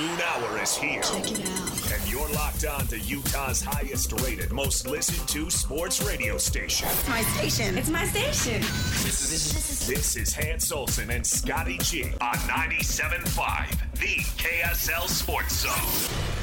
noon hour is here. Check it out. And you're locked on to Utah's highest rated, most listened to sports radio station. It's my station. It's my station. This is, this is Hans Olsen and Scotty G on 97.5, the KSL Sports Zone.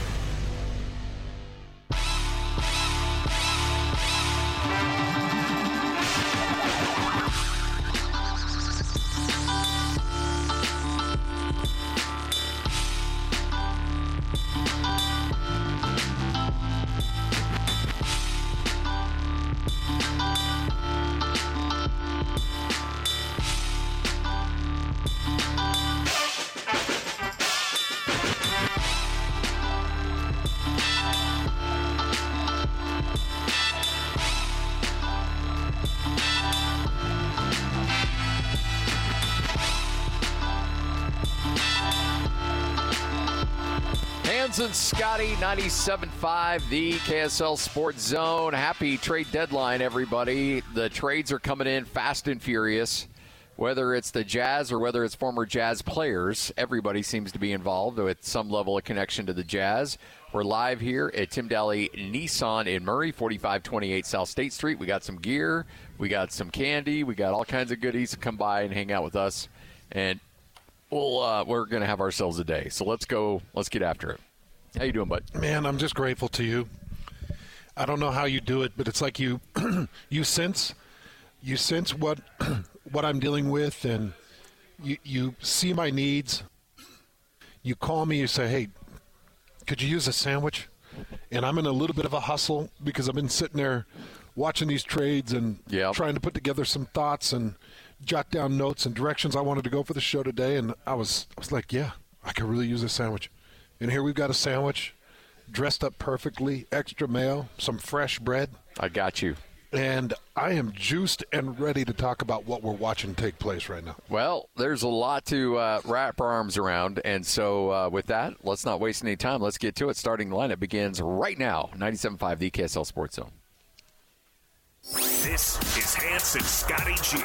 Scotty, 97.5, the KSL Sports Zone. Happy trade deadline, everybody. The trades are coming in fast and furious. Whether it's the Jazz or whether it's former Jazz players, everybody seems to be involved with some level of connection to the Jazz. We're live here at Tim Daly Nissan in Murray, 4528 South State Street. We got some gear, we got some candy, we got all kinds of goodies to come by and hang out with us. And we'll, uh, we're going to have ourselves a day. So let's go, let's get after it. How you doing, bud? Man, I'm just grateful to you. I don't know how you do it, but it's like you you sense you sense what what I'm dealing with and you you see my needs. You call me, you say, "Hey, could you use a sandwich?" And I'm in a little bit of a hustle because I've been sitting there watching these trades and yep. trying to put together some thoughts and jot down notes and directions I wanted to go for the show today and I was I was like, "Yeah, I could really use a sandwich." And here we've got a sandwich dressed up perfectly, extra mayo, some fresh bread. I got you. And I am juiced and ready to talk about what we're watching take place right now. Well, there's a lot to uh, wrap our arms around. And so, uh, with that, let's not waste any time. Let's get to it. Starting lineup begins right now 97.5 the KSL Sports Zone. This is Hanson Scotty G.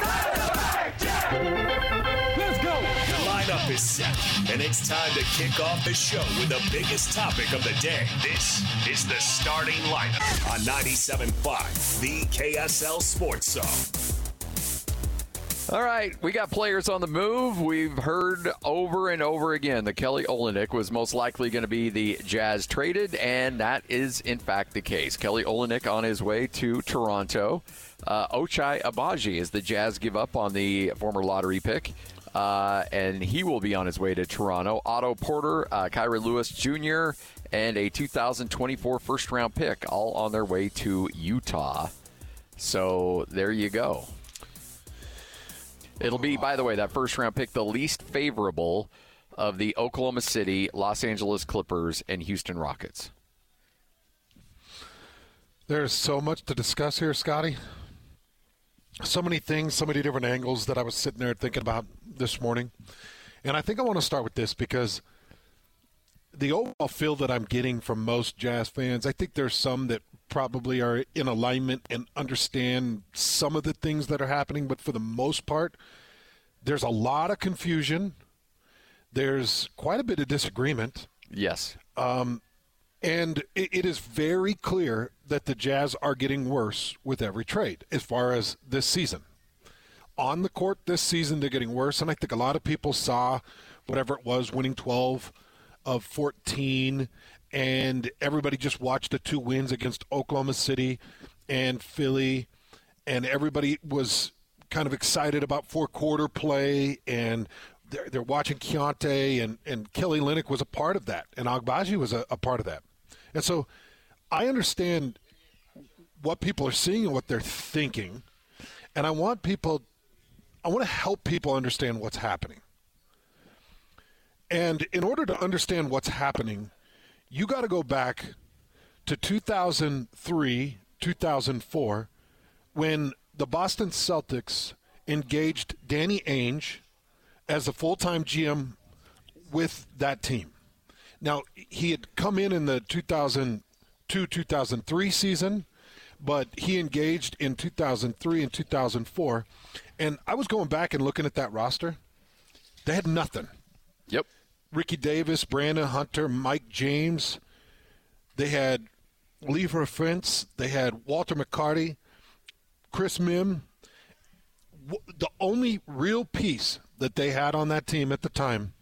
Let's go. The lineup is set, and it's time to kick off the show with the biggest topic of the day. This is the starting lineup on 97.5, the KSL Sports Zone. All right, we got players on the move. We've heard over and over again that Kelly Olynyk was most likely going to be the Jazz traded, and that is in fact the case. Kelly Olynyk on his way to Toronto. Uh, Ochai Agbaji is the Jazz give up on the former lottery pick. Uh, and he will be on his way to Toronto. Otto Porter, uh, Kira Lewis Jr., and a 2024 first round pick, all on their way to Utah. So there you go. It'll be, by the way, that first round pick, the least favorable of the Oklahoma City, Los Angeles Clippers, and Houston Rockets. There's so much to discuss here, Scotty. So many things, so many different angles that I was sitting there thinking about this morning. And I think I want to start with this because the overall feel that I'm getting from most Jazz fans, I think there's some that probably are in alignment and understand some of the things that are happening, but for the most part, there's a lot of confusion. There's quite a bit of disagreement. Yes. Um, and it, it is very clear that the Jazz are getting worse with every trade as far as this season. On the court this season, they're getting worse. And I think a lot of people saw whatever it was, winning 12 of 14 and everybody just watched the two wins against Oklahoma City and Philly, and everybody was kind of excited about four quarter play, and they're, they're watching Keyonte, and, and Kelly Olynyk was a part of that, and Agbaji was a, a part of that. And so I understand what people are seeing and what they're thinking, and I want people, I want to help people understand what's happening. And in order to understand what's happening – you got to go back to 2003, 2004, when the Boston Celtics engaged Danny Ainge as a full time GM with that team. Now, he had come in in the 2002 2003 season, but he engaged in 2003 and 2004. And I was going back and looking at that roster. They had nothing. Yep. Ricky Davis, Brandon Hunter, Mike James. They had Lever Fence. They had Walter McCarty, Chris Mihm. The only real piece that they had on that team at the time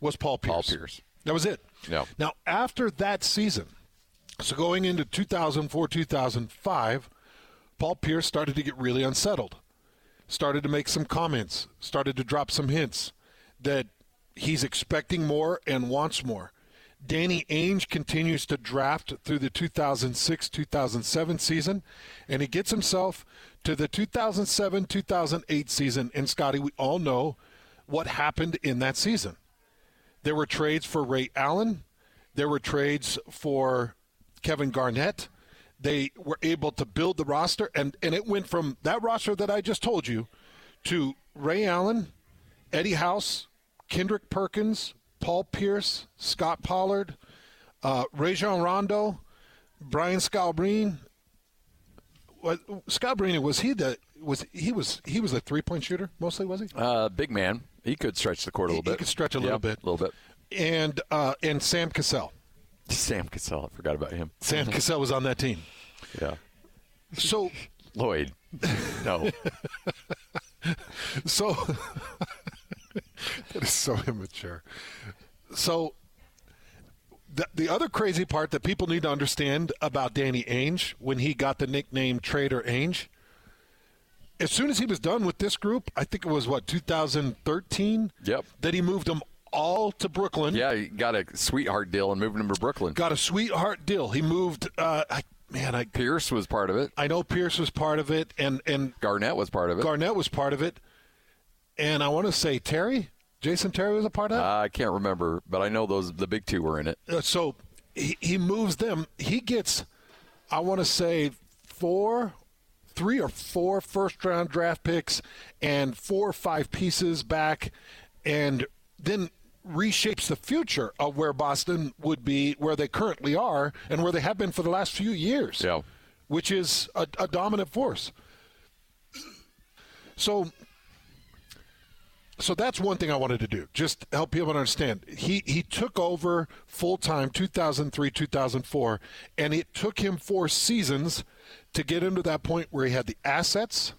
was Paul Pierce. Paul Pierce. That was it. Yeah. Now, after that season, so going into 2004, 2005, Paul Pierce started to get really unsettled. Started to make some comments, started to drop some hints that he's expecting more and wants more. Danny Ainge continues to draft through the 2006 2007 season, and he gets himself to the 2007 2008 season. And Scotty, we all know what happened in that season. There were trades for Ray Allen, there were trades for Kevin Garnett. They were able to build the roster, and, and it went from that roster that I just told you to Ray Allen, Eddie House, Kendrick Perkins, Paul Pierce, Scott Pollard, uh, Rajon Rondo, Brian Scalabrine. What Scalabrine was he the was he was he was a three point shooter mostly was he? Uh, big man. He could stretch the court a little He- he bit. could stretch a little bit. A little bit. And uh, and Sam Cassell. Sam Cassell. I forgot about him. Sam Cassell was on that team. Yeah. So Lloyd. No. So that is so immature. So the the other crazy part that people need to understand about Danny Ainge when he got the nickname Trader Ainge, as soon as he was done with this group, I think it was what 2013. Yep. That he moved them all to Brooklyn. yeah, he got a sweetheart deal and moved him to Brooklyn. Got a sweetheart deal. He moved. Uh, I, man, I Pierce was part of it. I know Pierce was part of it, and and Garnett was part of it. Garnett was part of it, and I want to say Terry, Jason Terry was a part of it. Uh, I can't remember, but I know those the big two were in it. Uh, so he, he moves them. He gets, I want to say, four, three or four first round draft picks and four or five pieces back, and then reshapes the future of where Boston would be, where they currently are, and where they have been for the last few years. Yeah. Which is a, a dominant force. So so that's one thing I wanted to do, just help people understand. He he took over full time 2003 2004, and it took him four seasons to get into that point where he had the assets,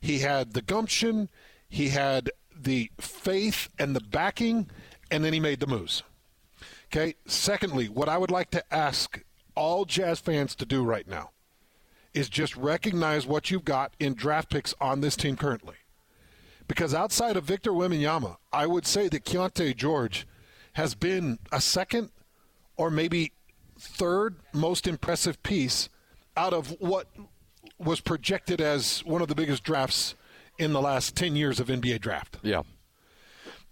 he had the gumption, he had the faith and the backing, and then he made the moves. Okay. Secondly, what I would like to ask all Jazz fans to do right now is just recognize what you've got in draft picks on this team currently. Because outside of Victor Wembanyama, I would say that Keyonte George has been a second or maybe third most impressive piece out of what was projected as one of the biggest drafts in the last 10 years of NBA draft. Yeah.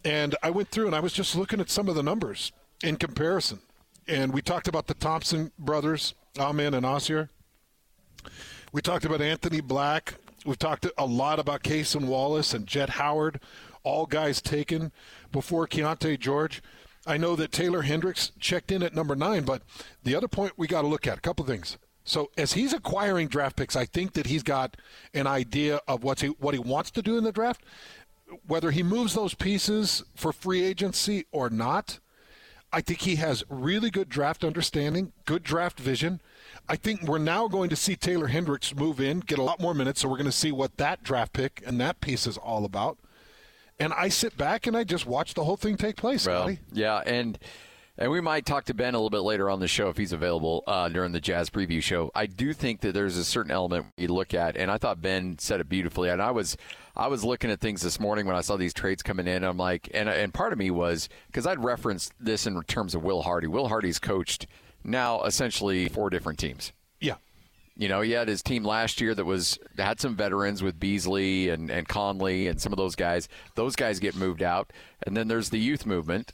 And I went through and I was just looking at some of the numbers in comparison. And we talked about the Thompson brothers, Amen and Ausar. We talked about Anthony Black. We've talked a lot about Case and Wallace and Jett Howard, all guys taken before Keyonte George. I know that Taylor Hendricks checked in at number nine, but the other point we got to look at a couple things. So as he's acquiring draft picks, I think that he's got an idea of what's he, what he wants to do in the draft. Whether he moves those pieces for free agency or not, I think he has really good draft understanding, good draft vision. I think we're now going to see Taylor Hendricks move in, get a lot more minutes, so we're going to see what that draft pick and that piece is all about. And I sit back and I just watch the whole thing take place, Well, yeah, and and we might talk to Ben a little bit later on the show if he's available uh, during the Jazz preview show. I do think that there's a certain element you look at, and I thought Ben said it beautifully. And I was I was looking at things this morning when I saw these trades coming in. I'm like, and and part of me was because I'd referenced this in terms of Will Hardy. Will Hardy's coached now essentially four different teams. Yeah. You know, he had his team last year that was had some veterans with Beasley and, and Conley and some of those guys. Those guys get moved out. And then there's the youth movement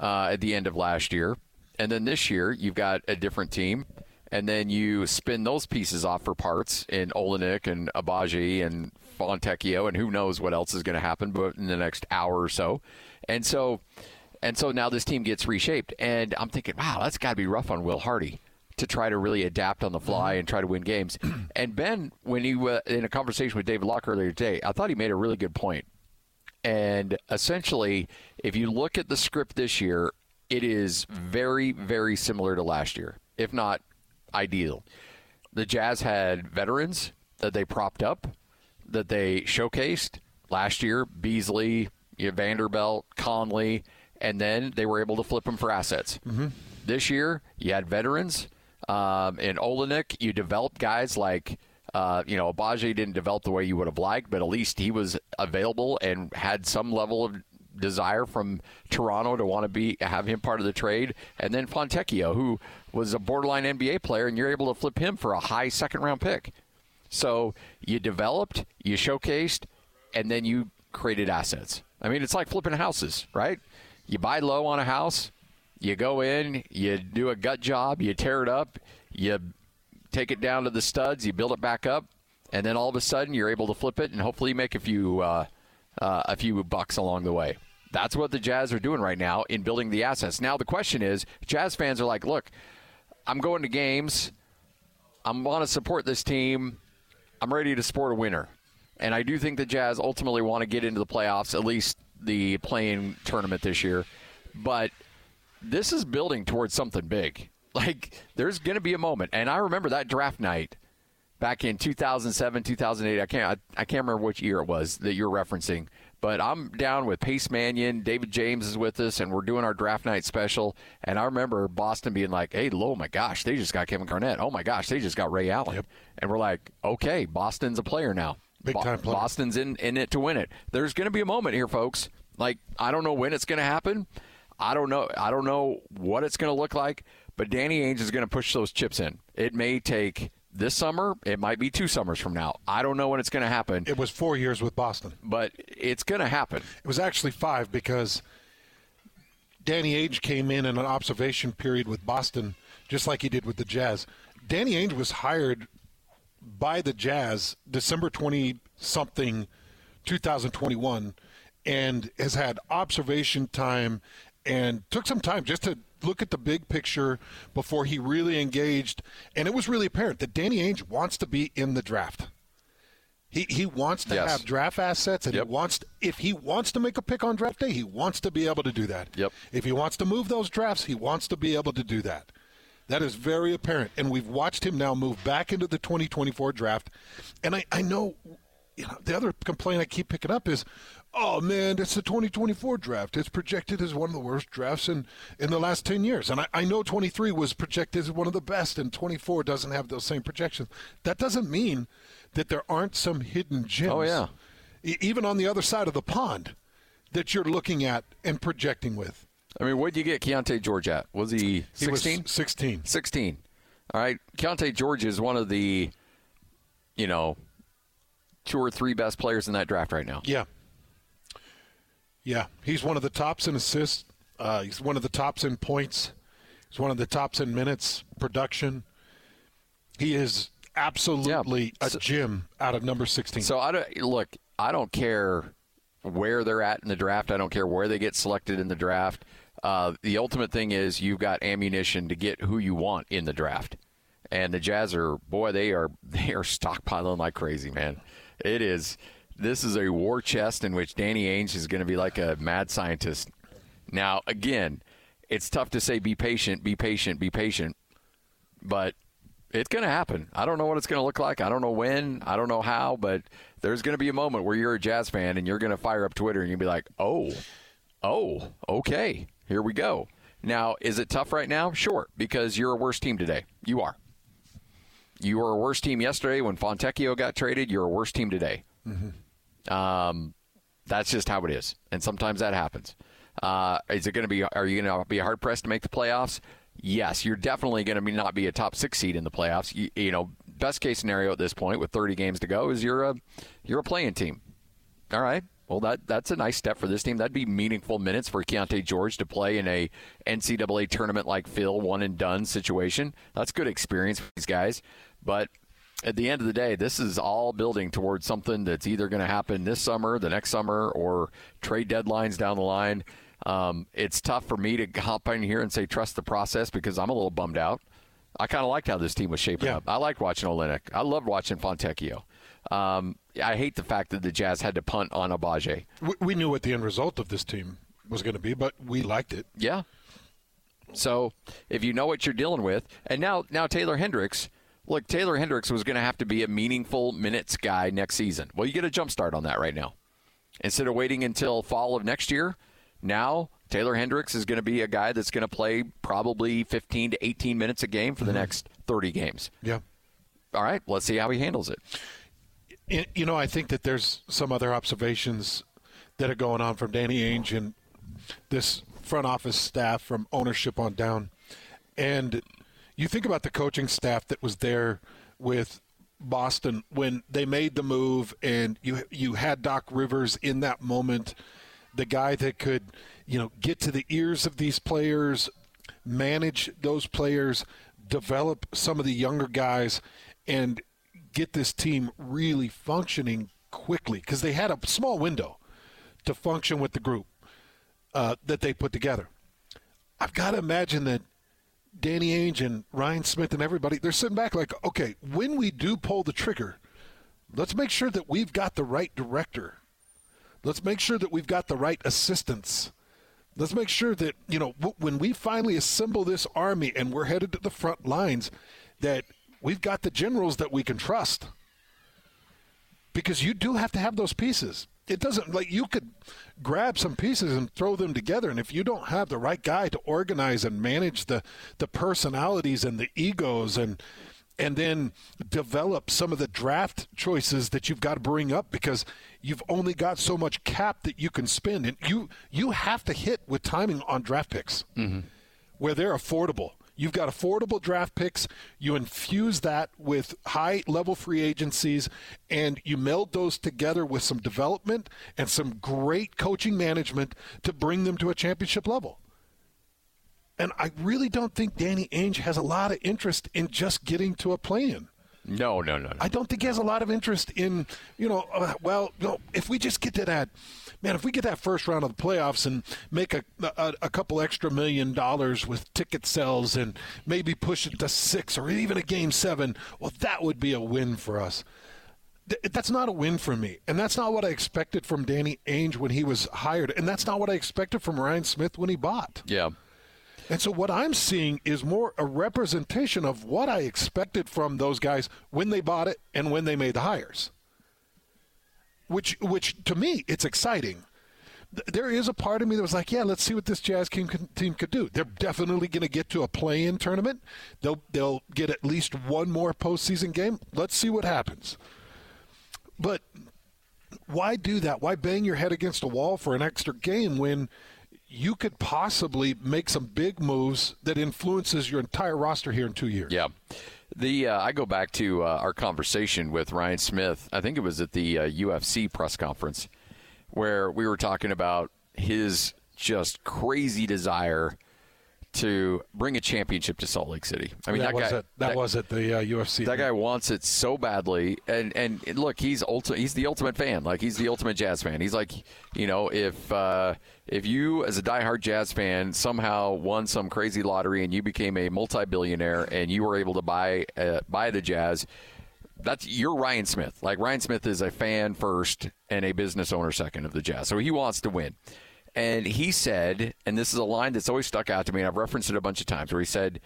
uh, at the end of last year. And then this year, you've got a different team. And then you spin those pieces off for parts in Olynyk and Agbaji and Fontecchio, and who knows what else is going to happen but in the next hour or so. And so, and so now this team gets reshaped. And I'm thinking, wow, that's got to be rough on Will Hardy to try to really adapt on the fly and try to win games. and Ben, when he was in a conversation with David Locke earlier today, I thought he made a really good point. And essentially, if you look at the script this year, it is very, very similar to last year, if not ideal. The Jazz had veterans that they propped up, that they showcased last year Beasley, Vanderbilt, Conley, and then they were able to flip them for assets. Mm-hmm. This year, you had veterans. Um, in Olynyk, you developed guys like uh, you know, Agbaji didn't develop the way you would have liked, but at least he was available and had some level of desire from Toronto to want to be have him part of the trade. And then Fontecchio, who was a borderline NBA player, and you're able to flip him for a high second round pick. So you developed, you showcased, and then you created assets. I mean, it's like flipping houses, right? You buy low on a house, you go in, you do a gut job, you tear it up, you take it down to the studs, you build it back up, and then all of a sudden you're able to flip it and hopefully make a few uh, uh, a few bucks along the way. That's what the Jazz are doing right now in building the assets. Now the question is, Jazz fans are like, look, I'm going to games, I'm want to support this team, I'm ready to support a winner, and I do think the Jazz ultimately want to get into the playoffs, at least the play-in tournament this year, but this is building towards something big. Like there's going to be a moment, and I remember that draft night back in 2007, 2008. I can't I, I can't remember which year it was that you're referencing, but I'm down with Pace Mannion. David James is with us, and we're doing our draft night special. And I remember Boston being like, "Hey, oh my gosh, they just got Kevin Garnett. Oh my gosh, they just got Ray Allen." Yep. And we're like, "Okay, Boston's a player now. Big time player. Boston's in in it to win it. There's going to be a moment here, folks. Like I don't know when it's going to happen." I don't know. I don't know what it's going to look like, but Danny Ainge is going to push those chips in. It may take this summer. It might be two summers from now. I don't know when it's going to happen. It was four years with Boston, but it's going to happen. It was actually five because Danny Ainge came in in an observation period with Boston, just like he did with the Jazz. Danny Ainge was hired by the Jazz December twenty something, 2021, and has had observation time and took some time just to look at the big picture before he really engaged. And it was really apparent that Danny Ainge wants to be in the draft. He, he wants to yes. have draft assets, and yep. he wants if he wants to make a pick on draft day, he wants to be able to do that. Yep. If he wants to move those drafts, he wants to be able to do that. That is very apparent, and we've watched him now move back into the 2024 draft. And I, I know, you know, the other complaint I keep picking up is, oh man, it's the 2024 draft. It's projected as one of the worst drafts in, in the last 10 years. And I, I know 23 was projected as one of the best, and 24 doesn't have those same projections. That doesn't mean that there aren't some hidden gems. Oh, yeah. E- even on the other side of the pond that you're looking at and projecting with. I mean, what did you get Keyonte George at? Was he 16? He 16. 16. All right. Keyonte George is one of the, you know, two or three best players in that draft right now. Yeah. Yeah, he's one of the tops in assists. Uh, he's one of the tops in points. He's one of the tops in minutes, production. He is absolutely yeah. a gem out of number 16. So I don't, look, I don't care where they're at in the draft. I don't care where they get selected in the draft. Uh, the ultimate thing is you've got ammunition to get who you want in the draft. And the Jazz are, boy, they are they are stockpiling like crazy, man. It is this is a war chest in which Danny Ainge is going to be like a mad scientist. Now, again, it's tough to say be patient, be patient, be patient, but it's going to happen. I don't know what it's going to look like. I don't know when. I don't know how, but there's going to be a moment where you're a Jazz fan and you're going to fire up Twitter and you'll be like, oh, oh, okay, here we go. Now, is it tough right now? Sure, because you're a worse team today. You are. You were a worse team yesterday when Fontecchio got traded. You're a worse team today. Mm-hmm. Um, that's just how it is, and sometimes that happens. Uh, is it going to be? Are you going to be hard pressed to make the playoffs? Yes, you're definitely going to be not be a top six seed in the playoffs. You, you, know, best case scenario at this point with 30 games to go is you're a you're a play-in team. All right. Well, that that's a nice step for this team. That'd be meaningful minutes for Keyonte George to play in a NCAA tournament like Phil one and done situation. That's good experience for these guys. But at the end of the day, this is all building towards something that's either going to happen this summer, the next summer, or trade deadlines down the line. Um, it's tough for me to hop in here and say trust the process because I'm a little bummed out. I kind of liked how this team was shaping yeah. up. I liked watching Olynyk. I loved watching Fontecchio. Um, I hate the fact that the Jazz had to punt on Agbaji. We, we knew what the end result of this team was going to be, but we liked it. Yeah. So if you know what you're dealing with, and now now Taylor Hendricks, look, Taylor Hendricks was going to have to be a meaningful minutes guy next season. Well, you get a jump start on that right now. Instead of waiting until fall of next year, now Taylor Hendricks is going to be a guy that's going to play probably 15 to 18 minutes a game for the mm-hmm. next 30 games. Yeah. All right, let's see how he handles it. You know, I think that there's some other observations that are going on from Danny Ainge and this front office staff from ownership on down. And you think about the coaching staff that was there with Boston when they made the move and you you had Doc Rivers in that moment, the guy that could, you know, get to the ears of these players, manage those players, develop some of the younger guys and get this team really functioning quickly because they had a small window to function with the group uh, that they put together. I've got to imagine that Danny Ainge and Ryan Smith and everybody, they're sitting back like, okay, when we do pull the trigger, let's make sure that we've got the right director. Let's make sure that we've got the right assistants. Let's make sure that, you know, when we finally assemble this army and we're headed to the front lines, that we've got the generals that we can trust. Because you do have to have those pieces it doesn't like you could grab some pieces and throw them together. And if you don't have the right guy to organize and manage the the personalities and the egos and and then develop some of the draft choices that you've got to bring up because you've only got so much cap that you can spend. And you you have to hit with timing on draft picks mm-hmm. where they're affordable You've got affordable draft picks. You infuse that with high level free agencies, and you meld those together with some development and some great coaching management to bring them to a championship level. And I really don't think Danny Ainge has a lot of interest in just getting to a play in. No, no, no, no. I don't think he has a lot of interest in, you know, uh, well, you know, if we just get to that man, if we get that first round of the playoffs and make a, a, a couple extra million dollars with ticket sales and maybe push it to six or even a game seven, well, that would be a win for us that's not a win for me. And that's not what I expected from Danny Ainge when he was hired. And that's not what I expected from Ryan Smith when he bought. Yeah. And so what I'm seeing is more a representation of what I expected from those guys when they bought it and when they made the hires which which to me it's exciting. There is a part of me that was like, yeah, let's see what this Jazz team, team could do. They're definitely going to get to a play-in tournament. They'll they'll get at least one more postseason game. Let's see what happens. But why do that? Why bang your head against a wall for an extra game when you could possibly make some big moves that influences your entire roster here in two years? Yeah. The uh, I go back to uh, our conversation with Ryan Smith. I think it was at the uh, UFC press conference where we were talking about his just crazy desire to bring a championship to Salt Lake City. I mean, that, that was guy, at, that, that, was at the uh, UFC. That guy wants it so badly, and and look, he's ulti- He's the ultimate fan. Like he's the ultimate jazz fan. He's like, you know, if uh, if you as a diehard jazz fan somehow won some crazy lottery and you became a multi-billionaire and you were able to buy uh, buy the Jazz. That's you're Ryan Smith. Like Ryan Smith is a fan first and a business owner second of the Jazz. So he wants to win. And he said, and this is a line that's always stuck out to me, and I've referenced it a bunch of times, where he said,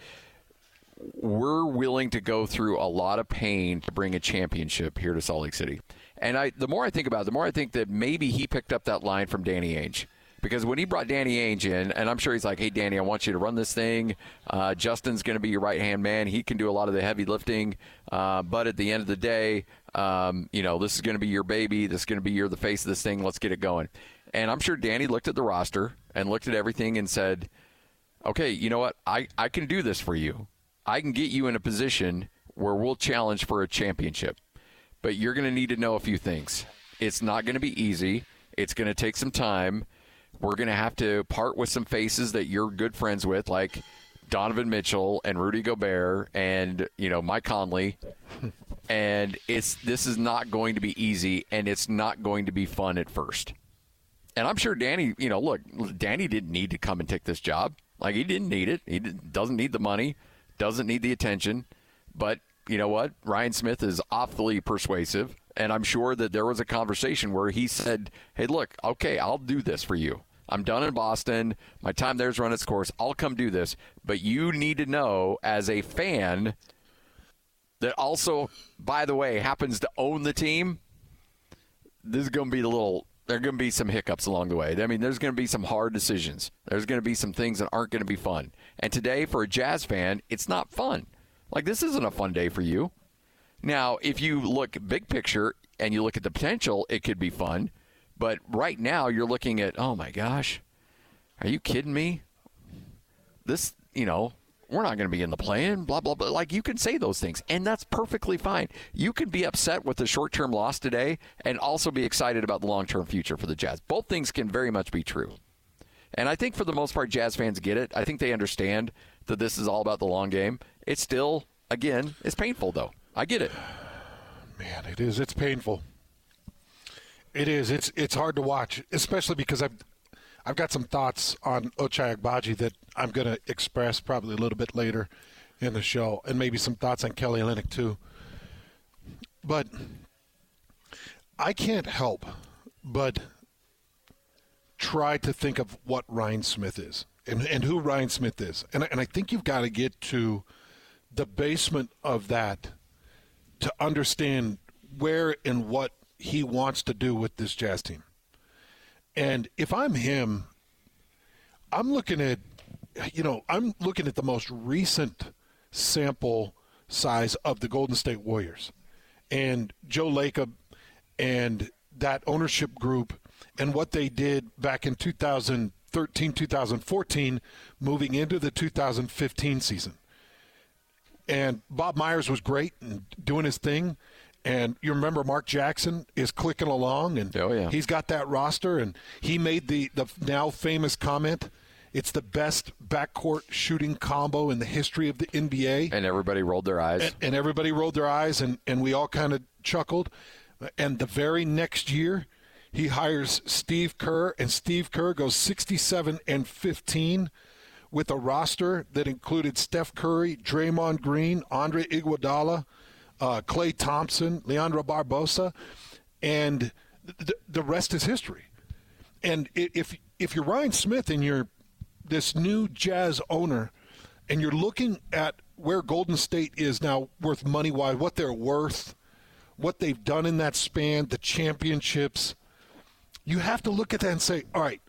We're willing to go through a lot of pain to bring a championship here to Salt Lake City. And I, the more I think about it, the more I think that maybe he picked up that line from Danny Ainge. Because when he brought Danny Ainge in, and I'm sure he's like, hey, Danny, I want you to run this thing. Uh, Justin's going to be your right hand man. He can do a lot of the heavy lifting. Uh, but at the end of the day, um, you know, this is going to be your baby. This is going to be your the face of this thing. Let's get it going. And I'm sure Danny looked at the roster and looked at everything and said, okay, you know what? I, I can do this for you. I can get you in a position where we'll challenge for a championship. But you're going to need to know a few things. It's not going to be easy. It's going to take some time. We're going to have to part with some faces that you're good friends with, like Donovan Mitchell and Rudy Gobert and, you know, Mike Conley. and it's this is not going to be easy and it's not going to be fun at first. And I'm sure Danny, you know, look, Danny didn't need to come and take this job. Like he didn't need it. He doesn't need the money, doesn't need the attention. But you know what? Ryan Smith is awfully persuasive, And I'm sure that there was a conversation where he said, Hey, look, okay, I'll do this for you. I'm done in Boston. My time there's run its course. I'll come do this. But you need to know as a fan that also, by the way, happens to own the team. This is going to be the little. There are going to be some hiccups along the way. I mean, there's going to be some hard decisions. There's going to be some things that aren't going to be fun. And today, for a Jazz fan, it's not fun. Like, this isn't a fun day for you. Now, if you look big picture and you look at the potential, it could be fun. But right now, you're looking at, oh my gosh, are you kidding me? This, you know, we're not going to be in the plan, blah, blah, blah. Like, you can say those things, and that's perfectly fine. You can be upset with the short term loss today and also be excited about the long term future for the Jazz. Both things can very much be true. And I think for the most part, Jazz fans get it. I think they understand that this is all about the long game. It's still, again, it's painful, though. I get it. Man, it is. It's painful. It is. It's it's hard to watch, especially because I've I've got some thoughts on Ochai Agbaji that I'm going to express probably a little bit later in the show, and maybe some thoughts on Kelly Olynyk too. But I can't help but try to think of what Ryan Smith is and, and who Ryan Smith is. And, and I think you've got to get to the basement of that to understand where and what he wants to do with this Jazz team. And if I'm him, I'm looking at, you know, I'm looking at the most recent sample size of the Golden State Warriors and Joe Lacob and that ownership group and what they did back in 2013, 2014, moving into the 2015 season. And Bob Myers was great and doing his thing. And you remember Mark Jackson is clicking along, and oh, yeah. he's got that roster, and he made the, the now famous comment. It's the best backcourt shooting combo in the history of the NBA. And everybody rolled their eyes. And, and everybody rolled their eyes, and, and we all kind of chuckled. And the very next year, he hires Steve Kerr, and Steve Kerr goes 67 and 15 with a roster that included Steph Curry, Draymond Green, Andre Iguodala, uh, Klay Thompson, Leandro Barbosa, and th- the rest is history. And if if you're Ryan Smith and you're this new Jazz owner, and you're looking at where Golden State is now worth money wise, what they're worth, what they've done in that span, the championships, you have to look at that and say, all right,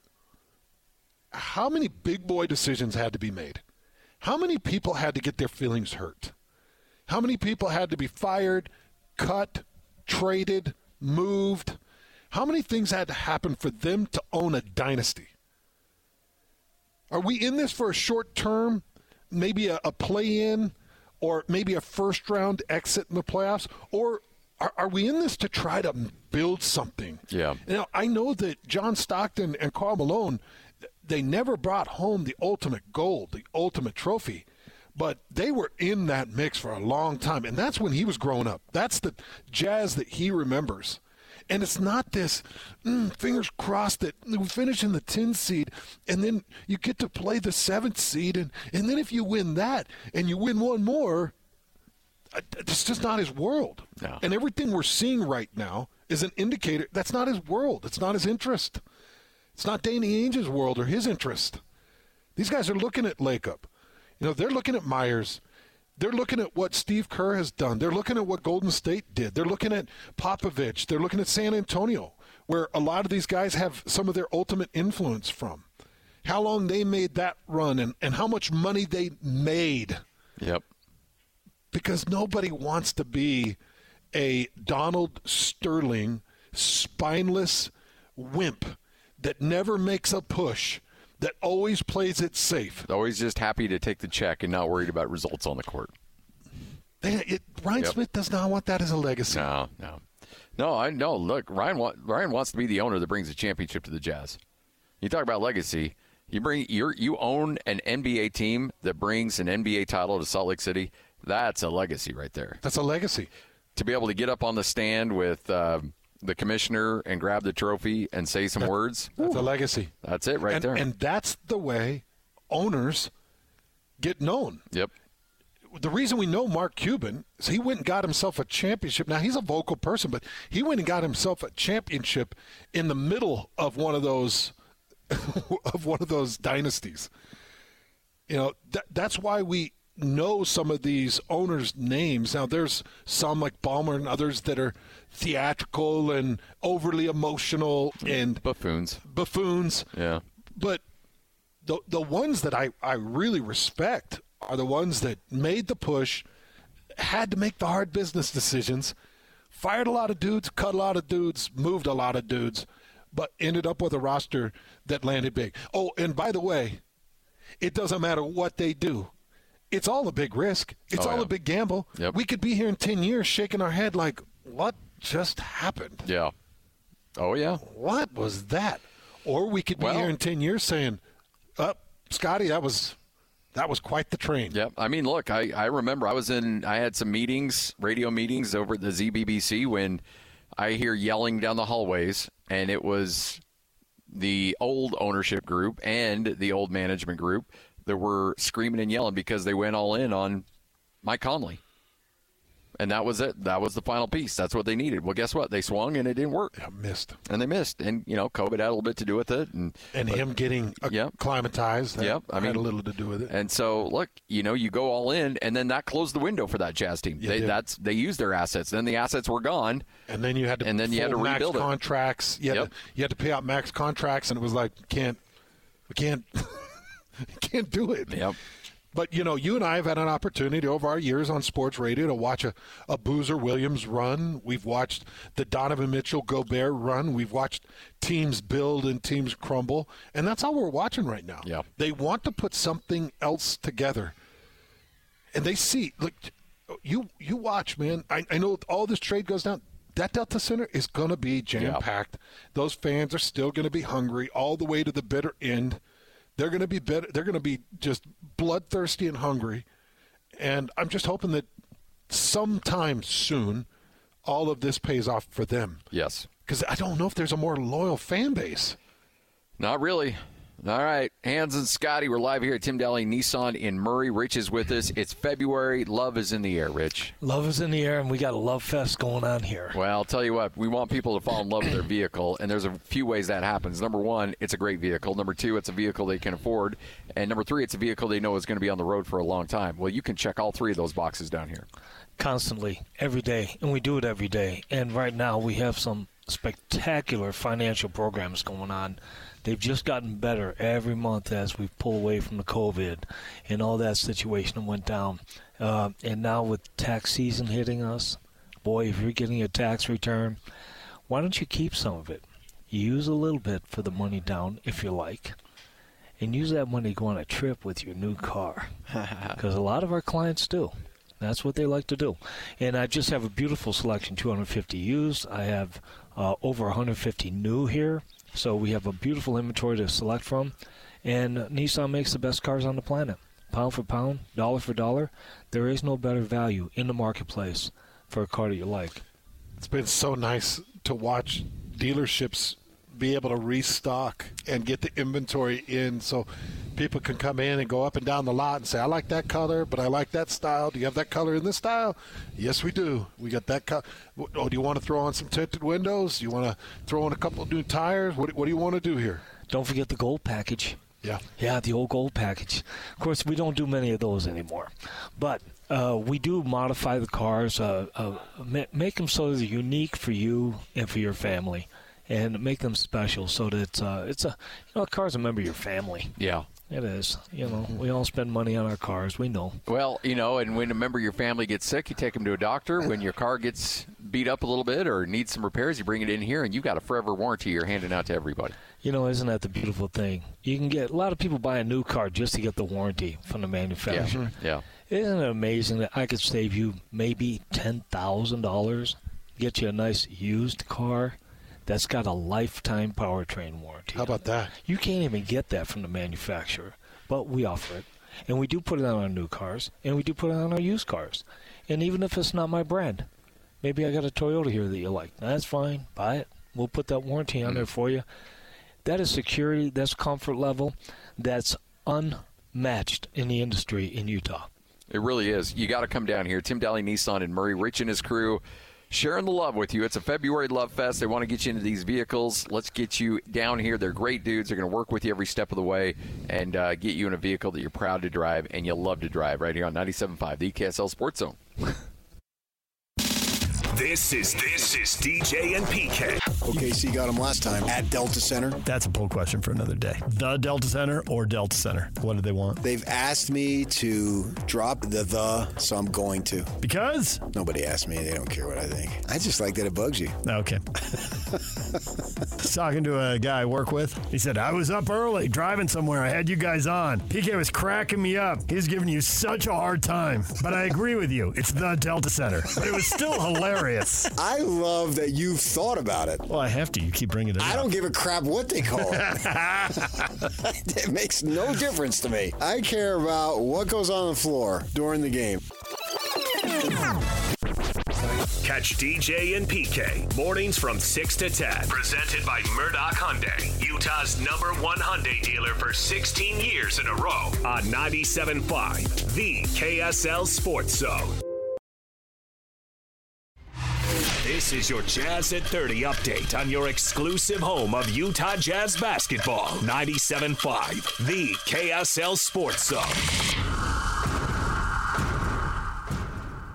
how many big boy decisions had to be made? How many people had to get their feelings hurt? How many people had to be fired, cut, traded, moved? How many things had to happen for them to own a dynasty? Are we in this for a short term, maybe a, a play in, or maybe a first round exit in the playoffs? Or are, are, we in this to try to build something? Yeah. Now, I know that John Stockton and Karl Malone, they never brought home the ultimate gold, the ultimate trophy but they were in that mix for a long time. And that's when he was growing up. That's the jazz that he remembers. And it's not this mm, fingers crossed that we finish in the 10 seed and then you get to play the seventh seed. And, and then if you win that and you win one more, uh, it's just not his world. No. And everything we're seeing right now is an indicator that's not his world. It's not his interest. It's not Danny Ainge's world or his interest. These guys are looking at Lacob. You know, they're looking at Myers. They're looking at what Steve Kerr has done. They're looking at what Golden State did. They're looking at Popovich. They're looking at San Antonio, where a lot of these guys have some of their ultimate influence from. How long they made that run and, and how much money they made. Yep. Because nobody wants to be a Donald Sterling spineless wimp that never makes a push that always plays it safe. Always just happy to take the check and not worried about results on the court. It, Ryan yep. Smith does not want that as a legacy. No, no, no. I know. Look, Ryan. Want, Ryan wants to be the owner that brings the championship to the Jazz. You talk about legacy. You bring you you own an NBA team that brings an NBA title to Salt Lake City. That's a legacy right there. That's a legacy. To be able to get up on the stand with. Um, the commissioner and grab the trophy and say some that, words. That's Ooh. a legacy. That's it right and, there. And that's the way owners get known. Yep. the reason we know Mark Cuban is he went and got himself a championship. Now he's a vocal person, but he went and got himself a championship in the middle of one of those of one of those dynasties. You know, that, that's why we know some of these owners' names. Now, there's some like Ballmer and others that are theatrical and overly emotional and Buffoons. buffoons. Yeah. But the the ones that I, I really respect are the ones that made the push, had to make the hard business decisions, fired a lot of dudes, cut a lot of dudes, moved a lot of dudes, but ended up with a roster that landed big. Oh, and by the way, it doesn't matter what they do. It's all a big risk. It's Oh, all yeah. a big gamble. Yep. We could be here in 10 years shaking our head like, what just happened? Yeah. Oh yeah. what was that? Or we could be Well- here in ten years saying, "Uh, Scotty, that was that was quite the train." Yep. I mean, look, I, I remember I was in, I had some meetings, radio meetings over at the ZBBC when I hear yelling down the hallways, and it was the old ownership group and the old management group that were screaming and yelling because they went all in on Mike Conley. And that was it. That was the final piece. That's what they needed. Well, guess what? They swung and it didn't work. I missed. And they missed. And, you know, COVID had a little bit to do with it. And And him getting acclimatized, that Yep, I had mean- a little to do with it. And so, look, you know, you go all in, and then that closed the window for that Jazz team. You they, did. that's they used their assets. Then the assets were gone. And then you had to and then you had to max rebuild it. contracts. You had, Yep. to, you had to pay out max contracts, and it was like, can't, we can't, can't do it. Yep. But you know, you and I have had an opportunity over our years on sports radio to watch a, a Boozer Williams run. We've watched the Donovan Mitchell Gobert run. We've watched teams build and teams crumble, and that's all we're watching right now. Yeah. They want to put something else together, and they see. Look, you you watch, man. I, I know all this trade goes down. That Delta Center is going to be jam packed. Those fans are still going to be hungry all the way to the bitter end. They're going to be better. They're going to be just bloodthirsty and hungry. And I'm just hoping that sometime soon, all of this pays off for them. Yes. Because I don't know if there's a more loyal fan base. Not really. All right. Hans and Scotty, we're live here at Tim Daly Nissan in Murray. Rich is with us. It's February. Love is in the air, Rich. Love is in the air, and we got a love fest going on here. Well, I'll tell you what, we want people to fall in love with their vehicle, and there's a few ways that happens. Number one, it's a great vehicle. Number two, it's a vehicle they can afford. And number three, it's a vehicle they know is going to be on the road for a long time. Well, you can check all three of those boxes down here. Constantly, every day, and we do it every day. And right now, we have some spectacular financial programs going on. They've just gotten better every month as we pull away from the COVID and all that situation went down. Uh, and now with tax season hitting us, boy, if you're getting a tax return, why don't you keep some of it? Use a little bit for the money down if you like. and use that money to go on a trip with your new car. Because a lot of our clients do. That's what they like to do. And I just have a beautiful selection 250 used. I have uh, over 150 new here. So we have a beautiful inventory to select from. And Nissan makes the best cars on the planet. Pound for pound, dollar for dollar. There is no better value in the marketplace for a car that you like. It's been so nice to watch dealerships be able to restock and get the inventory in so people can come in and go up and down the lot and say, I like that color, but I like that style. Do you have that color in this style? Yes, we do. We got that color. Oh, do you want to throw on some tinted windows? Do you want to throw in a couple of new tires? What, what do you want to do here? Don't forget the gold package. Yeah. Yeah, the old gold package. Of course, we don't do many of those anymore, but uh, we do modify the cars, uh, uh, make them so they're unique for you and for your family, and make them special so that it's, uh, it's a you know a car's a member of your family. Yeah. It is. You know, we all spend money on our cars. We know. Well, you know, and when a member of your family gets sick, you take them to a doctor. When your car gets beat up a little bit or needs some repairs, you bring it in here, and you've got a forever warranty you're handing out to everybody. You know, isn't that the beautiful thing? You can get a lot of people buy a new car just to get the warranty from the manufacturer. Yeah. Isn't it amazing that I could save you maybe ten thousand dollars, get you a nice used car that's got a lifetime powertrain warranty? How about that? You can't even get that from the manufacturer, but we offer it, and we do put it on our new cars, and we do put it on our used cars, and even if it's not my brand, maybe I got a Toyota here that you like. That's fine. Buy it. We'll put that warranty on hmm. there for you. That is security. That's comfort level. That's unmatched in the industry in Utah. It really is. You got to come down here. Tim Daly Nissan and Murray Rich and his crew sharing the love with you. It's a February Love Fest. They want to get you into these vehicles. Let's get you down here. They're great dudes. They're going to work with you every step of the way and uh, get you in a vehicle that you're proud to drive and you love to drive right here on 97.5, the KSL Sports Zone. This is this is DJ and PK. OKC got him last time at Delta Center. That's a poll question for another day. The Delta Center or Delta Center? What do they want? They've asked me to drop the the, so I'm going to. Because? Nobody asked me. They don't care what I think. I just like that it bugs you. Okay. talking to a guy I work with. He said, I was up early driving somewhere. I had you guys on. PK was cracking me up. He's giving you such a hard time. But I agree with you. It's the Delta Center. But it was still hilarious. I love that you've thought about it. Well, I have to. You keep bringing it up. I don't give a crap what they call it. it makes no difference to me. I care about what goes on the floor during the game. Catch DJ and PK mornings from 6 to 10. Presented by Murdoch Hyundai, Utah's number one Hyundai dealer for 16 years in a row on 97.5, the KSL Sports Zone. This is your Jazz at 30 update on your exclusive home of Utah Jazz basketball. 97.5, the KSL Sports Zone.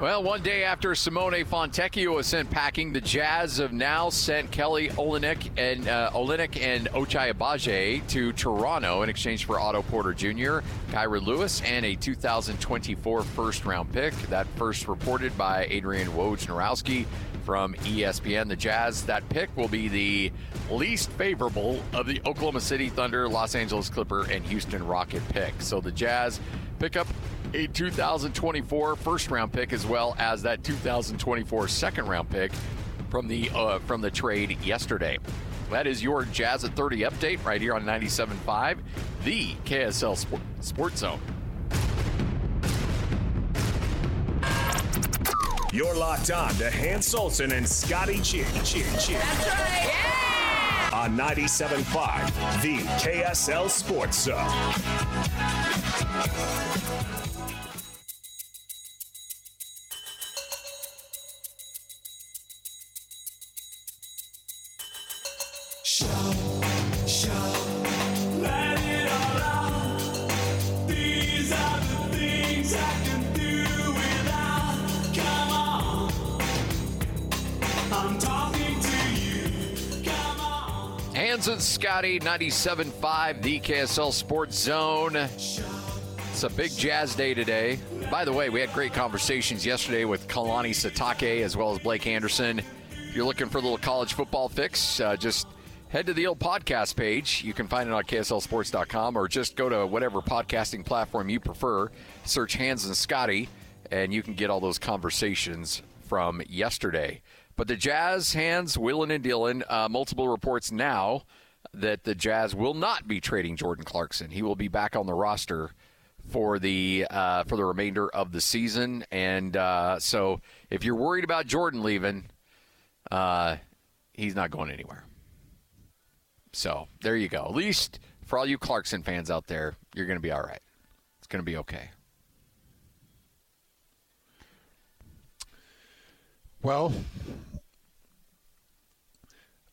Well, one day after Simone Fontecchio was sent packing, the Jazz have now sent Kelly Olynyk and uh, Olynyk and Ochai Agbaji to Toronto in exchange for Otto Porter Jr., Kira Lewis, and a 2024 first-round pick. That first reported by Adrian Wojnarowski from ESPN. The Jazz, that pick will be the least favorable of the Oklahoma City Thunder, Los Angeles Clipper, and Houston Rocket pick. So the Jazz pick up a 2024 first round pick as well as that 2024 second round pick from the uh, from the trade yesterday. That is your Jazz at 30 update right here on 97.5, the KSL Sport, Sports Zone. You're locked on to Hans Olsen and Scotty Chin Chin Chin. That's right. Yeah. On 97.5, the KSL Sports Zone. Hans and Scotty, 97.5, the KSL Sports Zone. It's a big jazz day today. By the way, we had great conversations yesterday with Kalani Sitake as well as Blake Anderson. If you're looking for a little college football fix, uh, just head to the old podcast page. You can find it on KSLSports.com or just go to whatever podcasting platform you prefer. Search Hans and Scotty, and you can get all those conversations from yesterday. But the Jazz, hands Willen, and Dylan, uh, multiple reports now that the Jazz will not be trading Jordan Clarkson. He will be back on the roster for the uh, for the remainder of the season. And uh, so, if you're worried about Jordan leaving, uh, he's not going anywhere. So there you go. At least for all you Clarkson fans out there, you're going to be all right. It's going to be okay. Well,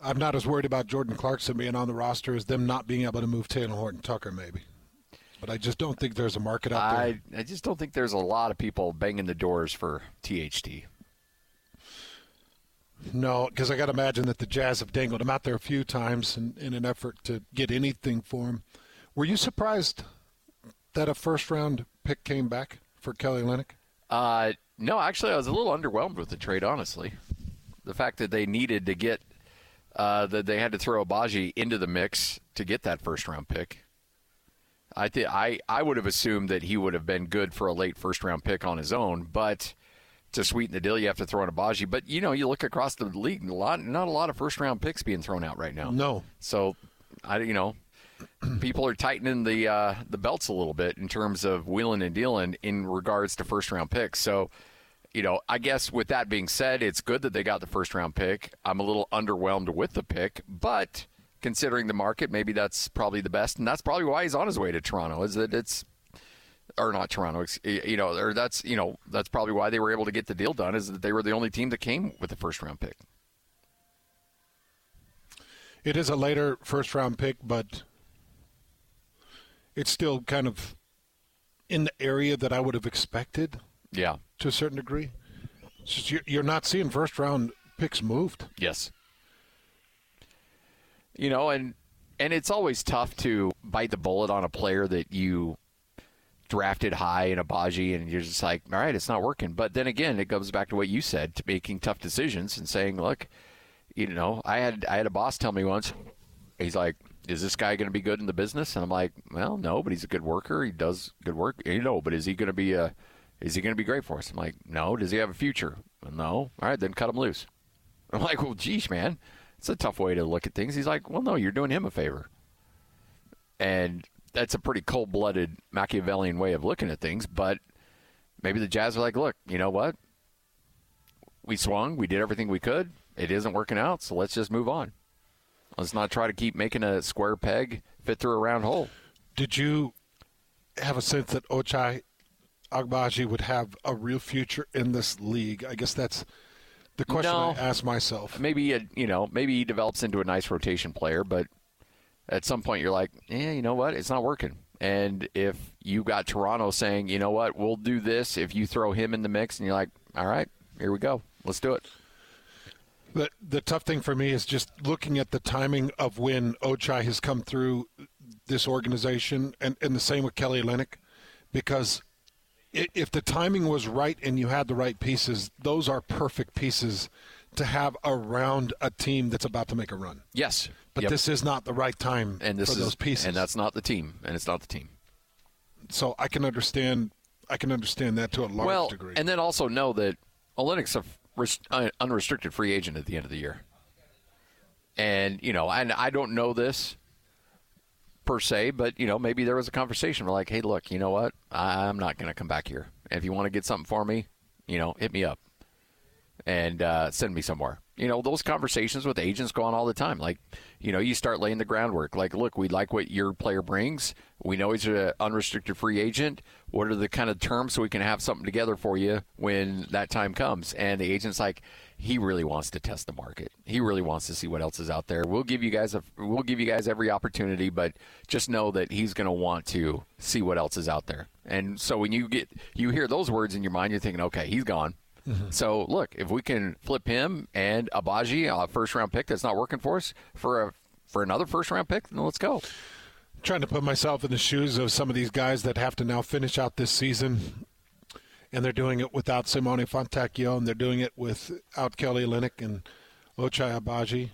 I'm not as worried about Jordan Clarkson being on the roster as them not being able to move Talen Horton Tucker, maybe. But I just don't think there's a market out there. I, I just don't think there's a lot of people banging the doors for THT. No, because I got to imagine that the Jazz have dangled him out there a few times in, in an effort to get anything for him. Were you surprised that a first round pick came back for Kelly Olynyk? Uh, no, actually, I was a little underwhelmed with the trade, honestly. The fact that they needed to get, uh, that they had to throw Agbaji into the mix to get that first round pick. I think I, I would have assumed that he would have been good for a late first round pick on his own, but to sweeten the deal, you have to throw in Agbaji. But you know, you look across the league, a lot, not a lot of first round picks being thrown out right now. No. So, I you know, people are tightening the uh, the belts a little bit in terms of wheeling and dealing in regards to first round picks. So, you know, I guess with that being said, it's good that they got the first round pick. I'm a little underwhelmed with the pick, but considering the market, maybe that's probably the best, and that's probably why he's on his way to Toronto. Is that it's or not Toronto. You know, or that's you know that's probably why they were able to get the deal done is that they were the only team that came with the first round pick. It is a later first round pick, but it's still kind of in the area that I would have expected. Yeah, to a certain degree. You're not seeing first round picks moved. Yes. You know, and and it's always tough to bite the bullet on a player that you drafted high in a Agbaji, and you're just like, all right, it's not working. But then again, it goes back to what you said, to making tough decisions and saying, look, you know, I had I had a boss tell me once, he's like, is this guy going to be good in the business? And I'm like, well, no, but he's a good worker. He does good work. You know, but is he going to be a is he going to be great for us? I'm like, no. Does he have a future? No. All right, then cut him loose. I'm like, well, geez, man, it's a tough way to look at things. He's like, well, no, you're doing him a favor. And that's a pretty cold blooded Machiavellian way of looking at things. But maybe the Jazz are like, look, you know what? We swung, we did everything we could. It isn't working out, so let's just move on. Let's not try to keep making a square peg fit through a round hole. Did you have a sense that Ochai Agbaji would have a real future in this league? I guess that's the question no. I ask myself. Maybe a, you know, maybe he develops into a nice rotation player, but at some point you're like, yeah, you know what, it's not working. And if you got Toronto saying, you know what, we'll do this if you throw him in the mix, and you're like, all right, here we go, let's do it. The the tough thing for me is just looking at the timing of when Ochai has come through this organization, and, and the same with Kelly Olynyk, because if the timing was right and you had the right pieces, those are perfect pieces to have around a team that's about to make a run. Yes, but yep. this is not the right time and this for is, those pieces, and that's not the team, and it's not the team. So I can understand. I can understand that to a large well, degree. and then also know that Olynyk's a rest, unrestricted free agent at the end of the year, and you know, and I don't know this per se, but you know, maybe there was a conversation where like, hey, look, you know what? I'm not going to come back here. If you want to get something for me, you know, hit me up and uh, send me somewhere. You know, those conversations with agents go on all the time. Like, you know, you start laying the groundwork. Like, look, we like what your player brings. We know he's an unrestricted free agent. What are the kind of terms so we can have something together for you when that time comes? And the agent's like, he really wants to test the market. He really wants to see what else is out there. We'll give you guys a we'll give you guys every opportunity, but just know that he's going to want to see what else is out there. And so when you get you hear those words in your mind, you're thinking, okay, he's gone. Mm-hmm. So look, if we can flip him and Agbaji, a first round pick that's not working for us, for a for another first round pick, then let's go. trying to put myself in the shoes of some of these guys that have to now finish out this season and they're doing it without Simone Fontecchio, and they're doing it without Kelly Olynyk and Ochai Agbaji.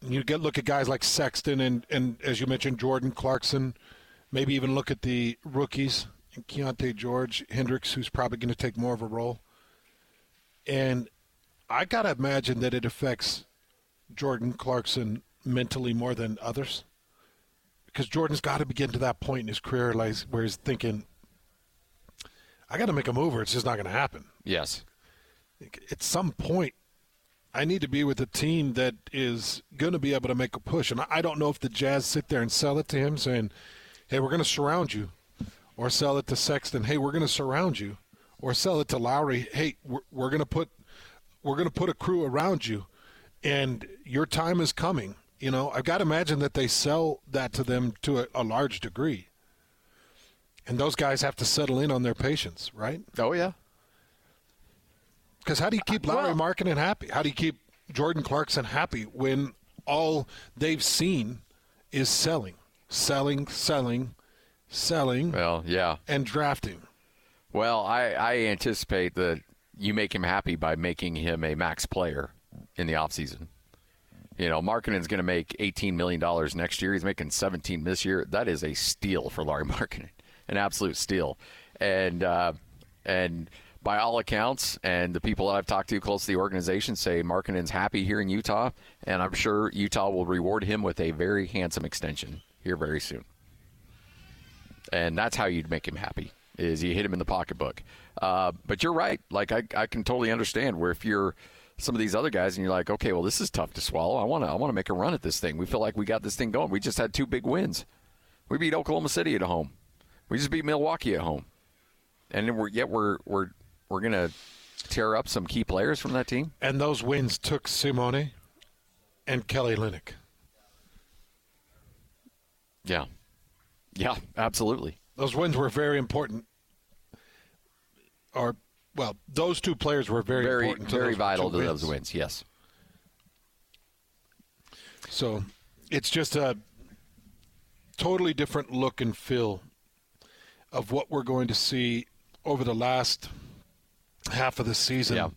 You get look at guys like Sexton and, and as you mentioned, Jordan Clarkson. Maybe even look at the rookies, Keyonte George, Hendricks, who's probably going to take more of a role. And I got to imagine that it affects Jordan Clarkson mentally more than others. Because Jordan's got to begin to that point in his career where he's thinking, I got to make a move or it's just not going to happen. Yes. At some point, I need to be with a team that is going to be able to make a push. And I don't know if the Jazz sit there and sell it to him saying, hey, we're going to surround you. Or sell it to Sexton, hey, we're going to surround you. Or sell it to Lauri, hey, we're, we're going to put we're going to put a crew around you, and your time is coming. You know, I've got to imagine that they sell that to them to a, a large degree. And those guys have to settle in on their patience, right? Oh, yeah. Because how do you keep Lauri well, Markkanen happy? How do you keep Jordan Clarkson happy when all they've seen is selling, selling, selling, selling? Well, yeah. And drafting. Well, I, I anticipate that you make him happy by making him a max player in the offseason. You know, Markkanen's going to make $18 million next year. He's making 17 this year. That is a steal for Lauri Markkanen an absolute steal. And uh, and by all accounts, and the people that I've talked to close to the organization say Markkanen's happy here in Utah, and I'm sure Utah will reward him with a very handsome extension here very soon. And that's how you'd make him happy is you hit him in the pocketbook. Uh, but you're right. Like I, I can totally understand where if you're some of these other guys and you're like, okay, well this is tough to swallow. I want to I want to make a run at this thing. We feel like we got this thing going. We just had two big wins. We beat Oklahoma City at home We just beat Milwaukee at home, and we're yet we're we're we're gonna tear up some key players from that team. And those wins took Simone and Kelly Olynyk. Yeah, yeah, absolutely. Those wins were very important. Or, well, those two players were very, Very important. To very vital to those wins. Yes. So it's just a totally different look and feel of what we're going to see over the last half of the season Yeah.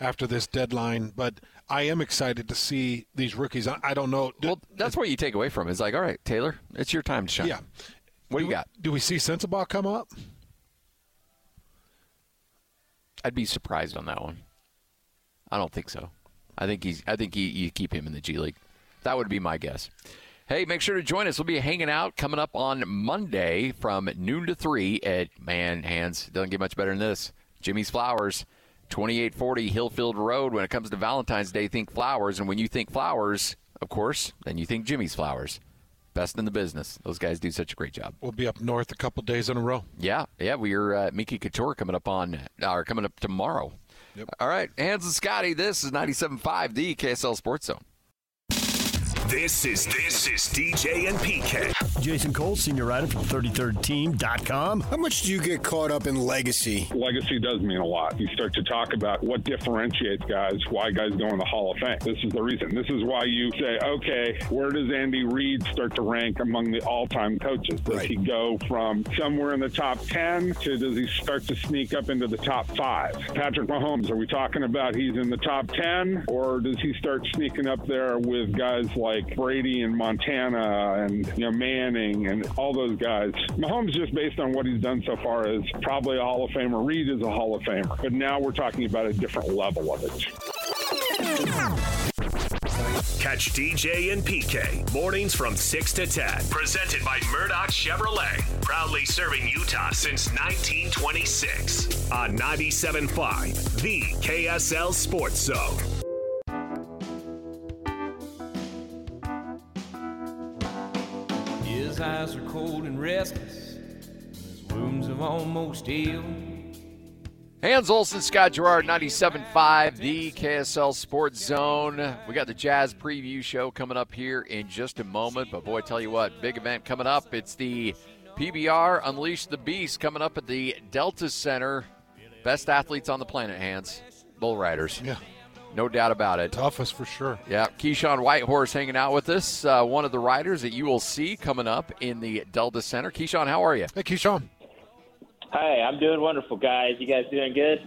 after this deadline. But I am excited to see these rookies. I, I don't know. Well, that's what you take away from. It's like, all right, Taylor, it's your time to shine. yeah. What do do you we- got? Do we see Sensabaugh come up? I'd be surprised on that one. I don't think so. I think he's. I think you, you keep him in the G League. That would be my guess. Hey, make sure to join us. We'll be hanging out coming up on Monday from noon to three at Man Hands. Doesn't get much better than this. Jimmy's Flowers, 2840 Hillfield Road. When it comes to Valentine's Day, think flowers, and when you think flowers, of course, then you think Jimmy's Flowers. Best in the business. Those guys do such a great job. We'll be up north a couple days in a row. Yeah, yeah, we're uh, Miki Couture coming up on, or coming up tomorrow. All right, Hans and Scotty, this is 97.5, the KSL Sports Zone. This is this is DJ and PK. Jason Cole, senior writer from 33rdteam.com. How much do you get caught up in legacy? legacy does mean a lot. You start to talk about what differentiates guys, why guys go in the Hall of Fame. This is the reason. This is why you say, okay, where does Andy Reid start to rank among the all-time coaches? Does Right. he go from somewhere in the top 10 to does he start to sneak up into the top five? Patrick Mahomes, are we talking about he's in the top 10 or does he start sneaking up there with guys like Brady and Montana and you know Manning and all those guys? Mahomes just based on what he's done so far is probably a Hall of Famer. Reid is a Hall of Famer, but now we're talking about a different level of it. Catch DJ and PK mornings from 6 to 10. Presented by Murdoch Chevrolet. Proudly serving Utah since 1926. On 97.5, the KSL Sports Zone. His eyes are cold and restless. His wounds have almost healed. Hans Olsen, Scott Garrard, 97.5, the KSL Sports Zone. We got the Jazz preview show coming up here in just a moment. But boy, tell you what, big event coming up. It's the PBR Unleash the Beast coming up at the Delta Center. Best athletes on the planet, Hans. Bull riders. Yeah. No doubt about it. Toughest for sure. Yeah, Keyshawn Whitehorse hanging out with us, uh, one of the riders that you will see coming up in the Delta Center. Keyshawn, how are you? Hey, Keyshawn. Hi, I'm doing wonderful, guys. You guys doing good?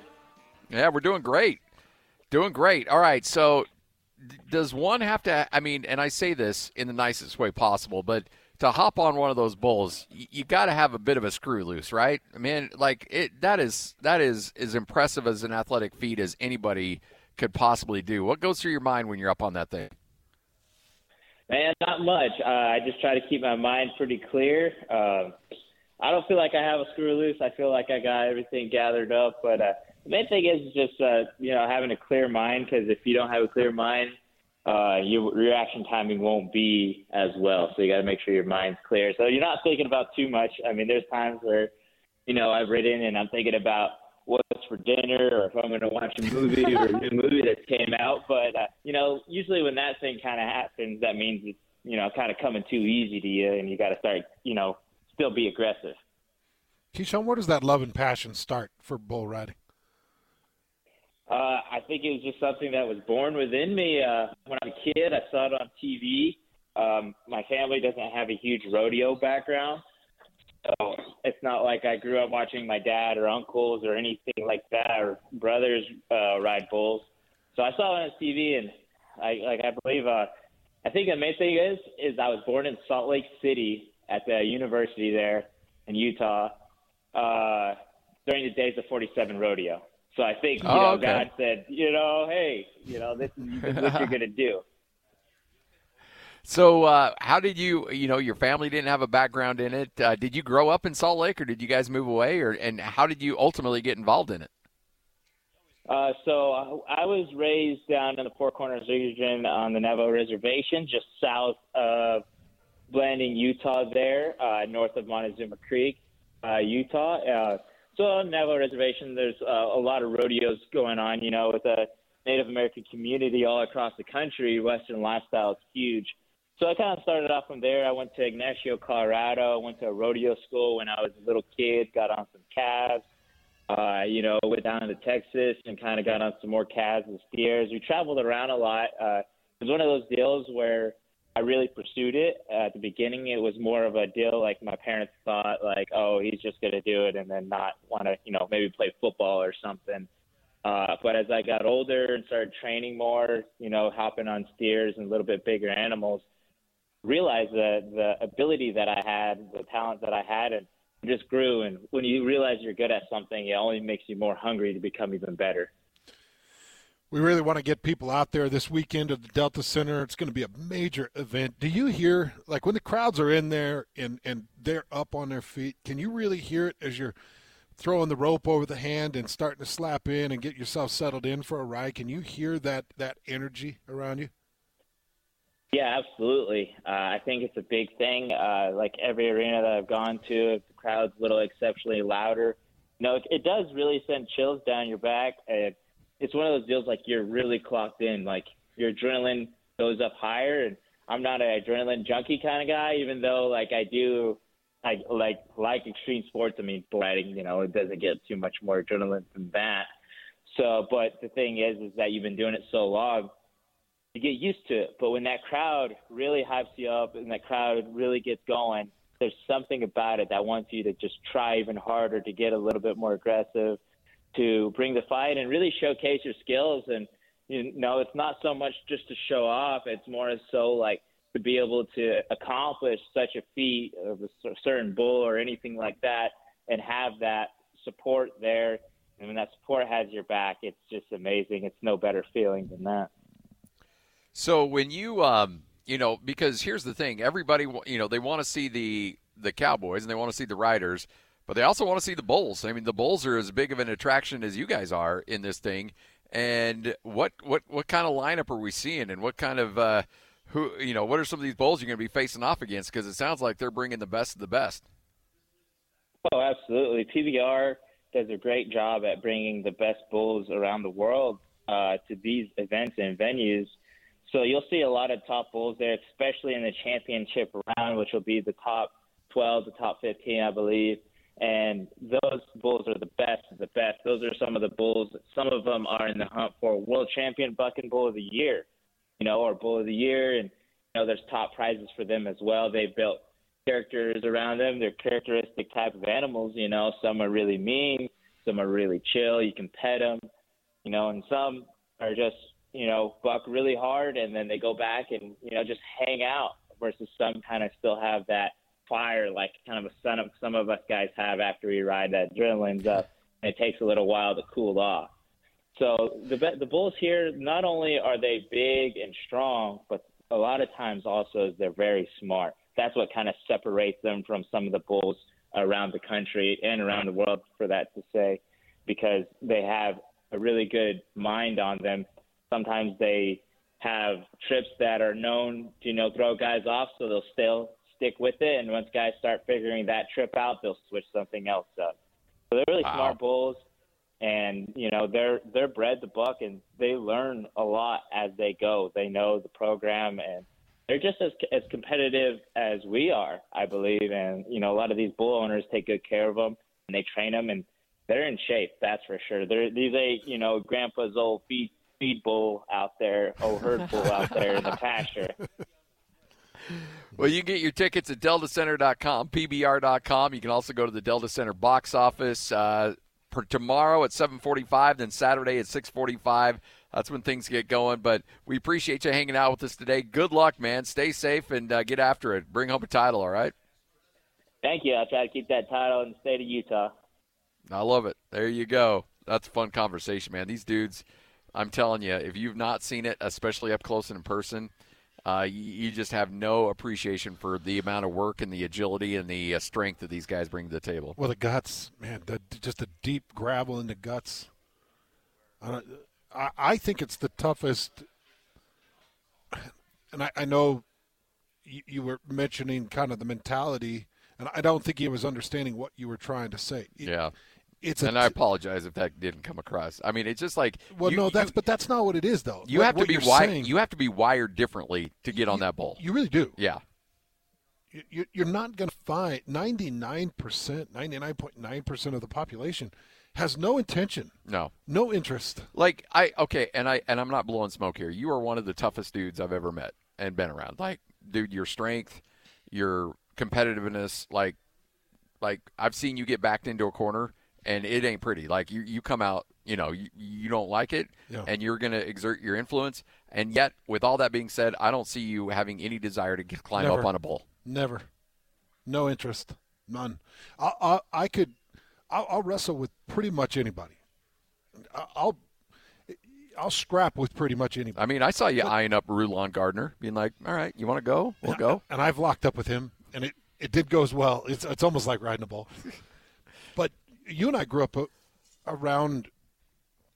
Yeah, we're doing great. Doing great. All right. So, d- does one have to? I mean, and I say this in the nicest way possible, but to hop on one of those bulls, y- you got to have a bit of a screw loose, right? I mean, like it. That is that is as impressive as an athletic feat as anybody could possibly do. What goes through your mind when you're up on that thing? Man, not much. Uh, I just try to keep my mind pretty clear. Um, I don't feel like I have a screw loose. I feel like I got everything gathered up. But uh, the main thing is just uh, you know having a clear mind because if you don't have a clear mind, uh, your reaction timing won't be as well. So you got to make sure your mind's clear. So you're not thinking about too much. I mean, there's times where you know I've ridden and I'm thinking about what's for dinner or if I'm going to watch a movie or a new movie that came out. But uh, you know, usually when that thing kind of happens, that means it's you know kind of coming too easy to you, and you got to start you know still be aggressive. Keyshawn, where does that love and passion start for bull riding? Uh, I think it was just something that was born within me. Uh, when I was a kid, I saw it on TV. Um, my family doesn't have a huge rodeo background, so it's not like I grew up watching my dad or uncles or anything like that or brothers uh, ride bulls. So I saw it on TV, and I like I believe. Uh, I think the main thing is is I was born in Salt Lake City at the university there in Utah uh, during the days of 47 rodeo. So I think you Oh, know okay. God said, you know, hey, you know, this is this is what you're gonna do. So, uh, how did you? You know, your family didn't have a background in it. Uh, did you grow up in Salt Lake, or did you guys move away, or and how did you ultimately get involved in it? Uh, so I was raised down in the Four Corners region on the Navajo Reservation, just south of Blanding, Utah, there, uh, north of Montezuma Creek. uh, Utah. Uh, so on Navajo Reservation, there's uh, a lot of rodeos going on. You know, with the Native American community all across the country, Western lifestyle is huge. So I kind of started off from there. I went to Ignacio, Colorado. I went to a rodeo school when I was a little kid. Got on some calves. Uh, you know, went down to Texas and kind of got on some more calves and steers. We traveled around a lot. Uh, it was one of those deals where I really pursued it. At the beginning, it was more of a deal like my parents thought, like, oh, he's just going to do it and then not want to, you know, maybe play football or something. Uh, but as I got older and started training more, you know, hopping on steers and a little bit bigger animals, realized the the ability that I had, the talent that I had, and just grew. And when you realize you're good at something, it only makes you more hungry to become even better. We really want to get people out there this weekend at the Delta Center. It's going to be a major event. Do you hear, like, when the crowds are in there and, and they're up on their feet, can you really hear it as you're throwing the rope over the hand and starting to slap in and get yourself settled in for a ride? Can you hear that, that energy around you? Yeah, absolutely. Uh, I think it's a big thing. Uh, like every arena that I've gone to, if the crowd's a little exceptionally louder, you know, it, it does really send chills down your back. Uh, it's one of those deals like you're really clocked in. Like your adrenaline goes up higher, and I'm not an adrenaline junkie kind of guy, even though like I do. I like like extreme sports. I mean, sledding, you know, it doesn't get too much more adrenaline than that. So, but the thing is, is that you've been doing it so long, you get used to it. But when that crowd really hypes you up and that crowd really gets going, there's something about it that wants you to just try even harder to get a little bit more aggressive, to bring the fight and really showcase your skills. And you know, it's not so much just to show off; it's more so like to be able to accomplish such a feat of a certain bull or anything like that, and have that support there. And when that support has your back, it's just amazing. It's no better feeling than that. So when you, um, you know, because here's the thing: everybody, you know, they want to see the the Cowboys and they want to see the Riders, but they also want to see the Bulls. I mean, the Bulls are as big of an attraction as you guys are in this thing. And what what what kind of lineup are we seeing, and what kind of uh, who you know what are some of these Bulls you're going to be facing off against? Because it sounds like they're bringing the best of the best. Oh, absolutely. PBR does a great job at bringing the best bulls around the world uh, to these events and venues. So you'll see a lot of top bulls there, especially in the championship round, which will be the top 12 the top 15, I believe. And those bulls are the best of the best. Those are some of the bulls. Some of them are in the hunt for world champion bucking bull of the year, you know, or bull of the year. And, you know, there's top prizes for them as well. They've built characters around them. They're characteristic type of animals, you know. Some are really mean. Some are really chill. You can pet them, you know, and some are just you know, buck really hard and then they go back and, you know, just hang out versus some kind of still have that fire like kind of a son of some of us guys have after we ride that adrenaline's up and it takes a little while to cool off. So the the bulls here not only are they big and strong, but a lot of times also they're very smart. That's what kind of separates them from some of the bulls around the country and around the world, for that to say, because they have a really good mind on them Sometimes they have trips that are known to, you know, throw guys off, so they'll still stick with it. And once guys start figuring that trip out, they'll switch something else up. So they're really wow. smart bulls, and you know they're they're bred to buck, and they learn a lot as they go. They know the program, and they're just as as competitive as we are, I believe. And you know a lot of these bull owners take good care of them, and they train them, and they're in shape. That's for sure. They're these ain't you know grandpa's old feet feed bull out there, oh herd bull out there in the pasture. Well, you can get your tickets at deltacenter.com, pbr.com. You can also go to the Delta Center box office uh, for tomorrow at 7:45, then Saturday at 6:45. That's when things get going. But we appreciate you hanging out with us today. Good luck, man. Stay safe and uh, get after it. Bring home a title, all right? Thank you. I'll try to keep that title in the state of Utah. I love it. There you go. That's a fun conversation, man. These dudes – I'm telling you, if you've not seen it, especially up close and in person, uh, you, you, just have no appreciation for the amount of work and the agility and the uh, strength that these guys bring to the table. Well, the guts, man, the, just the deep gravel in the guts. I, I think it's the toughest. And I, I know you, you were mentioning kind of the mentality and I don't think he was understanding what you were trying to say. It- Yeah. It's And I apologize if that didn't come across. I mean, it's just like well, you, no, that's you, but that's not what it is though. you What- have to be wired. saying- You have to be wired differently to get on that bowl. You really do. yeah. You- you- You're not going to find 99%, 99.9% of the population has no intention, No. no interest. Like I okay, and I and I'm not blowing smoke here. You are one of the toughest dudes I've ever met and been around. Like, dude, your strength, your competitiveness, like like I've seen you get backed into a corner and it ain't pretty. Like you you come out, you know, you, you don't like it Yeah. and you're going to exert your influence. And yet, with all that being said, I don't see you having any desire to get, climb up on a bull. Never. No interest. None. I, I, I could, I'll, I'll wrestle with pretty much anybody. I- I'll, I'll scrap with pretty much anybody. I mean, I saw you eyeing up Rulon Gardner, being like, "All right, you want to go? We'll go." And I've locked up with him, and it, it did go as well. It's, it's almost like riding a bull. but you and I grew up around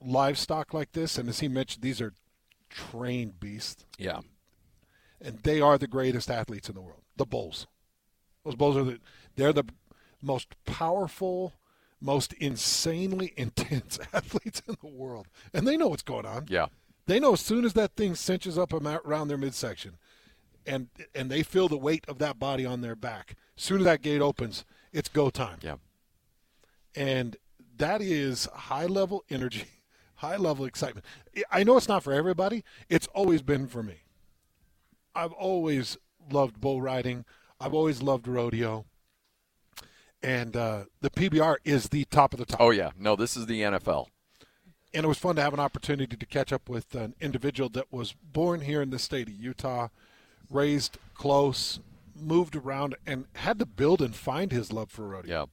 livestock like this, and as he mentioned, these are trained beasts, Yeah. and they are the greatest athletes in the world. The bulls. Those bulls are the they're the most powerful, most insanely intense athletes in the world, and they know what's going on. Yeah. They know as soon as that thing cinches up around their midsection, and and they feel the weight of that body on their back. As soon as that gate opens, it's go time. Yeah. And that is high level energy, high level excitement. I know it's not for everybody. It's always been for me. I've always loved bull riding. I've always loved rodeo. And uh, the PBR is the top of the top. Oh yeah. No, this is the NFL. and it was fun to have an opportunity to catch up with an individual that was born here in the state of Utah, raised close, moved around, and had to build and find his love for rodeo.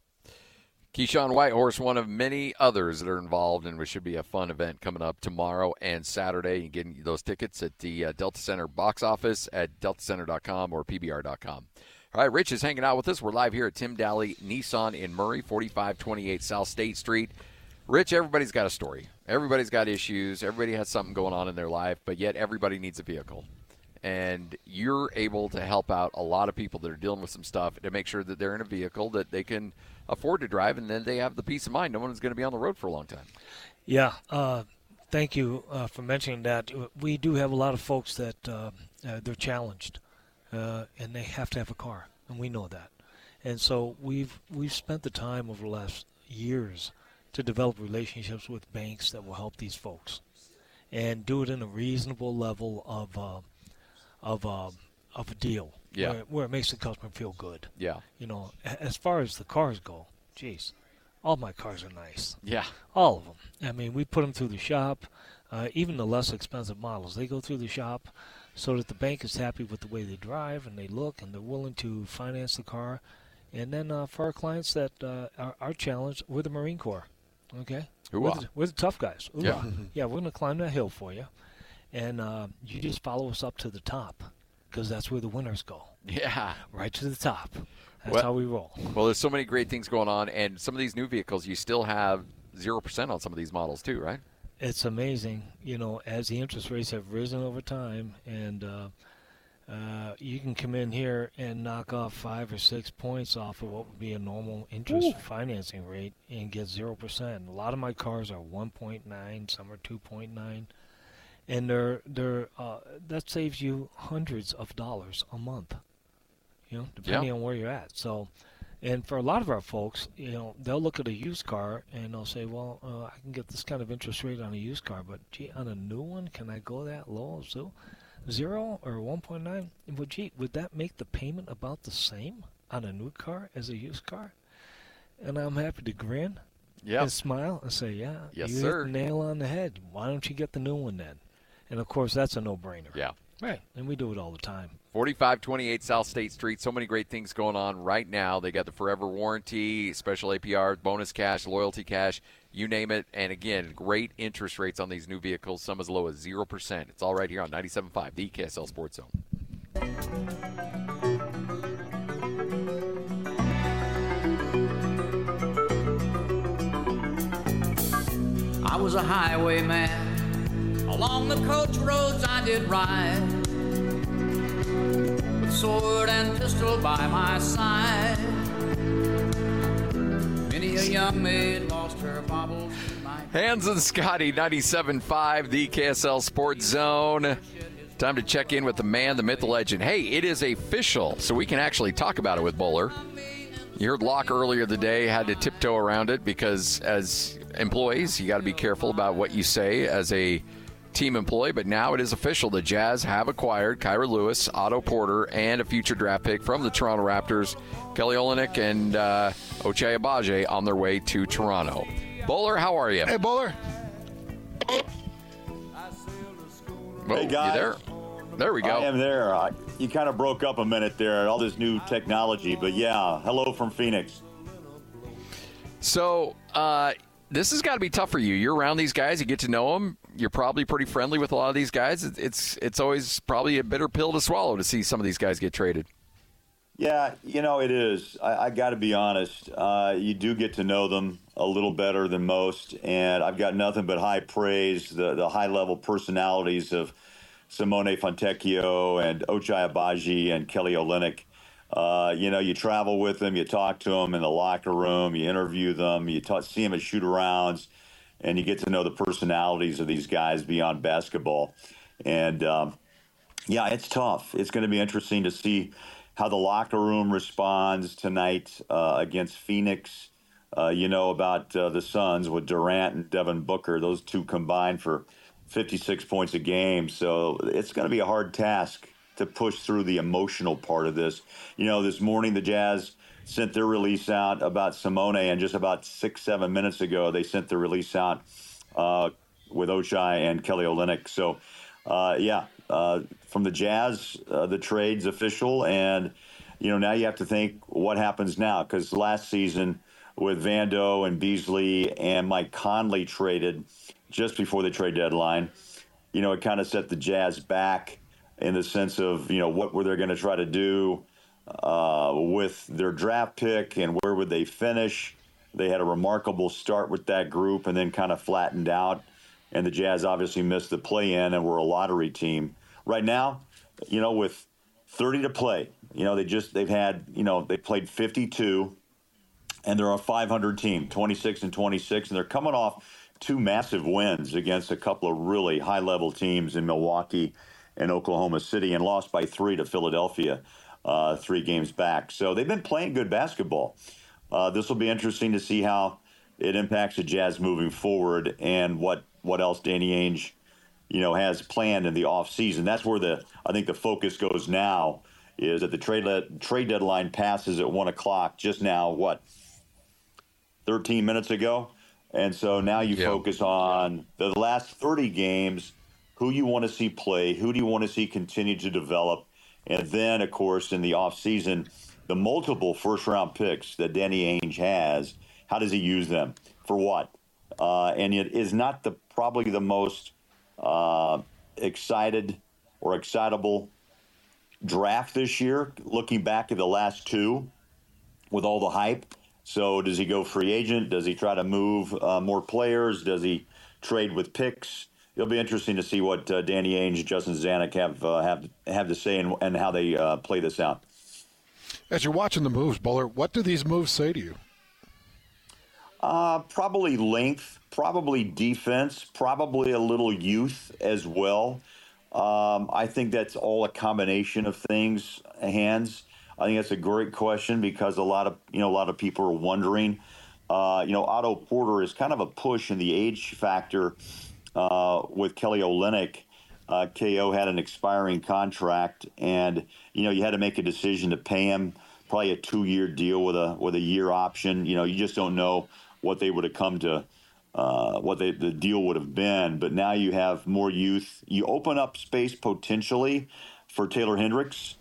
Keyshawn Whitehorse, one of many others that are involved, and it should be a fun event coming up tomorrow and Saturday. You can get those tickets at the uh, Delta Center box office at deltacenter.com or pbr.com. All right, Rich is hanging out with us. We're live here at Tim Daly Nissan in Murray, 4528 South State Street. Rich, everybody's got a story. Everybody's got issues. Everybody has something going on in their life, but yet everybody needs a vehicle. And you're able to help out a lot of people that are dealing with some stuff to make sure that they're in a vehicle that they can afford to drive, and then they have the peace of mind. No one's going to be on the road for a long time. Yeah, uh, thank you uh, for mentioning that. We do have a lot of folks that uh, uh, they're challenged, uh, and they have to have a car, and we know that. And so we've we've spent the time over the last years to develop relationships with banks that will help these folks, and do it in a reasonable level of uh, of uh, of a deal, Yeah. where, where it makes the customer feel good. Yeah. You know, as far as the cars go, geez, all my cars are nice. Yeah. All of them. I mean, we put them through the shop. Uh, even the less expensive models, they go through the shop so that the bank is happy with the way they drive and they look and they're willing to finance the car. And then uh, for our clients that uh, are, are challenged, we're the Marine Corps. Okay? We're the, we're the tough guys. Yeah. Yeah, we're going to climb that hill for you. And uh, you just follow us up to the top because that's where the winners go. Yeah. Right to the top. That's Well- how we roll. Well, there's so many great things going on, and some of these new vehicles, you still have 0% on some of these models, too, right? it's amazing, you know, as the interest rates have risen over time, and uh, uh, you can come in here and knock off five or six points off of what would be a normal interest financing rate and get zero percent. A lot of my cars are 1.9, some are 2.9, and they're they're uh, that saves you hundreds of dollars a month. You know, depending on where you're at. So. And for a lot of our folks, you know, they'll look at a used car and they'll say, "Well, uh, I can get this kind of interest rate on a used car, but gee, on a new one, can I go that low? So, zero or 1.9? Well, gee, would that make the payment about the same on a new car as a used car?" And I'm happy to grin Yeah. and smile and say, "Yeah, Yes, you sir. hit the nail on the head. Why don't you get the new one then?" And of course, that's a no-brainer. Yeah. Right. And we do it all the time. 4528 South State Street. So many great things going on right now. They got the forever warranty, special APR, bonus cash, loyalty cash, you name it. And again, great interest rates on these new vehicles, some as low as 0%. It's all right here on 97.5, the KSL Sports Zone. I was a highwayman. Along the coach roads I did ride. With sword and pistol by my side. Hans. young maid lost her and Scotty, 97.5, the KSL Sports Zone. Time to check in with the man, the myth, the legend. Hey, it is official, so we can actually talk about it with Bowler. You heard Locke earlier today had to tiptoe around it because as employees, you got to be careful about what you say as a team employee. But now it is official. The Jazz have acquired Kira Lewis, Otto Porter, and a future draft pick from the Toronto Raptors, Kelly Olynyk and uh, Ochai Agbaji on their way to Toronto. Bowler, how are you? Hey, Bowler. Whoa, Hey, guys. You there? There we go. I am there. I, you kind of broke up a minute there, all this new technology. But yeah, hello from Phoenix. So, uh, this has got to be tough for you. You're around these guys, you get to know them. You're probably pretty friendly with a lot of these guys. It's it's, always probably a bitter pill to swallow to see some of these guys get traded. Yeah, you know, it is. I, I got to be honest. Uh, you do get to know them a little better than most. And I've got nothing but high praise, the, the high level personalities of Simone Fontecchio and Ochai Agbaji and Kelly Olynyk. Uh, you know, you travel with them, you talk to them in the locker room, you interview them, you talk, see them at shoot arounds, and you get to know the personalities of these guys beyond basketball. And um, yeah, it's tough. It's going to be interesting to see how the locker room responds tonight uh, against Phoenix. Uh, you know about uh, the Suns with Durant and Devin Booker; those two combined for 56 points a game. So it's going to be a hard task to push through the emotional part of this. You know, this morning the Jazz sent their release out about Simone, and just about six, seven minutes ago, they sent the release out uh, with Ochai and Kelly Olynyk. So, uh, yeah, uh, from the Jazz, uh, the trade's official, and you know now you have to think what happens now because last season with Vando and Beasley and Mike Conley traded just before the trade deadline, you know it kind of set the Jazz back in the sense of you know what were they going to try to do uh, with their draft pick and where would they finish. They had a remarkable start with that group and then kind of flattened out. And the Jazz obviously missed the play in and were a lottery team. Right now, you know, with 30 to play, you know, they just, they've had, you know, they played 52 and they're a 500 team, 26 and 26. And they're coming off two massive wins against a couple of really high level teams in Milwaukee and Oklahoma City and lost by three to Philadelphia uh, three games back. So they've been playing good basketball. Uh, this will be interesting to see how it impacts the Jazz moving forward and what, what else Danny Ainge, you know, has planned in the offseason. That's where the I think the focus goes now is that the trade le- trade deadline passes at one o'clock just now. What, thirteen minutes ago, and so now you focus on the last thirty games. Who you want to see play? Who do you want to see continue to develop? And then, of course, in the offseason, the multiple first round picks that Danny Ainge has, how does he use them? For what? Uh, and it is not the probably the most uh, excited or excitable draft this year, looking back at the last two with all the hype. So, does he go free agent? Does he try to move uh, more players? Does he trade with picks? It'll be interesting to see what uh, Danny Ainge and Justin Zanik have uh, have have to say and, and how they uh, play this out. As you're watching the moves, Bowler, what do these moves say to you? Uh, probably length, probably defense, probably a little youth as well. Um, I think that's all a combination of things. Hans. I think that's a great question because a lot of you know a lot of people are wondering. Uh, you know, Otto Porter is kind of a push in the age factor uh, with Kelly Olynyk. Uh, KO had an expiring contract, and you know you had to make a decision to pay him probably a two-year deal with a with a year option. You know, you just don't know what they would have come to, uh, what they, the deal would have been. But now you have more youth. You open up space potentially for Taylor Hendricks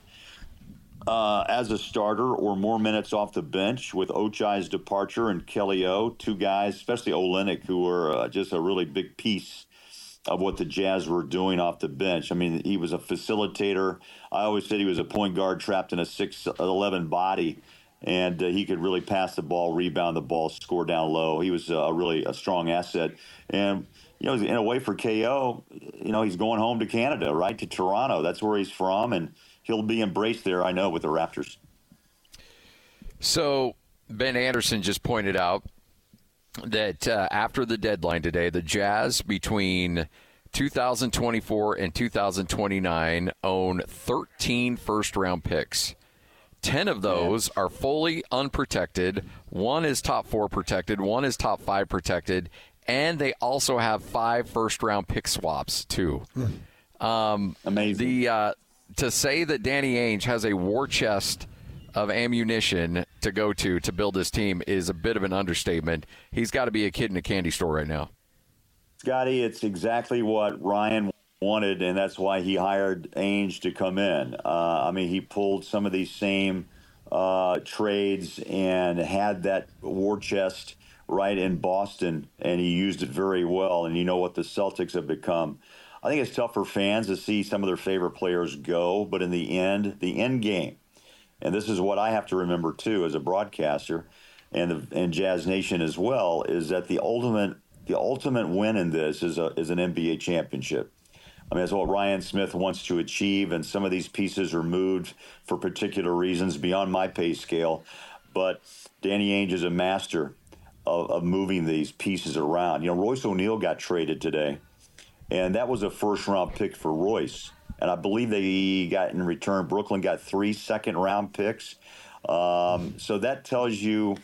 uh, as a starter or more minutes off the bench with Ochai's departure and Kelly O, two guys, especially Olynyk, who were uh, just a really big piece of what the Jazz were doing off the bench. I mean, he was a facilitator. I always said he was a point guard trapped in a 6'11 body, and uh, he could really pass the ball, rebound the ball, score down low. He was uh, a really a strong asset. And, you know, in a way for KO, you know, he's going home to Canada, right, to Toronto. That's where he's from, and he'll be embraced there, I know, with the Raptors. So Ben Anderson just pointed out that uh, after the deadline today, the Jazz between 2024 and 2029 own 13 first round picks. 10 of those are fully unprotected. One is top four protected, one is top five protected, and they also have five first round pick swaps, too. Um, Amazing. The, uh, to say that Danny Ainge has a war chest of ammunition to go to to build this team is a bit of an understatement. He's got to be a kid in a candy store right now. Scotty, it's exactly what Ryan wanted, and that's why he hired Ainge to come in. Uh, I mean, he pulled some of these same uh, trades and had that war chest right in Boston, and he used it very well. And you know what the Celtics have become. I think it's tough for fans to see some of their favorite players go, but in the end, the end game, and this is what I have to remember too as a broadcaster, and the, and Jazz Nation as well, is that the ultimate the ultimate win in this is a is an NBA championship. I mean, that's what Ryan Smith wants to achieve, and some of these pieces are moved for particular reasons beyond my pay scale. But Danny Ainge is a master of, of moving these pieces around. You know, Royce O'Neale got traded today, and that was a first round pick for Royce. And I believe they got in return, Brooklyn got three second round picks. Um, so that tells you,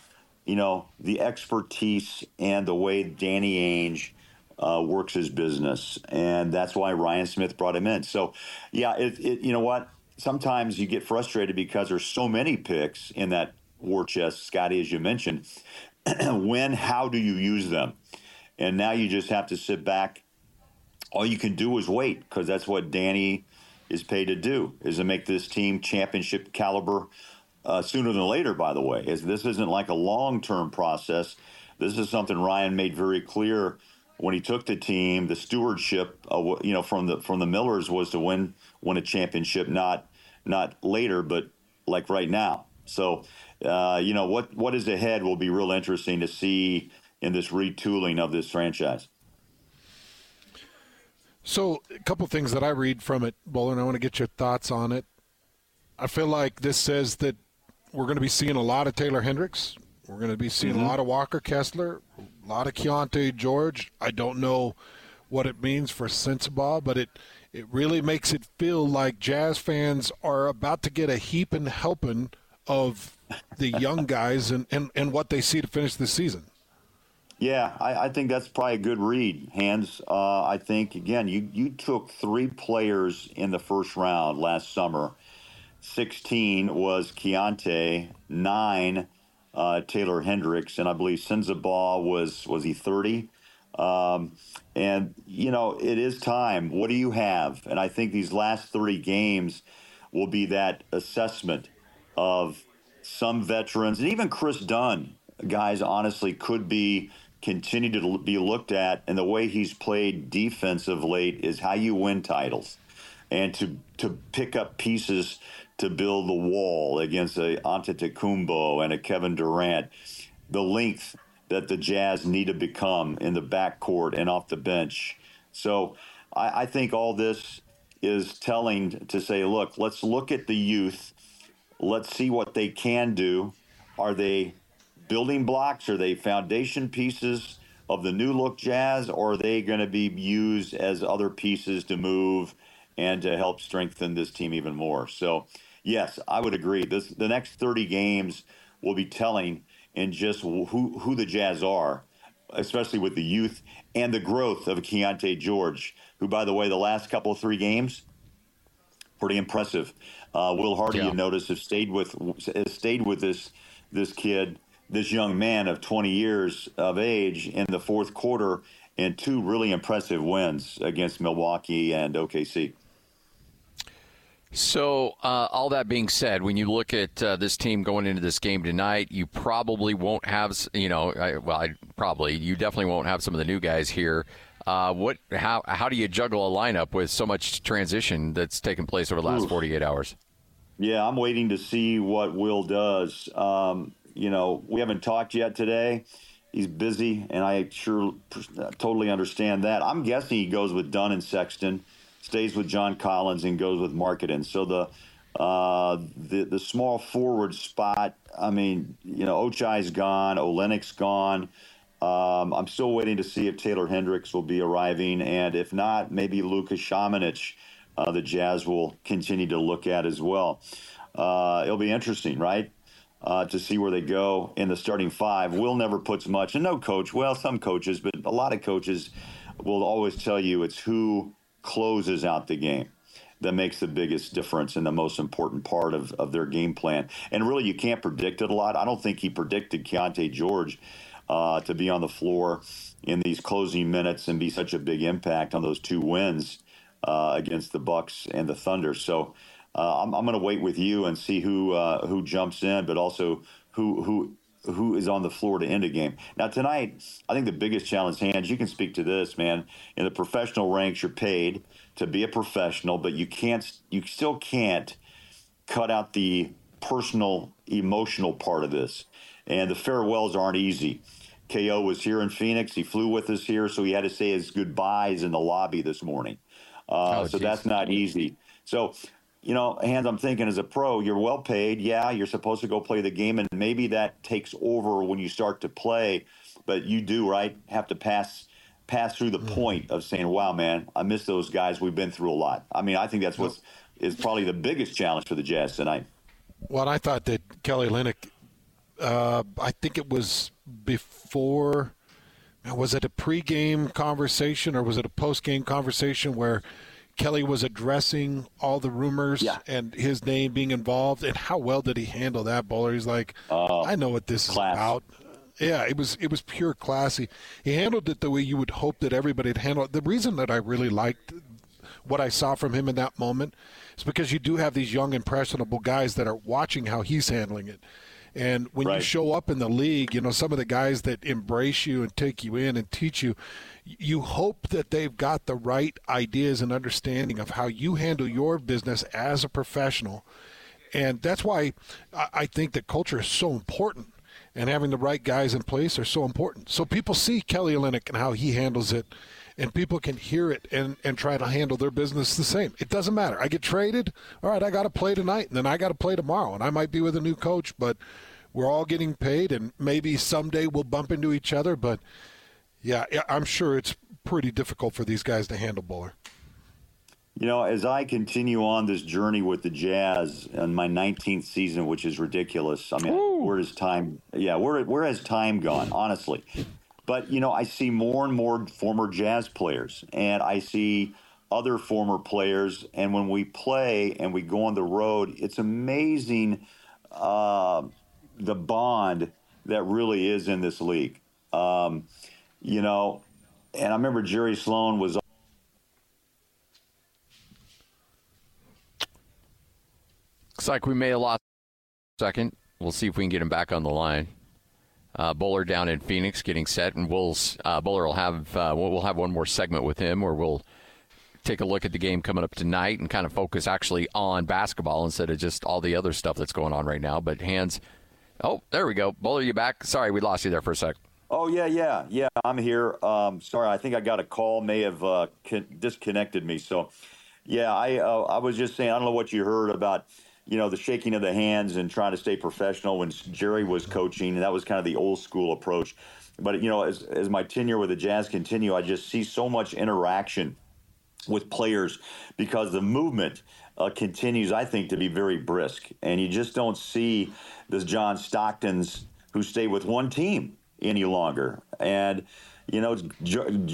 you know, the expertise and the way Danny Ainge uh, works his business, and that's why Ryan Smith brought him in. So, yeah, it, it you know what? Sometimes you get frustrated because there's so many picks in that war chest, Scotty, as you mentioned. when, how do you use them? And now you just have to sit back. All you can do is wait because that's what Danny is paid to do is to make this team championship caliber uh, sooner than later. By the way, is this isn't like a long term process. This is something Ryan made very clear when he took the team. The stewardship, you know, from the from the Millers was to win win a championship, not not later, but like right now. So, uh, you know, what what is ahead will be real interesting to see in this retooling of this franchise. So, a couple things that I read from it, Bowler, I want to get your thoughts on it. I feel like this says that we're going to be seeing a lot of Taylor Hendricks. We're going to be seeing Mm-hmm. a lot of Walker Kessler, a lot of Keyonte George. I don't know what it means for Sensabaugh, but it it really makes it feel like Jazz fans are about to get a heaping helping of the young guys and, and, and what they see to finish the season. Yeah, I, I think that's probably a good read, Hans. Uh, I think again, you you took three players in the first round last summer. Sixteen was Keyonte, nine uh, Taylor Hendricks, and I believe Sensabaugh was was he thirty. Um, and you know, it is time. What do you have? And I think these last three games will be that assessment of some veterans, and even Chris Dunn, guys, honestly, could be continue to be looked at. And the way he's played defense of late is how you win titles, and to to pick up pieces to build the wall against a Antetokounmpo and a Kevin Durant. The length that the Jazz need to become in the backcourt and off the bench. So I, I think all this is telling to say, look, let's look at the youth. Let's see what they can do. Are they building blocks? Are they foundation pieces of the new look Jazz? Or are they going to be used as other pieces to move and to help strengthen this team even more? So, yes, I would agree. This the next 30 games will be telling in just who who the Jazz are, especially with the youth and the growth of Keyonte George, who, by the way, the last couple of three games, pretty impressive. Uh, Will Hardy, Yeah. you notice, has stayed with has stayed with this this kid, this young man of 20 years of age in the fourth quarter, in two really impressive wins against Milwaukee and OKC. So, uh, all that being said, when you look at uh, this team going into this game tonight, you probably won't have, you know, I, well, I, probably you definitely won't have some of the new guys here. Uh, what? How? How do you juggle a lineup with so much transition that's taken place over the last Oof. 48 hours? Yeah, I'm waiting to see what Will does. Um, you know, we haven't talked yet today. He's busy, and I sure totally understand that. I'm guessing he goes with Dunn and Sexton, stays with John Collins, and goes with Markkanen. So the uh, the the small forward spot. I mean, you know, Ochai's gone, Olynyk's gone. Um, I'm still waiting to see if Taylor Hendricks will be arriving, and if not, maybe Lucas Samanic, uh, the Jazz will continue to look at as well. Uh, it'll be interesting, right? Uh, to see where they go in the starting five. Will never puts much, and no coach. Well, some coaches, but a lot of coaches will always tell you it's who closes out the game that makes the biggest difference and the most important part of, of their game plan. And really, you can't predict it a lot. I don't think he predicted Keyonte George uh, to be on the floor in these closing minutes and be such a big impact on those two wins uh, against the Bucks and the Thunder. So uh, I'm, I'm going to wait with you and see who uh, who jumps in, but also who who who is on the floor to end a game. Now tonight, I think the biggest challenge, Hans. You can speak to this, man. In the professional ranks, you're paid to be a professional, but you can't, you still can't cut out the personal, emotional part of this. And the farewells aren't easy. KO was here in Phoenix. He flew with us here, so he had to say his goodbyes in the lobby this morning. Uh, oh, so geez. that's not easy. So, you know, Hans. I'm thinking as a pro, you're well paid. Yeah, you're supposed to go play the game, and maybe that takes over when you start to play. But you do right have to pass pass through the point of saying, "Wow, man, I miss those guys. We've been through a lot." I mean, I think that's what is probably the biggest challenge for the Jazz tonight. Well, I thought that Kelly Olynyk, Uh, I think it was before. Was it a pregame conversation or was it a postgame conversation where Kelly was addressing all the rumors yeah. and his name being involved? And how well did he handle that, Bowler? He's like, uh, I know what this class. is about. Yeah, it was it was pure classy. He handled it the way you would hope that everybody would handle it. The reason that I really liked what I saw from him in that moment is because you do have these young impressionable guys that are watching how he's handling it. And when right. you show up in the league, you know, some of the guys that embrace you and take you in and teach you, you hope that they've got the right ideas and understanding of how you handle your business as a professional. And that's why I think that culture is so important and having the right guys in place are so important. So people see Kelly Olynyk and how he handles it, and people can hear it and, and try to handle their business the same. It doesn't matter. I get traded. All right, I got to play tonight, and then I got to play tomorrow, and I might be with a new coach, but we're all getting paid, and maybe someday we'll bump into each other. But yeah, I'm sure it's pretty difficult for these guys to handle Bowler. You know, as I continue on this journey with the Jazz in my 19th season, which is ridiculous. I mean, Ooh. where does time? Yeah, where where has time gone? Honestly, but you know, I see more and more former Jazz players, and I see other former players. And when we play and we go on the road, it's amazing uh, the bond that really is in this league. Um, you know, and I remember Jerry Sloan was Looks like we may have lost second. We'll see if we can get him back on the line. Uh, Bowler down in Phoenix getting set, and we'll uh, Bowler will have uh, we'll have one more segment with him where we'll take a look at the game coming up tonight and kind of focus actually on basketball instead of just all the other stuff that's going on right now. But Hans, oh, there we go. Bowler, you back? Sorry, we lost you there for a sec. Oh yeah, yeah, yeah. I'm here. Um, sorry, I think I got a call. May have uh, con- disconnected me. So, yeah, I uh, I was just saying. I don't know what you heard about you know, the shaking of the hands and trying to stay professional when Jerry was coaching. And that was kind of the old school approach. But, you know, as, as my tenure with the Jazz continue, I just see so much interaction with players because the movement uh, continues, I think, to be very brisk. And you just don't see this John Stocktons who stay with one team any longer. And, you know,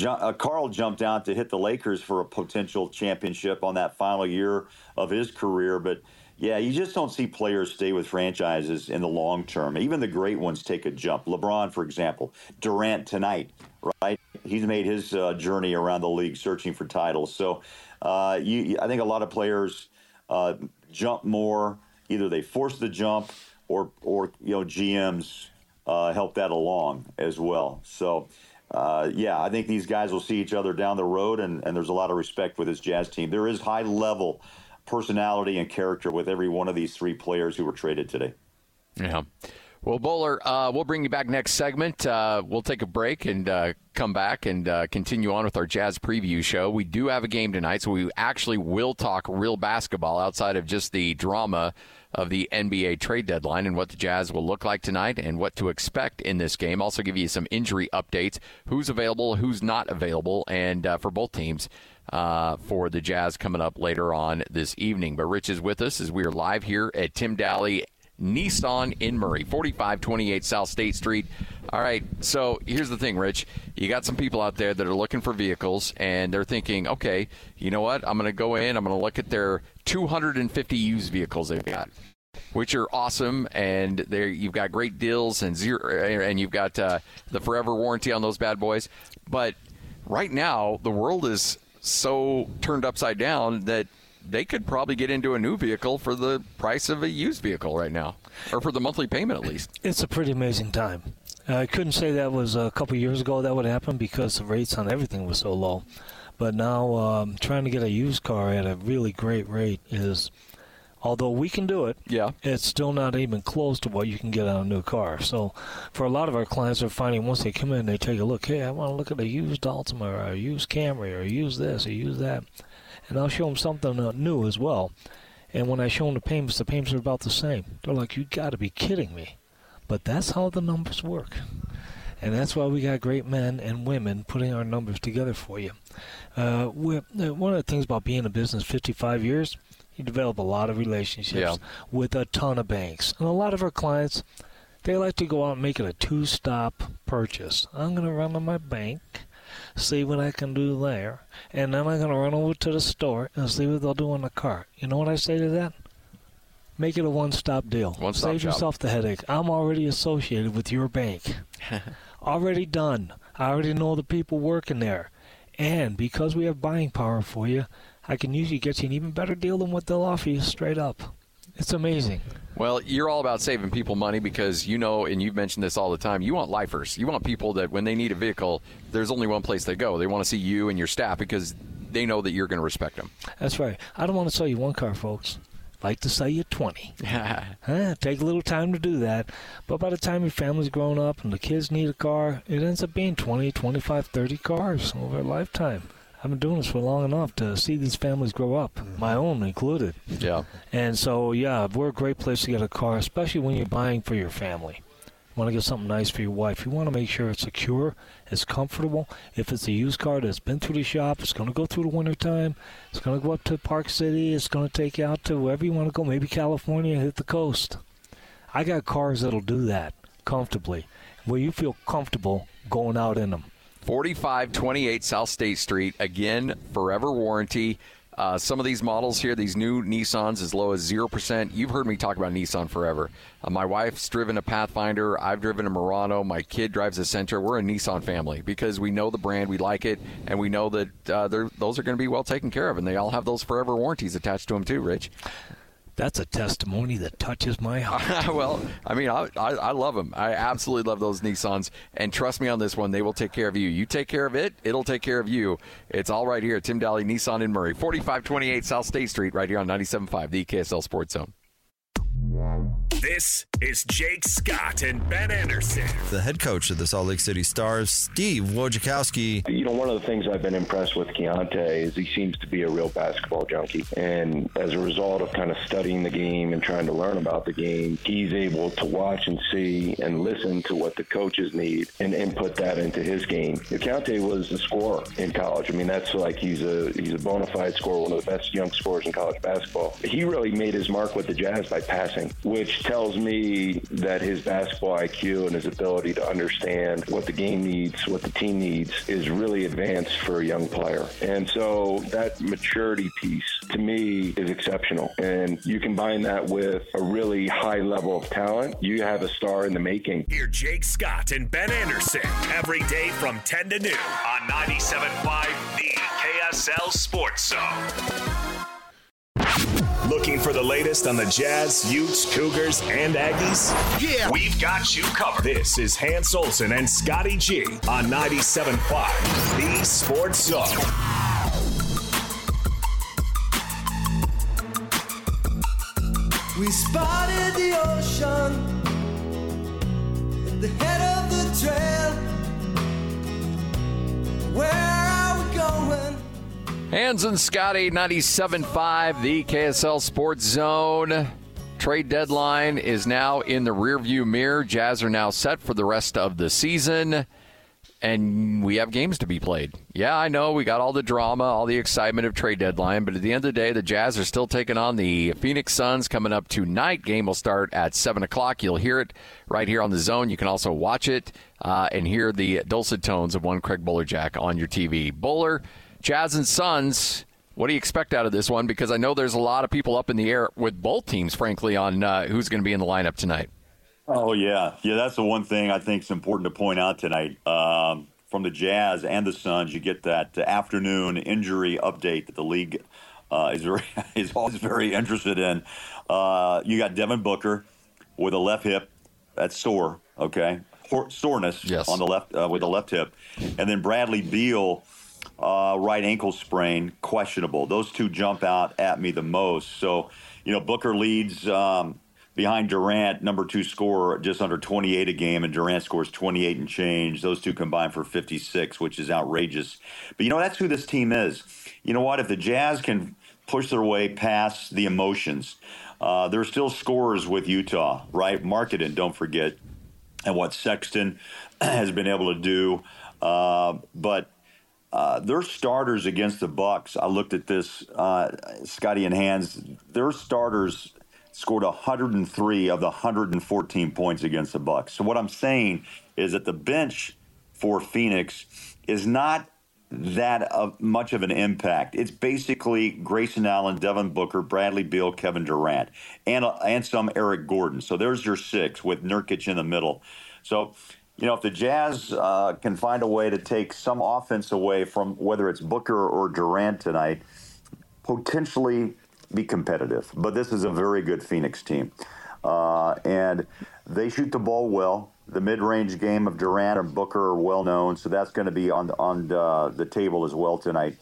uh, Karl jumped out to hit the Lakers for a potential championship on that final year of his career. But, yeah, you just don't see players stay with franchises in the long term. Even the great ones take a jump. LeBron, for example, Durant tonight, right? He's made his uh, journey around the league searching for titles. So, uh, you, I think a lot of players uh, jump more. Either they force the jump, or or you know GMs uh, help that along as well. So. Uh, yeah, I think these guys will see each other down the road, and, and there's a lot of respect with this Jazz team. There is high level personality and character with every one of these three players who were traded today. Yeah. Well, Bowler, uh, we'll bring you back next segment. Uh, we'll take a break and uh, come back and uh, continue on with our Jazz preview show. We do have a game tonight, so we actually will talk real basketball outside of just the drama of the NBA trade deadline and what the Jazz will look like tonight and what to expect in this game. Also, give you some injury updates who's available, who's not available, and uh, for both teams. Uh, for the Jazz coming up later on this evening. But Rich is with us as we are live here at Tim Dahle Nissan in Murray, 4528 South State Street. All right, so here's the thing, Rich. You got some people out there that are looking for vehicles, and they're thinking, okay, you know what? I'm going to go in, I'm going to look at their 250 used vehicles they've got. Which are awesome, and there you've got great deals and zero, and you've got uh, the forever warranty on those bad boys. But right now, the world is so turned upside down that they could probably get into a new vehicle for the price of a used vehicle right now, or for the monthly payment at least. It's a pretty amazing time. I couldn't say that was a couple years ago that would happen because the rates on everything was so low. But now um, trying to get a used car at a really great rate is, although we can do it, yeah, it's still not even close to what you can get on a new car. So for a lot of our clients, they're finding once they come in, they take a look. Hey, I want to look at a used Altima or a used Camry or a used this or use that, and I'll show them something uh, new as well. And when I show them the payments, the payments are about the same. They're like, "You got to be kidding me!" But that's how the numbers work. And that's why we got great men and women putting our numbers together for you. Uh, one of the things about being in business 55 years, you develop a lot of relationships Yeah. with a ton of banks. And a lot of our clients, they like to go out and make it a two stop purchase. I'm going to run to my bank, see what I can do there, and then I'm going to run over to the store and see what they'll do on the car. You know what I say to that? Make it a one stop deal. One-stop Save shop. yourself the headache. I'm already associated with your bank. already done. I already know the people working there. And because we have buying power for you, I can usually get you an even better deal than what they'll offer you straight up. It's amazing. Well, you're all about saving people money because you know, and you've mentioned this all the time. You want lifers. You want people that when they need a vehicle, there's only one place they go. They want to see you and your staff because they know that you're going to respect them. That's right. I don't want to sell you one car, folks. I'd like to sell you 20. Huh, take a little time to do that. But by the time your family's grown up and the kids need a car, it ends up being 20, 25, 30 cars over a lifetime. I've been doing this for long enough to see these families grow up, mm-hmm. my own included. Yeah. And so, yeah, we're a great place to get a car, especially when you're buying for your family. You want to get something nice for your wife. You want to make sure it's secure, it's comfortable. If it's a used car that's been through the shop, it's going to go through the winter time. It's going to go up to Park City. It's going to take you out to wherever you want to go, maybe California, hit the coast. I got cars that'll do that comfortably, where you feel comfortable going out in them. 4528 South State Street. Again, forever warranty. Uh, some of these models here, these new Nissans, as low as 0%. You've heard me talk about Nissan forever. Uh, my wife's driven a Pathfinder. I've driven a Murano. My kid drives a Sentra. We're a Nissan family because we know the brand, we like it, and we know that uh, those are going to be well taken care of. And they all have those forever warranties attached to them, too, Rich. That's a testimony that touches my heart. well, I mean, I, I, I love them. I absolutely love those Nissans. And trust me on this one, they will take care of you. You take care of it, it'll take care of you. It's all right here at Tim Dahle Nissan in Murray, 4528 South State Street, right here on 97.5, the KSL Sports Zone. This is Jake Scott and Ben Anderson. The head coach of the Salt Lake City Stars, Steve Wojciechowski. You know, one of the things I've been impressed with Keyonte is he seems to be a real basketball junkie. And as a result of kind of studying the game and trying to learn about the game, he's able to watch and see and listen to what the coaches need and input that into his game. Keyonte was a scorer in college. I mean, that's like he's a he's a bona fide scorer, one of the best young scorers in college basketball. He really made his mark with the Jazz by passing, which tells me that his basketball IQ and his ability to understand what the game needs, what the team needs, is really advanced for a young player. And so that maturity piece to me is exceptional. And you combine that with a really high level of talent, you have a star in the making. Hear Jake Scott and Ben Anderson every day from 10 to noon on 97.5 The KSL Sports Zone. Looking for the latest on the Jazz, Utes, Cougars, and Aggies? Yeah. We've got you covered. This is Hans Olsen and Scotty G on 97.5 The Sports Zone. We spotted the ocean at the head of the trail. Where are we going? Hans and Scotty, 97.5, the KSL Sports Zone. Trade deadline is now in the rearview mirror. Jazz are now set for the rest of the season, and we have games to be played. Yeah, I know we got all the drama, all the excitement of trade deadline, but at the end of the day, the Jazz are still taking on the Phoenix Suns coming up tonight. Game will start at seven o'clock. You'll hear it right here on the zone. You can also watch it uh, and hear the dulcet tones of one Craig Bolerjack on your TV. Bowler, Jazz and Suns. What do you expect out of this one? Because I know there's a lot of people up in the air with both teams, frankly, on uh, who's going to be in the lineup tonight. Oh yeah, yeah. That's the one thing I think is important to point out tonight. Um, from the Jazz and the Suns, you get that afternoon injury update that the league uh, is very is always very interested in. Uh, you got Devin Booker with a left hip that's sore, okay, soreness yes. on the left uh, with the left hip, and then Bradley Beal uh, right ankle sprain, questionable. Those two jump out at me the most. So, you know, Booker leads um, behind Durant, number two scorer, just under 28 a game, and Durant scores 28 and change. Those two combine for 56, which is outrageous. But, you know, that's who this team is. You know what? If the Jazz can push their way past the emotions, uh, there's still scorers with Utah, right? Markkanen, don't forget, and what Sexton has been able to do. Uh, but uh, their starters against the Bucks. I looked at this, uh, Scotty and Hans. Their starters scored 103 of the 114 points against the Bucks. So what I'm saying is that the bench for Phoenix is not that of much of an impact. It's basically Grayson Allen, Devin Booker, Bradley Beal, Kevin Durant, and and some Eric Gordon. So there's your six with Nurkic in the middle. So you know, if the Jazz uh, can find a way to take some offense away from whether it's Booker or Durant tonight, potentially be competitive. But this is a very good Phoenix team. Uh, and they shoot the ball well. The mid-range game of Durant and Booker are well known, so that's going to be on on uh, the table as well tonight.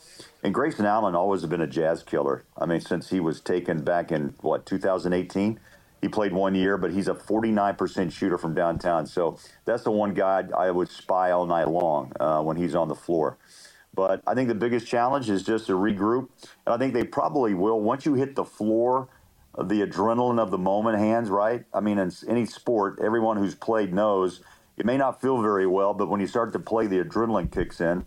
And Grayson Allen always has been a Jazz killer. I mean, since he was taken back in what 2018 he played one year, but he's a 49% shooter from downtown. So that's the one guy I would spy all night long uh, when he's on the floor. But I think the biggest challenge is just to regroup. And I think they probably will. Once you hit the floor, the adrenaline of the moment, Hans, right? I mean, in any sport, everyone who's played knows it may not feel very well, but when you start to play, the adrenaline kicks in.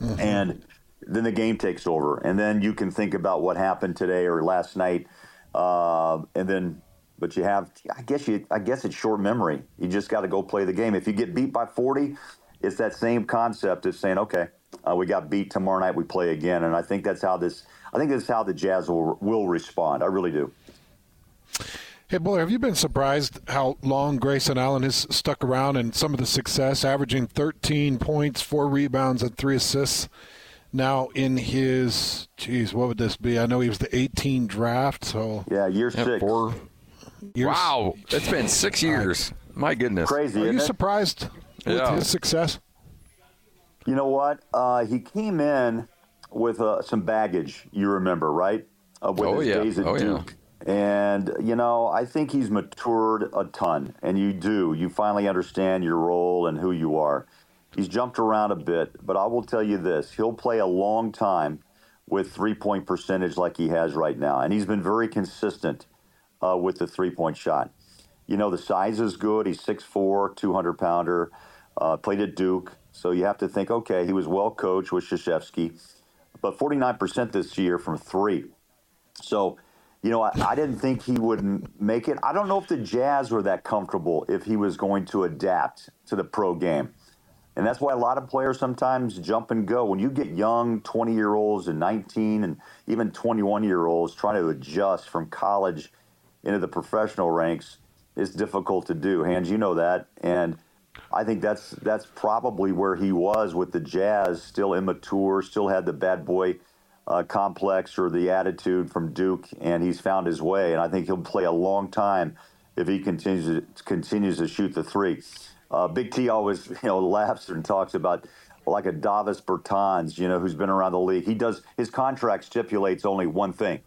Mm-hmm. And then the game takes over. And then you can think about what happened today or last night. Uh, and then but you have I guess you I guess it's short memory. You just got to go play the game. If you get beat by 40, it's that same concept of saying, okay, uh, we got beat tomorrow night, we play again, and I think that's how this I think that's how the Jazz will will respond. I really do. Hey, boy, have you been surprised how long Grayson Allen has stuck around and some of the success, averaging 13 points, four rebounds, and three assists? Now in his, geez, what would this be? I know he was the 18 draft, so yeah, year six. Four, Years. Wow, it's been six years. My goodness, crazy. Are you it? surprised with Yeah. his success? You know what? Uh, he came in with uh, some baggage. You remember, right? Uh, with Oh, his yeah. days at Oh, yeah. Duke. And you know, I think he's matured a ton, and you do. You finally understand your role and who you are. He's jumped around a bit, but I will tell you this: he'll play a long time with three-point percentage like he has right now, and he's been very consistent uh, with the three-point shot. You know, the size is good. He's 6'4", 200 pounder. Uh, played at Duke, so you have to think, okay, he was well coached with Krzyzewski, but 49% this year from three. So, you know, I, I didn't think he would make it. I don't know if the Jazz were that comfortable if he was going to adapt to the pro game. And that's why a lot of players sometimes jump and go. When you get young 20 year olds and 19 and even 21 year olds trying to adjust from college into the professional ranks, it's difficult to do. Hans, you know that. And I think that's that's probably where he was with the Jazz, still immature, still had the bad boy uh, complex or the attitude from Duke, and he's found his way. And I think he'll play a long time if he continues to, continues to shoot the three. Uh, Big T always you know laughs and talks about like a Davis Bertans, you know, who's been around the league. He does his contract stipulates only one thing,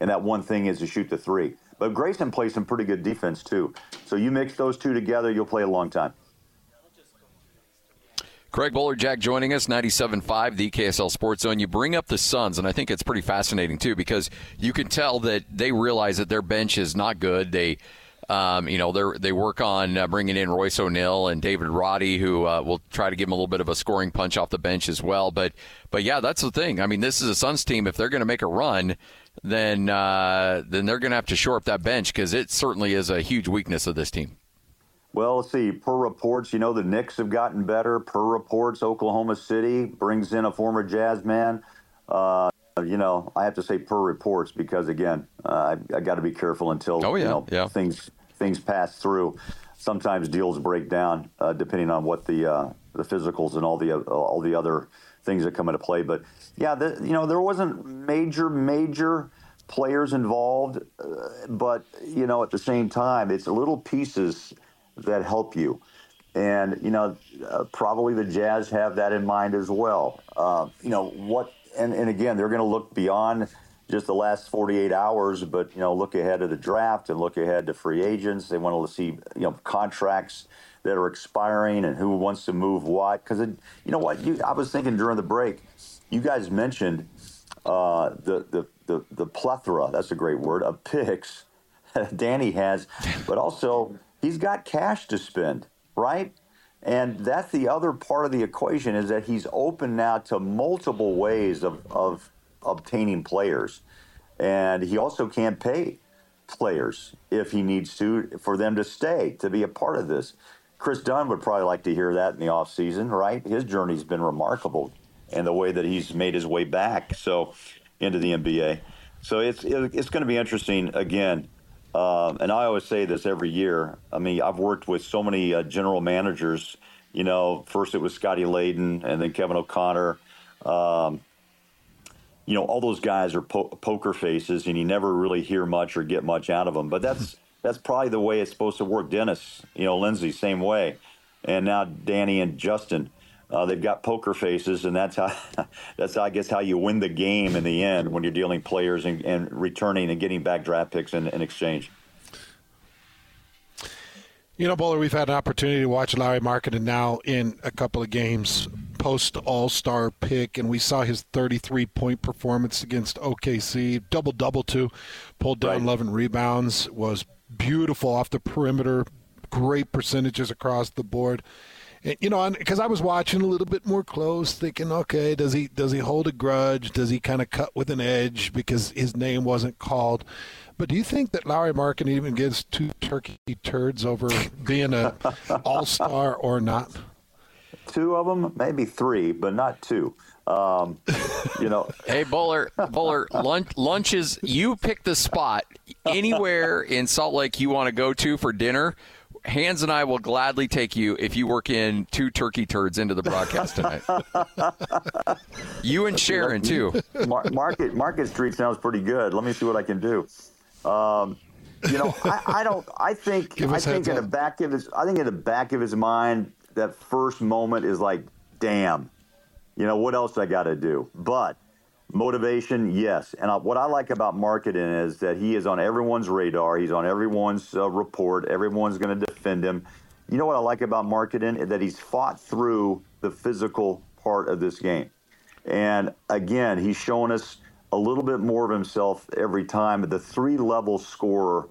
and that one thing is to shoot the three. But Grayson plays some pretty good defense too. So you mix those two together, you'll play a long time. Craig Bolerjack joining us, 97.5, the KSL Sports Zone. You bring up the Suns, and I think it's pretty fascinating, too, because you can tell that they realize that their bench is not good. They um, you know, they they work on uh, bringing in Royce O'Neale and David Roddy, who uh, will try to give them a little bit of a scoring punch off the bench as well. But but yeah, that's the thing. I mean, this is a Suns team. If they're going to make a run, then uh, then they're going to have to shore up that bench because it certainly is a huge weakness of this team. Well, let's see. Per reports, you know the Knicks have gotten better. Per reports, Oklahoma City brings in a former Jazz man. Uh, you know, I have to say per reports because again, uh, I, I got to be careful until oh, yeah. you know yeah. things things pass through. Sometimes deals break down uh, depending on what the uh, the physicals and all the all the other things that come into play. But yeah, the, you know, there wasn't major major players involved, uh, but you know, at the same time, it's little pieces that help you. And you know, uh, probably the Jazz have that in mind as well. Uh, you know what and, and again, they're going to look beyond just the last 48 hours, but you know, look ahead to the draft and look ahead to free agents. They want to see you know contracts that are expiring and who wants to move what. Because you know what, you, I was thinking during the break, you guys mentioned uh, the, the the the plethora. That's a great word of picks Danny has, but also he's got cash to spend, right? And that's the other part of the equation is that he's open now to multiple ways of, of obtaining players. And he also can't pay players if he needs to for them to stay, to be a part of this. Kris Dunn would probably like to hear that in the offseason, right? His journey's been remarkable and the way that he's made his way back so into the NBA. So it's it's going to be interesting again um, and I always say this every year. I mean, I've worked with so many uh, general managers. You know, first it was Scotty Layden, and then Kevin O'Connor. Um, you know, all those guys are po- poker faces, and you never really hear much or get much out of them. But that's that's probably the way it's supposed to work. Dennis, you know, Lindsey, same way, and now Danny and Justin. Uh, they've got poker faces, and that's how that's I guess how you win the game in the end when you're dealing players and, and returning and getting back draft picks in, in exchange. You know, Bowler, we've had an opportunity to watch Lauri Markkanen now in a couple of games post All Star pick, and we saw his 33 point performance against OKC, double double too, pulled down right. 11 rebounds, was beautiful off the perimeter, great percentages across the board And, you know, because I was watching a little bit more close, thinking, okay, does he does he hold a grudge? Does he kind of cut with an edge because his name wasn't called? But do you think that Lauri Markkanen even gets two turkey turds over being a All Star or not? Two of them, maybe three, but not two. Um, you know. hey, Bowler, Bowler, lunch, lunches. You pick the spot anywhere in Salt Lake you want to go to for dinner. Hans and I will gladly take you if you work in two turkey turds into the broadcast tonight. you and Sharon too. Market Market Street sounds pretty good. Let me see what I can do. Um, you know, I, I, don't. I think. I think in the back of his. I think in the back of his mind, that first moment is like, damn. You know what else I got to do? But Motivation, yes. And I, what I like about Markkanen is that he is on everyone's radar. He's on everyone's uh, report. Everyone's going to defend him. You know what I like about is that he's fought through the physical part of this game. And again, he's showing us a little bit more of himself every time. The three level scorer,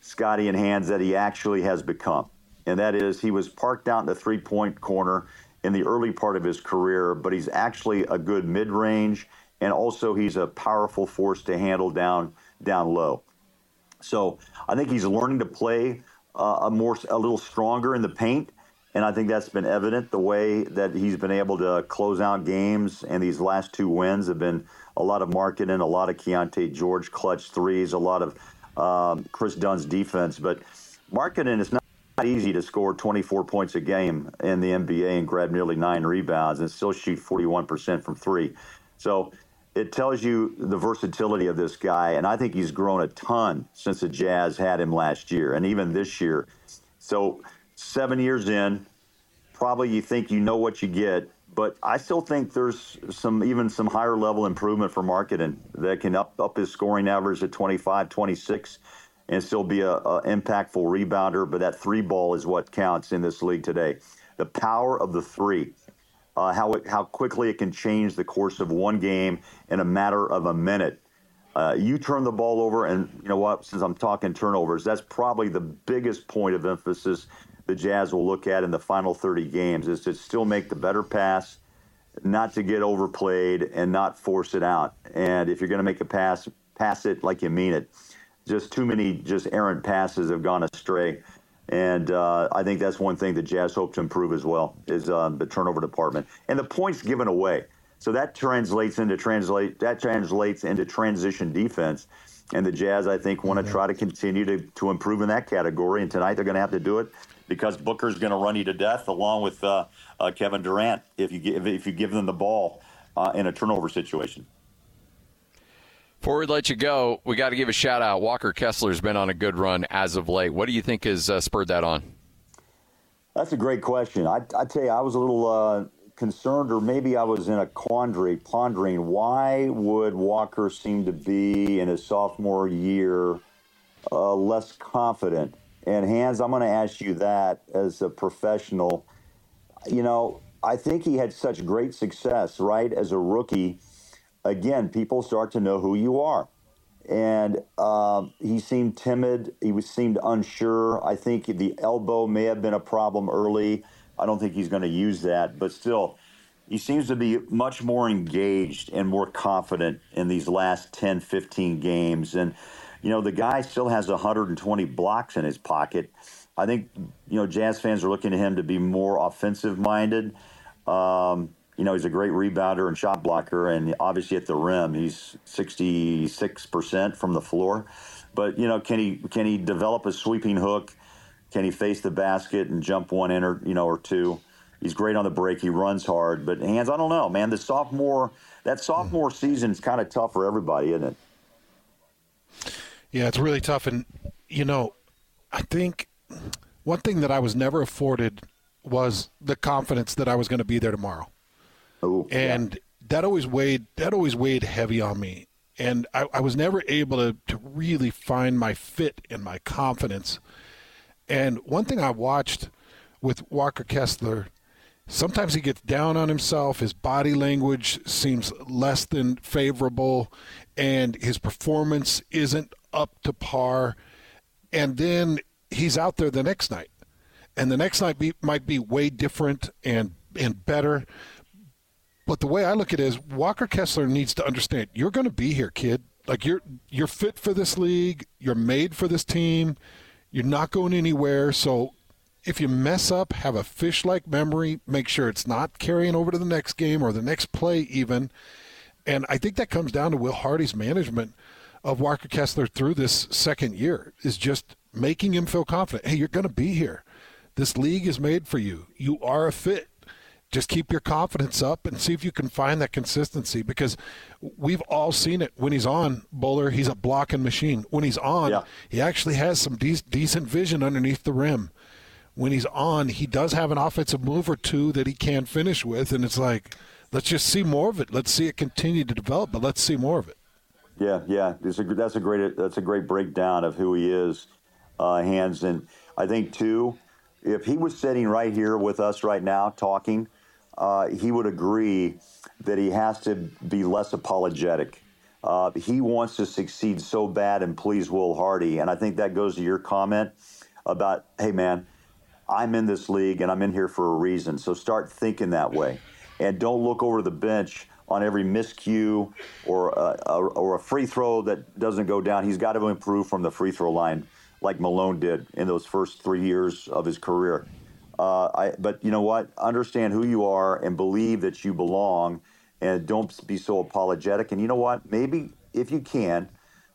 Scotty and Hans, that he actually has become. And that is, he was parked out in the three point corner in the early part of his career, but he's actually a good mid range and also he's a powerful force to handle down down low. So I think he's learning to play uh, a more a little stronger in the paint, and I think that's been evident the way that he's been able to close out games. And these last two wins have been a lot of Markkanen, a lot of Keyonte George clutch threes, a lot of um, Kris Dunn's defense. But Markkanen is not easy to score 24 points a game in the NBA and grab nearly nine rebounds and still shoot 41% from three. So it tells you the versatility of this guy, and I think he's grown a ton since the Jazz had him last year, and even this year. So seven years in, probably you think you know what you get, but I still think there's some even some higher level improvement for Markkanen that can up up his scoring average to 25, 26, and still be a, a impactful rebounder. But that three ball is what counts in this league today. The power of the three uh, how it, how quickly it can change the course of one game in a matter of a minute. Uh, you turn the ball over, and you know what? Since I'm talking turnovers, that's probably the biggest point of emphasis the Jazz will look at in the final 30 games is to still make the better pass, not to get overplayed, and not force it out. And if you're going to make a pass, pass it like you mean it. Just too many just errant passes have gone astray. And uh, I think that's one thing the Jazz hope to improve as well is um, the turnover department and the points given away. So that translates into translate that translates into transition defense. And the Jazz, I think, want to try to continue to, to improve in that category. And tonight they're going to have to do it because Booker's going to run you to death along with uh, uh, Kevin Durant if you give if you give them the ball uh, in a turnover situation. Before we let you go, we got to give a shout out. Walker Kessler's been on a good run as of late. What do you think has uh, spurred that on? That's a great question. I, I tell you, I was a little uh, concerned, or maybe I was in a quandary, pondering why would Walker seem to be in his sophomore year uh, less confident. And Hans, I'm going to ask you that as a professional. You know, I think he had such great success, right, as a rookie. Again, people start to know who you are. And um, he seemed timid. He was, seemed unsure. I think the elbow may have been a problem early. I don't think he's going to use that, but still, he seems to be much more engaged and more confident in these last 10, 15 games. And, you know, the guy still has 120 blocks in his pocket. I think, you know, Jazz fans are looking at him to be more offensive minded. Um, you know, he's a great rebounder and shot blocker, and obviously at the rim, he's 66% from the floor. But, you know, can he can he develop a sweeping hook? Can he face the basket and jump one in or, you know, or two? He's great on the break. He runs hard. But, Hans. I don't know, man. The sophomore, that sophomore hmm. season is kind of tough for everybody, isn't it? Yeah, it's really tough. And, you know, I think one thing that I was never afforded was the confidence that I was going to be there tomorrow. Ooh, and yeah. that always weighed that always weighed heavy on me. And I, I was never able to, to really find my fit and my confidence. And one thing I watched with Walker Kessler, sometimes he gets down on himself. His body language seems less than favorable, and his performance isn't up to par. And then he's out there the next night, and the next night be, might be way different and and better. But the way I look at it is Walker Kessler needs to understand you're going to be here, kid. Like you're you're fit for this league. You're made for this team. You're not going anywhere. So if you mess up, have a fish-like memory. Make sure it's not carrying over to the next game or the next play even. And I think that comes down to Will Hardy's management of Walker Kessler through this second year is just making him feel confident. Hey, you're going to be here. This league is made for you. You are a fit just keep your confidence up and see if you can find that consistency because we've all seen it. When he's on bowler he's a blocking machine. When he's on yeah. he actually has some de- decent vision underneath the rim. When he's on he does have an offensive move or two that he can finish with and it's like let's just see more of it. Let's see it continue to develop but let's see more of it. Yeah yeah. A, that's a great that's a great breakdown of who he is uh, Hans. And i think too if he was sitting right here with us right now talking uh, he would agree that he has to be less apologetic. Uh, he wants to succeed so bad and please Will Hardy. And I think that goes to your comment about, hey, man, I'm in this league and I'm in here for a reason. So start thinking that way. And don't look over the bench on every miscue or a, a, or a free throw that doesn't go down. He's got to improve from the free throw line like Malone did in those first three years of his career. Uh, I, but you know what? Understand who you are and believe that you belong, and don't be so apologetic. And you know what? Maybe if you can,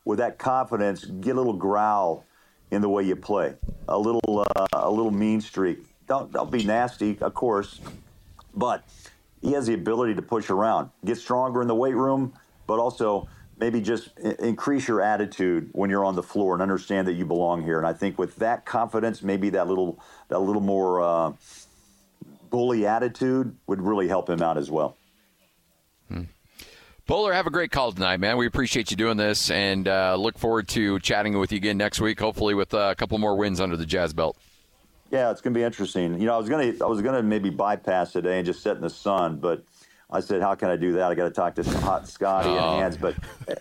with that confidence, get a little growl in the way you play, a little uh, a little mean streak. Don't don't be nasty, of course, but he has the ability to push around, get stronger in the weight room, but also maybe just increase your attitude when you're on the floor and understand that you belong here. And I think with that confidence, maybe that little that little more uh, bully attitude would really help him out as well. Hmm. Bowler, have a great call tonight, man. We appreciate you doing this, and uh, look forward to chatting with you again next week. Hopefully, with uh, a couple more wins under the Jazz belt. Yeah, it's going to be interesting. You know, I was going to I was going to maybe bypass today and just sit in the sun, but I said, how can I do that? I got to talk to some Hot Scotty Oh. and Hans, but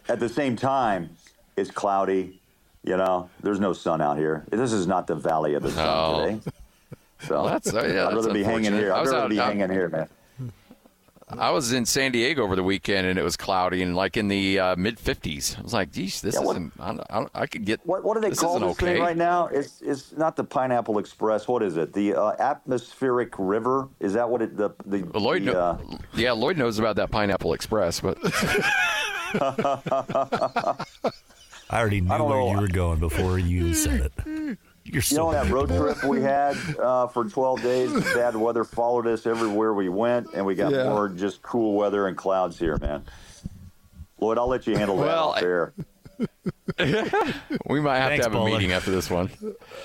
at the same time, it's cloudy. You know, there's no sun out here. This is not the valley of the sun today. So Well, that's- uh, yeah, I'd rather be hanging here. I'd rather out- be out- hanging here, man. I was in San Diego over the weekend and it was cloudy and like in the uh, mid 50s. I was like, geez, this Yeah, what- isn't. I, don't- I, don't- I could get. What, what do they this call isn't this okay. thing right now? It's it's not the Pineapple Express. What is it? The uh, atmospheric river? Is that what it? The the, Lloyd, the, kno- uh, yeah, Lloyd knows about that Pineapple Express, but I already knew I where know. you were going before you said it. You're You so know that road trip we had uh, for 12 days? Bad weather followed us everywhere we went, and we got Yeah. more just cool weather and clouds here, man. Lloyd, I'll let you handle that Well, off air. we might have Thanks, to have a meeting after this one.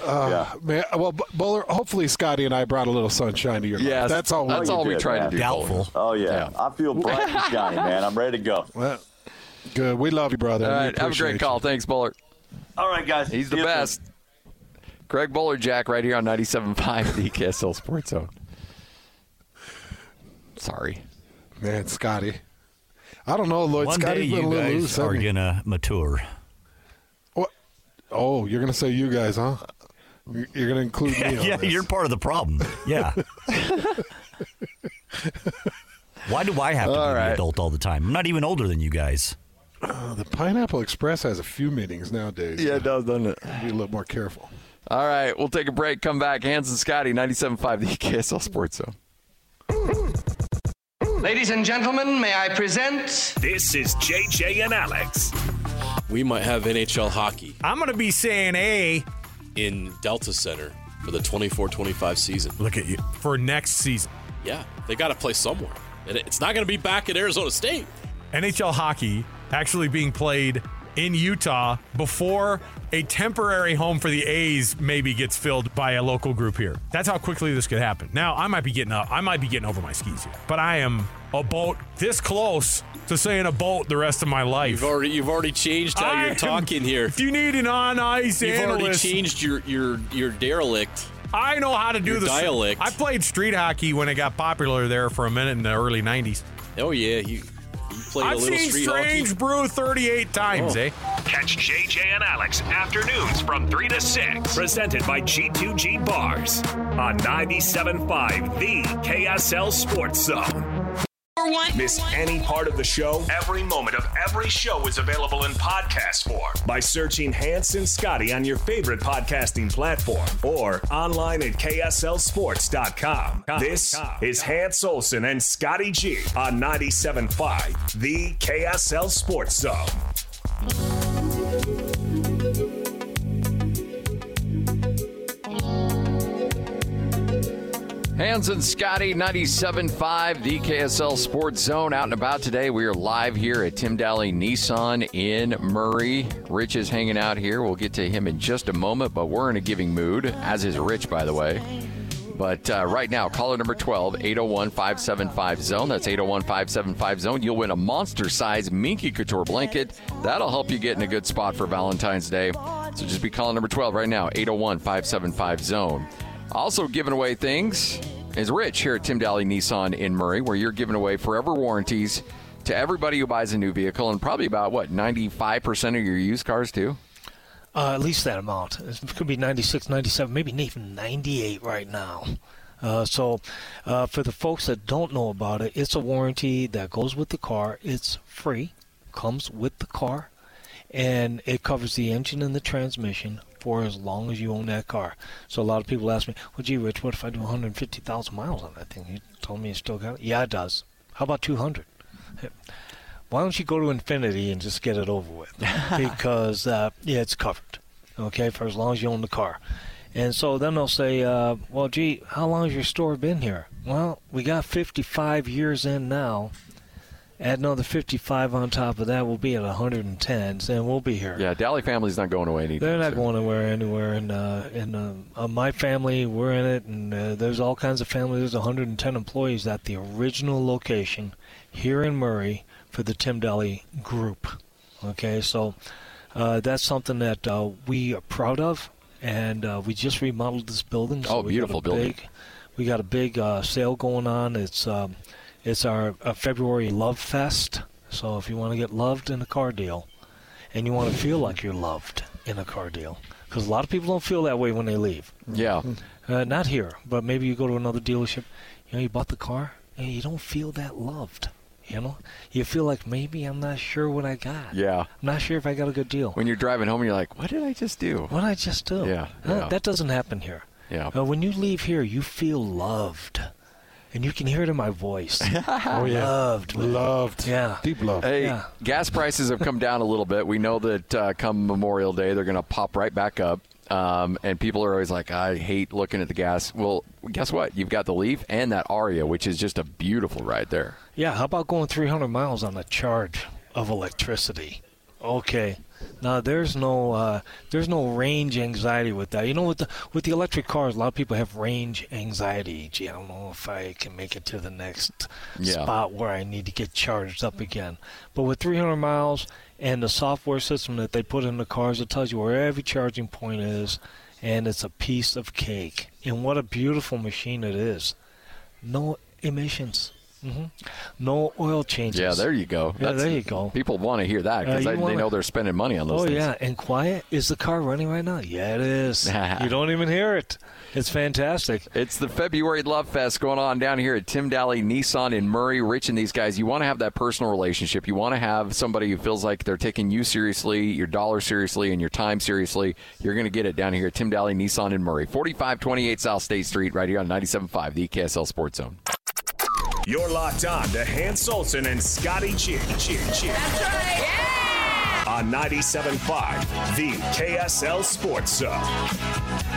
Uh, man, well, Bowler, hopefully Scotty and I brought a little sunshine to your life. Yes, that's all. that's we all we did, try to man. do. Bowler. Oh, yeah. I feel bright and shiny, man. I'm ready to go. Well, good. We love you, brother. All We right, have a appreciate great call. Thanks, Bowler. All right, guys. He's the best. you soon. best. Bolerjack right here on 97.5 the KSL Sports Zone. Sorry. you. Man, Scotty. I don't know, Lloyd. One day Scotty's been a you little guys loose. are hasn't he? gonna mature. What? Oh, you're gonna say you guys, huh? You're you're gonna include me. on yeah, this. you're part of the problem. Yeah. Why do I have to All be right. the adult all the time? I'm not even older than you guys. Uh, the Pineapple Express has a few meetings nowadays. Yeah, it does, doesn't it? Be a little more careful. All right, we'll take a break. Come back. Hans and Scotty, 97.5 the KSL Sports Zone. Ladies and gentlemen, may I present? This is JJ and Alex. We might have NHL hockey I'm going to be saying A in Delta Center for the 24-25 season. Look at you. for next season. Yeah, they got to play somewhere. And it's not going to be back at Arizona State. NHL hockey actually being played in Utah before a temporary home for the A's maybe gets filled by a local group here. That's how quickly this could happen. Now, I might be getting up, I might be getting over my skis here, but I am a boat this close to saying a boat the rest of my life. You've already you've already changed how I you're am- talking here. If you need an on ice You've already changed your your your derelict. I know how to do this. dialect. I played street hockey when it got popular there for a minute in the early 90s. Oh yeah, you you played I've a little seen street Strange hockey. Brew 38 times, Oh. eh? Catch JJ and Alex afternoons from 3 to 6. Presented by G2G Bars on 97.5 The KSL Sports Zone. Miss any part of the show? Every moment of every show is available in podcast form by searching Hans and Scotty on your favorite podcasting platform or online at KSLSports.com. This is Hans Olsen and Scotty G on 97.5 The KSL Sports Zone. Hans and Scotty, 97.5, the KSL Sports Zone, out and about today. We are live here at Tim Dahle Nissan in Murray. Rich is hanging out here. We'll get to him in just a moment, but we're in a giving mood, as is Rich, by the way. But uh, right now, caller number 12, 801 575 Zone. That's 801 575 Zone. You'll win a monster size Minky Couture blanket. That'll help you get in a good spot for Valentine's Day. So just be calling number 12 right now, 801 575 Zone. Also giving away things is Rich here at Tim Dahle Nissan in Murray, where you're giving away forever warranties to everybody who buys a new vehicle and probably about, what, 95% of your used cars, too? Uh, at least that amount. It could be 96, 97, maybe even 98 right now. Uh, so, uh, for the folks that don't know about it, it's a warranty that goes with the car. It's free, comes with the car, and it covers the engine and the transmission for as long as you own that car. So a lot of people ask me, "Well, gee, Rich, what if I do 150,000 miles on that thing?" You told me it still got it. Yeah, it does. How about 200? Why don't you go to Infinity and just get it over with? because uh, yeah, it's covered. Okay, for as long as you own the car. And so then they'll say, uh, "Well, gee, how long has your store been here?" Well, we got 55 years in now. Add another 55 on top of that, we'll be at 110, and we'll be here. Yeah, Dahle family's not going away anytime They're not soon. going anywhere, anywhere. And uh, and uh, uh, my family, we're in it, and uh, there's all kinds of families. There's 110 employees at the original location here in Murray for the Tim Dahle Group. Okay, so uh, that's something that uh, we are proud of, and uh, we just remodeled this building. So Oh, beautiful building. Big, we got a big uh, sale going on. It's um, it's our February Love Fest. So if you want to get loved in a car deal, and you want to feel like you're loved in a car deal, because a lot of people don't feel that way when they leave. Yeah. Uh, not here, but maybe you go to another dealership. You know, you bought the car, and you don't feel that loved. You know, you feel like maybe I'm not sure what I got. Yeah. I'm not sure if I got a good deal. When you're driving home, you're like, what did I just do? What did I just do? Yeah, yeah. That doesn't happen here. Yeah. Uh, when you leave here, you feel loved. And you can hear it in my voice. oh, yeah. Loved. man. Loved. Yeah. Deep love. Hey, Yeah. gas prices have come down a little bit. We know that uh, come Memorial Day, they're going to pop right back up. Um, and people are always like, I hate looking at the gas. Well, guess what? You've got the Leaf and that Ariya, which is just a beautiful ride there. Yeah, how about going 300 miles on a charge of electricity? Okay. Now there's no uh, there's no range anxiety with that. You know, with the with the electric cars, a lot of people have range anxiety. Gee, I don't know if I can make it to the next Yeah. spot where I need to get charged up again. But with 300 miles and the software system that they put in the cars, it tells you where every charging point is, and it's a piece of cake. And what a beautiful machine it is. No emissions. Hmm No oil changes. Yeah, there you go. Yeah, there you go. People want to hear that Uh, because you they wanna- know they're spending money on those Oh things. yeah, and quiet. Is the car running right now? Yeah, it is. you don't even hear it. It's fantastic. It's the February Love Fest going on down here at Tim Dahle Nissan in Murray. Rich and these guys, you want to have that personal relationship. You want to have somebody who feels like they're taking you seriously, your dollar seriously, and your time seriously. You're going to get it down here at Tim Dahle Nissan in Murray. 4528 South State Street, right here on 97.5, the KSL Sports Zone. You're locked on to Hans Olsen and Scotty G. G. G. On 97.5, the KSL Sports Zone.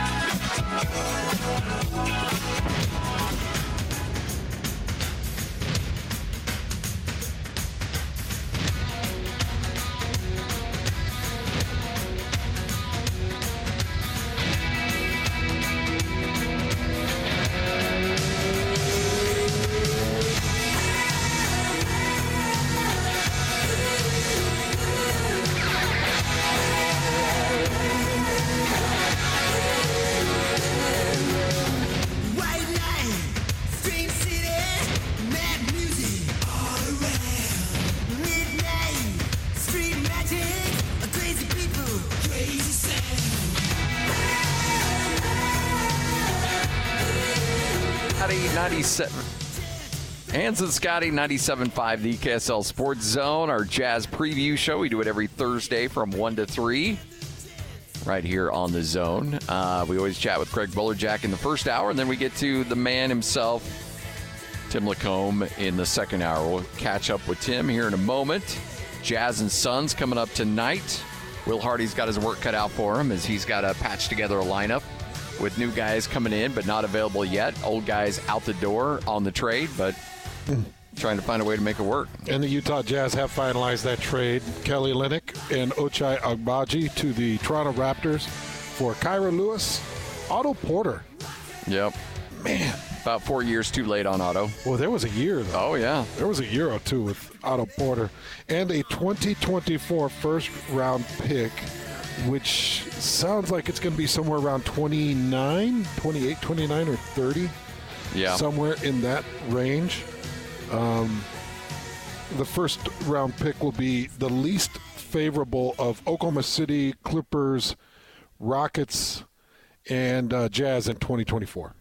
Hans and Scotty 97.5, the KSL Sports Zone, our jazz preview show. We do it every Thursday from 1 to 3 right here on the zone. Uh, we always chat with Craig Bolerjack in the first hour, and then we get to the man himself, Tim LaComb, in the second hour. We'll catch up with Tim here in a moment. Jazz and Suns coming up tonight. Will Hardy's got his work cut out for him as he's got to patch together a lineup with new guys coming in but not available yet. Old guys out the door on the trade, but trying to find a way to make it work. And the Utah Jazz have finalized that trade. Kelly Olynyk and Ochai Agbaji to the Toronto Raptors for Kira Lewis, Otto Porter. Yep. Man. About four years too late on Otto. Well, there was a year, though. Oh, yeah. There was a year or two with Otto Porter. And a 2024 first round pick, which sounds like it's going to be somewhere around 29, 28, 29, or 30. Yeah. Somewhere in that range. Um, the first round pick will be the least favorable of Oklahoma City, Clippers, Rockets, and uh, Jazz in 2024.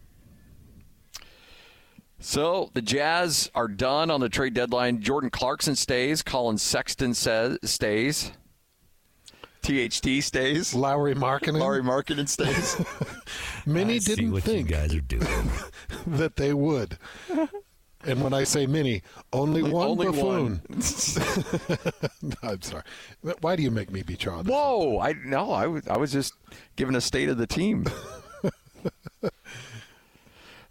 So the Jazz are done on the trade deadline. Jordan Clarkson stays. Collin Sexton says stays. THT stays. Lauri Markkanen. Lauri Markkanen stays. Many I didn't what you think guys are doing. that they would. And when I say many, only one Only buffoon. one. I'm sorry. Why do you make me be Charlie? Whoa! I no, I was I was just giving a state of the team.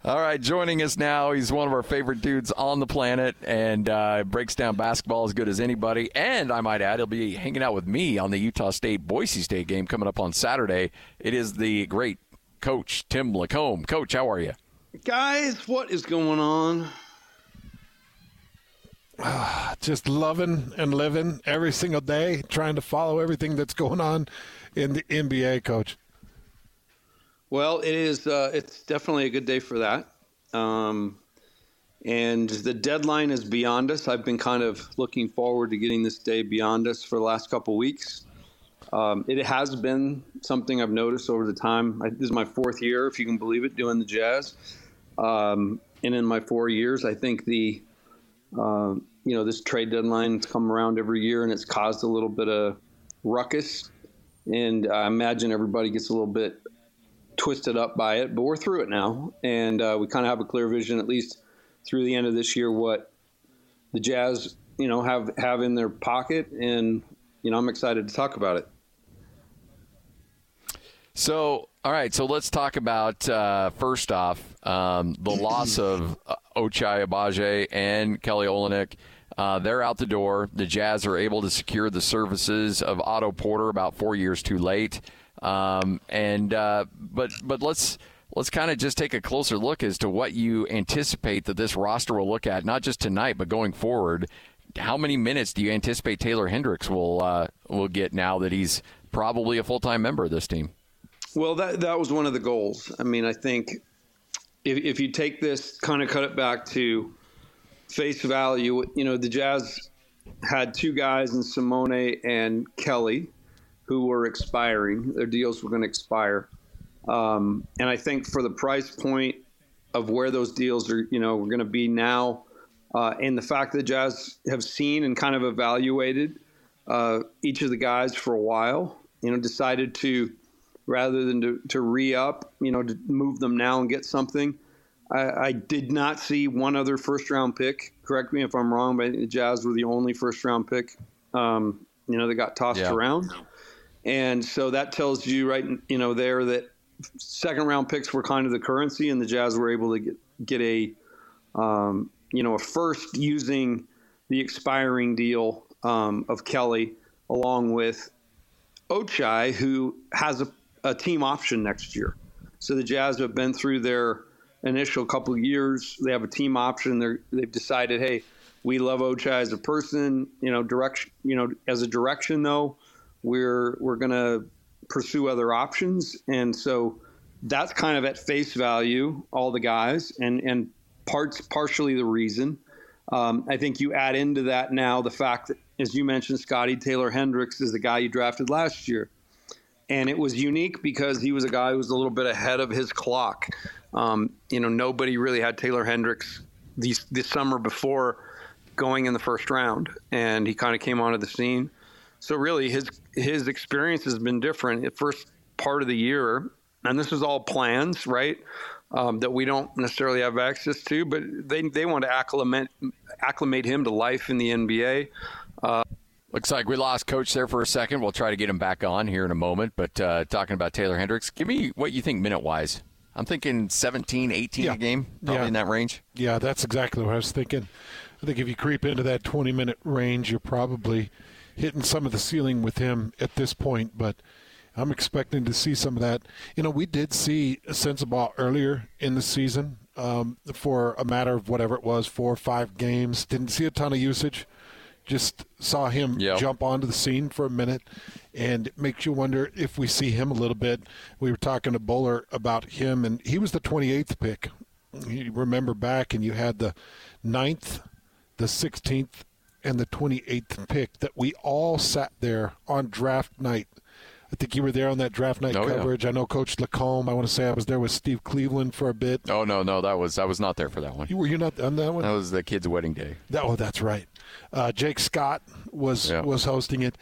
All right, joining us now, he's one of our favorite dudes on the planet and uh, breaks down basketball as good as anybody. And I might add, he'll be hanging out with me on the Utah State Boise State game coming up on Saturday. It is the great coach, Tim LaComb. Coach, how are you? Guys, what is going on? Just loving and living every single day, trying to follow everything that's going on in the NBA, coach. Well, it is. Uh, it's definitely a good day for that. Um, and the deadline is beyond us. I've been kind of looking forward to getting this day beyond us for the last couple weeks. Um, it has been something I've noticed over the time. I, this is my fourth year, if you can believe it, doing the Jazz. Um, and in my four years, I think the uh, you know this trade deadline's come around every year, and it's caused a little bit of ruckus. And I imagine everybody gets a little bit twisted up by it, but we're through it now, and uh, we kind of have a clear vision, at least through the end of this year, what the Jazz, you know, have have in their pocket, and you know, I'm excited to talk about it. So, all right. So let's talk about uh, first off um, the loss of uh, Ochai Agbaji and Kelly Olynyk. Uh, they're out the door. The Jazz are able to secure the services of Otto Porter about four years too late. Um, and uh, but but let's let's kind of just take a closer look as to what you anticipate that this roster will look at, not just tonight but going forward. How many minutes do you anticipate Taylor Hendricks will uh, will get now that he's probably a full time member of this team? Well, that that was one of the goals. I mean, I think if, if you take this, kind of cut it back to face value, you know, the Jazz had two guys in Simone and Kelly who were expiring. Their deals were going to expire, um, and I think for the price point of where those deals are, you know, we're going to be now, uh, and the fact that the Jazz have seen and kind of evaluated uh, each of the guys for a while, you know, decided to rather than to, to re up, you know, to move them now and get something. I, I, did not see one other first round pick. Correct me if I'm wrong, but the Jazz were the only first round pick, um, you know, that got tossed Yeah. around. And so that tells you, right, you know, there that second round picks were kind of the currency, and the Jazz were able to get, get a, um, you know, a first using the expiring deal um, of Kelly along with Ochai, who has a, a team option next year. So the Jazz have been through their initial couple years. They have a team option. They're, they've decided, hey, we love Ochai as a person. You know, direction. You know, as a direction though, we're we're gonna pursue other options, and so that's kind of at face value all the guys, and and parts partially the reason. Um, I think you add into that now the fact that, as you mentioned, Scotty Taylor Hendricks is the guy you drafted last year. And it was unique because he was a guy who was a little bit ahead of his clock. Um, you know, nobody really had Taylor Hendricks these, this summer before going in the first round, and he kind of came onto the scene. So really, his his experience has been different. The first part of the year, and this is all plans, right? Um, that we don't necessarily have access to, but they they want to acclimate acclimate him to life in the NBA. Uh, Looks like we lost coach there for a second. We'll try to get him back on here in a moment. But uh, talking about Taylor Hendricks, give me what you think minute wise. I'm thinking 17, 18 Yeah. a game, probably Yeah. in that range. Yeah, that's exactly what I was thinking. I think if you creep into that 20 minute range, you're probably hitting some of the ceiling with him at this point. But I'm expecting to see some of that. You know, we did see a Sensabaugh earlier in the season um, for a matter of whatever it was, four or five games. Didn't see a ton of usage. Just saw him Yep. jump onto the scene for a minute, and it makes you wonder if we see him a little bit. We were talking to Bowler about him, and he was the 28th pick. You remember back, and you had the 9th, the 16th, and the 28th pick that we all sat there on draft night. I think you were there on that draft night Oh, yeah. coverage. I know Coach LaComb. I want to say I was there with Steve Cleveland for a bit. Oh no, no, that was I was not there for that one. You were you not on that one? That was the kid's wedding day. That, oh, that's right. Uh, Jake Scott was Yeah. was hosting it,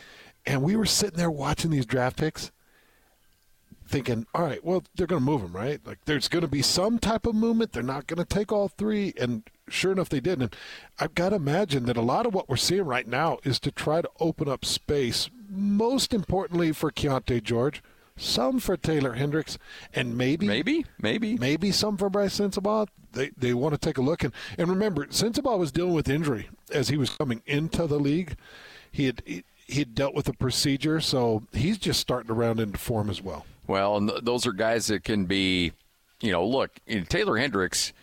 and we were sitting there watching these draft picks, thinking, "All right, well, they're going to move them, right? Like, there's going to be some type of movement. They're not going to take all three, and sure enough, they did. And I've got to imagine that a lot of what we're seeing right now is to try to open up space. Most importantly for Keyonte George, some for Taylor Hendricks, and maybe, maybe, maybe, maybe some for Bryce Sensabaugh. They they want to take a look and and remember, Sensabaugh was dealing with injury as he was coming into the league. He had he, he had dealt with a procedure, so he's just starting to round into form as well. Well, and th- those are guys that can be, you know, look, you know, Taylor Hendricks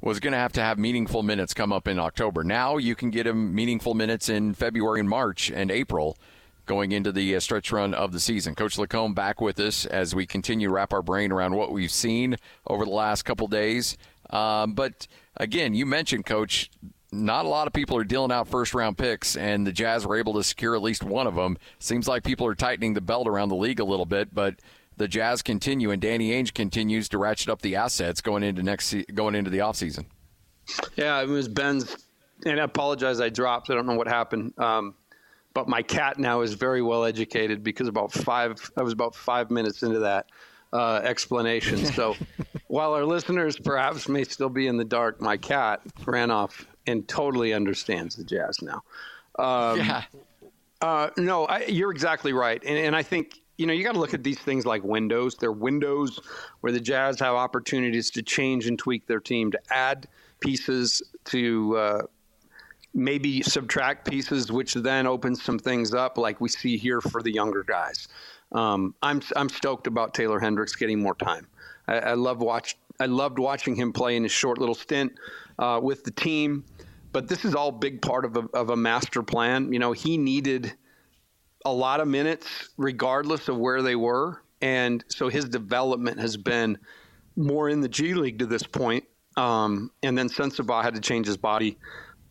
was going to have to have meaningful minutes come up in October. Now you can get him meaningful minutes in February and March and April. Going into the uh, stretch run of the season. Coach LaComb back with us as we continue to wrap our brain around what we've seen over the last couple days. Um, but again, you mentioned, Coach, not a lot of people are dealing out first round picks, and the Jazz were able to secure at least one of them. Seems like people are tightening the belt around the league a little bit, but the Jazz continue, and Danny Ainge continues to ratchet up the assets going into next going into the offseason. Yeah, it was Ben's, and I apologize. I dropped. I don't know what happened. Um, but my cat now is very well educated because about five. I was about five minutes into that uh, explanation. So while our listeners perhaps may still be in the dark, my cat ran off and totally understands the jazz now. Um, yeah. Uh, no, I, you're exactly right, and, and I think you know you got to look at these things like windows. They're windows where the Jazz have opportunities to change and tweak their team, to add pieces, to uh, maybe subtract pieces, which then opens some things up, like we see here for the younger guys. Um, I'm I'm stoked about Taylor Hendricks getting more time. I, I love watch I loved watching him play in his short little stint uh, with the team. But this is all big part of a, of a master plan. You know, he needed a lot of minutes, regardless of where they were, and so his development has been more in the G League to this point. Um, and then Sensabaugh had to change his body,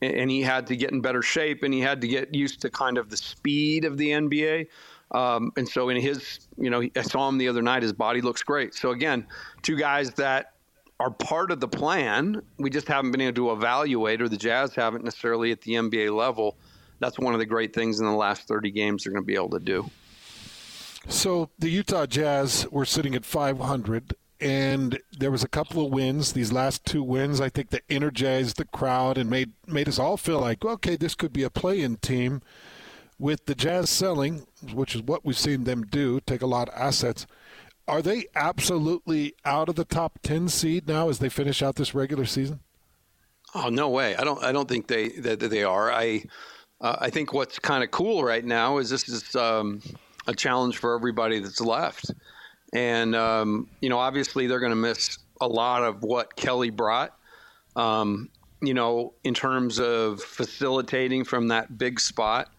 and he had to get in better shape, and he had to get used to kind of the speed of the NBA. Um, and so in his, you know, I saw him the other night. His body looks great. So again, two guys that are part of the plan. We just haven't been able to evaluate, or the Jazz haven't necessarily at the NBA level. That's one of the great things in the last 30 games they're going to be able to do. So the Utah Jazz were sitting at 500, and there was a couple of wins. These last two wins, I think, that energized the crowd and made made us all feel like, okay, this could be a play-in team. With the Jazz selling, which is what we've seen them do, take a lot of assets. Are they absolutely out of the top 10 seed now as they finish out this regular season? Oh no way! I don't. I don't think they that, that they are. I uh, I think what's kind of cool right now is this is um, a challenge for everybody that's left, and um, you know obviously they're going to miss a lot of what Kelly brought. Um, you know, in terms of facilitating from that big spot,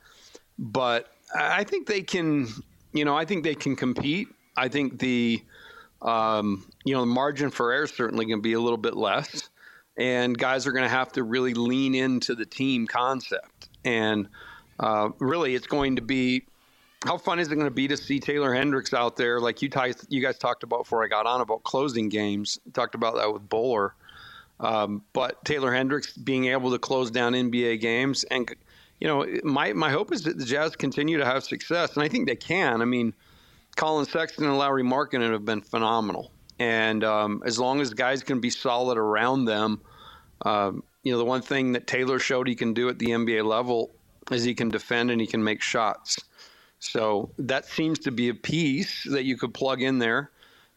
but I think they can. You know, I think they can compete. I think the um, you know the margin for error is certainly going to be a little bit less, and guys are going to have to really lean into the team concept. And uh, really, it's going to be how fun is it going to be to see Taylor Hendricks out there, like you guys you guys talked about before I got on about closing games. Talked about that with Bowler, um, but Taylor Hendricks being able to close down NBA games and. You know, my, my hope is that the Jazz continue to have success, and I think they can. I mean, Collin Sexton and Lauri Markkanen have been phenomenal. And um, as long as guys can be solid around them, um, you know, the one thing that Taylor showed he can do at the NBA level is he can defend and he can make shots. So that seems to be a piece that you could plug in there.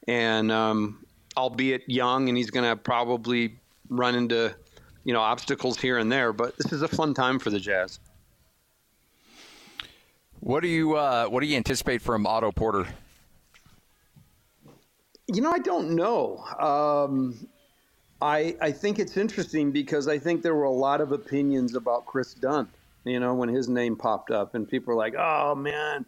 And um, albeit young, and he's going to probably run into, you know, obstacles here and there. But this is a fun time for the Jazz. What do you uh, What do you anticipate from Otto Porter? You know, I don't know. Um, I I think it's interesting because I think there were a lot of opinions about Chris Dunn. You know, when his name popped up, and people were like, "Oh man,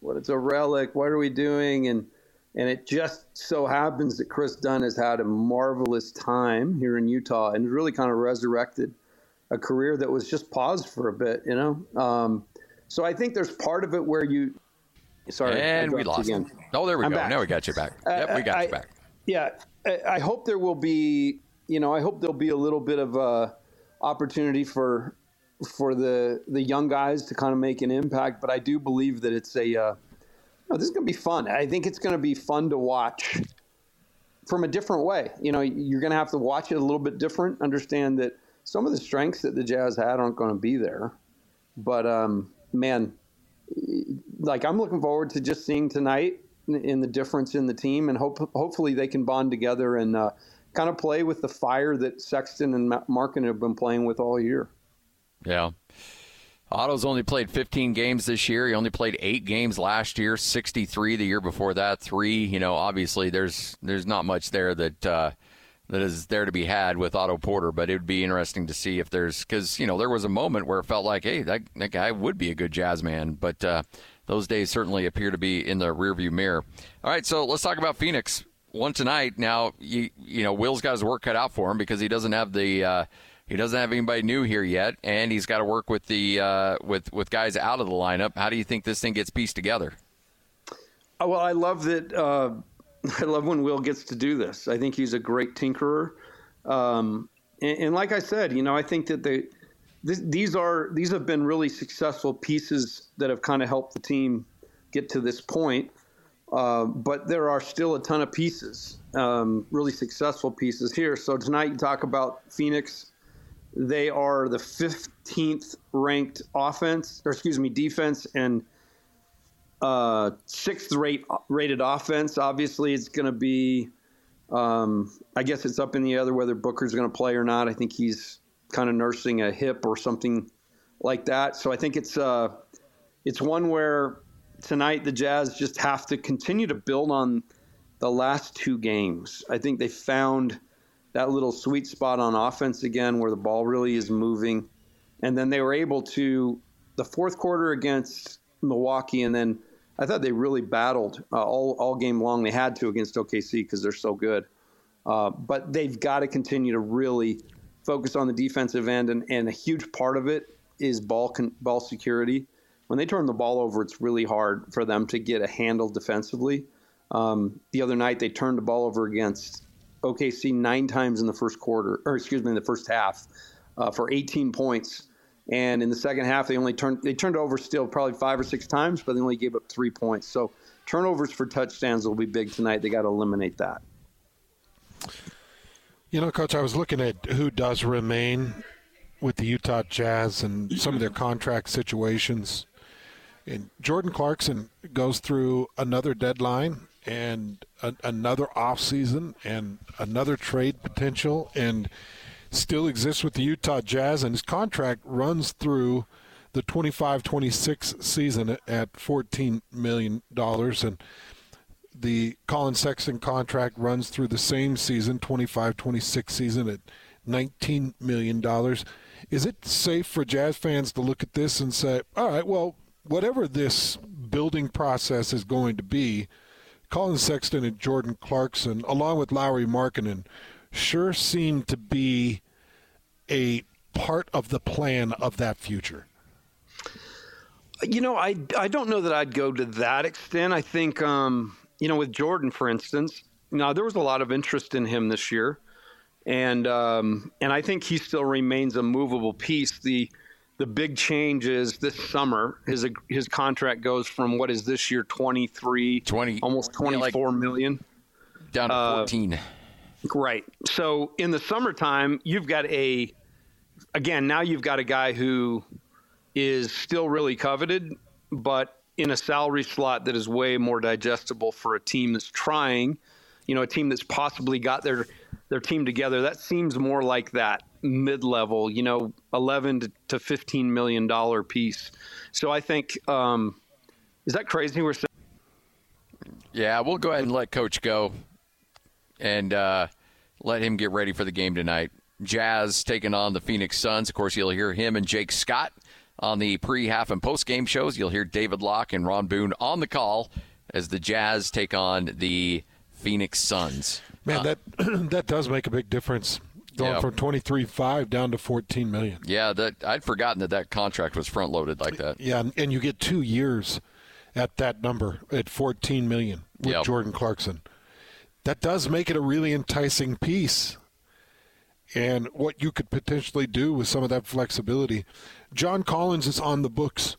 what it's a relic. What are we doing?" And and it just so happens that Kris Dunn has had a marvelous time here in Utah and really kind of resurrected a career that was just paused for a bit. You know. Um, so I think there's part of it where you. Sorry, and we lost again. Oh, there we I'm go. back. Now we got you back. Yep, we got I- you back. Yeah, I, I hope there will be. You know, I hope there'll be a little bit of uh, opportunity for for the the young guys to kind of make an impact. But I do believe that it's a. Uh, no, this is going to be fun. I think it's going to be fun to watch from a different way. You know, you're going to have to watch it a little bit different. Understand that some of the strengths that the Jazz had aren't going to be there. But um, man, like I'm looking forward to just seeing tonight in- the difference in the team, and hope hopefully they can bond together and uh, kind of play with the fire that Sexton and Ma- Markin have been playing with all year. Yeah. Otto's only played 15 games this year. He only played eight games last year, 63 the year before that, three. You know, obviously there's there's not much there that uh, that is there to be had with Otto Porter, but it would be interesting to see if there's because you know there was a moment where it felt like, hey, that that guy would be a good jazz man, but uh, those days certainly appear to be in the rearview mirror. All right, so let's talk about Phoenix. One tonight. Now, you, you know, Will's got his work cut out for him because he doesn't have the uh, he doesn't have anybody new here yet, and he's got to work with the uh, with with guys out of the lineup. How do you think this thing gets pieced together? Oh, well, I love that. Uh, I love when Will gets to do this. I think he's a great tinkerer. Um, and, and, like I said, you know, I think that they these are these have been really successful pieces that have kind of helped the team get to this point. Uh, but there are still a ton of pieces, um, really successful pieces here. So tonight you talk about Phoenix. They are the 15th ranked offense, or excuse me, defense, and uh, sixth rate rated offense. Obviously, it's going to be. Um, I guess it's up in the other whether Booker's going to play or not. I think he's kind of nursing a hip or something like that. So I think it's uh, it's one where tonight the Jazz just have to continue to build on the last two games. I think they found that little sweet spot on offense again where the ball really is moving. And then they were able to the fourth quarter against Milwaukee and then I thought they really battled uh, all, all game long. They had to against OKC because they're so good. Uh, but they've got to continue to really focus on the defensive end, and, and a huge part of it is ball con- ball security. When they turn the ball over, it's really hard for them to get a handle defensively. Um, the other night, they turned the ball over against OKC nine times in the first quarter, or excuse me, in the first half, uh, for 18 points. And in the second half, they only turned they turned over still probably five or six times, but they only gave up three points. So turnovers for touchdowns will be big tonight. They got to eliminate that. You know, Coach, I was looking at who does remain with the Utah Jazz and some of their contract situations. And Jordan Clarkson goes through another deadline and a, another offseason and another trade potential and still exists with the Utah Jazz. And his contract runs through the 25 26 season at $14 million. And the Collin Sexton contract runs through the same season, 25-26 season at $19 million. Is it safe for Jazz fans to look at this and say, all right, well, whatever this building process is going to be, Collin Sexton and Jordan Clarkson, along with Lauri Markkanen, sure seem to be a part of the plan of that future. You know, I, I don't know that I'd go to that extent. I think um, you know, with Jordan, for instance, now there was a lot of interest in him this year, and um, and I think he still remains a movable piece. The the big change is this summer his his contract goes from what is this year 23 20 almost twenty four yeah, like million down to Uh, 14 Right. So in the summertime, you've got a, again, now you've got a guy who is still really coveted, but in a salary slot that is way more digestible for a team that's trying, you know, a team that's possibly got their their team together. That seems more like that mid level, you know, 11 to, to 15 million dollar piece. So I think, um, is that crazy? We're saying. Yeah, we'll go ahead and let Coach go and uh, let him get ready for the game tonight. Jazz taking on the Phoenix Suns. Of course, you'll hear him and Jake Scott on the pre, half, and post game shows. You'll hear David Locke and Ron Boone on the call as the Jazz take on the Phoenix Suns. Man, Uh, that that does make a big difference. Going Yeah. from twenty three five down to fourteen million. yeah, that I'd forgotten that that contract was front loaded like that. Yeah, and, and you get two years at that number at fourteen million with Yep. Jordan Clarkson. That does make it a really enticing piece. And what you could potentially do with some of that flexibility. John Collins is on the books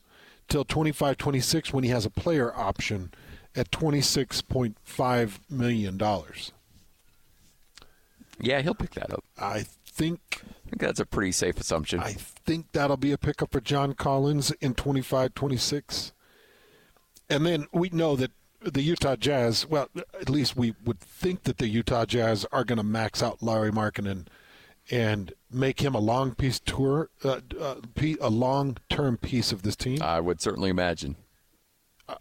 till 25 26 when he has a player option at $26.5 million. Yeah, he'll pick that up. I think I think that's a pretty safe assumption. I think that'll be a pickup for John Collins in 25 26. And then we know that the Utah Jazz, well, at least we would think that the Utah Jazz are going to max out Lauri Markkanen and make him a long piece tour, uh, uh, a long term piece of this team. I would certainly imagine.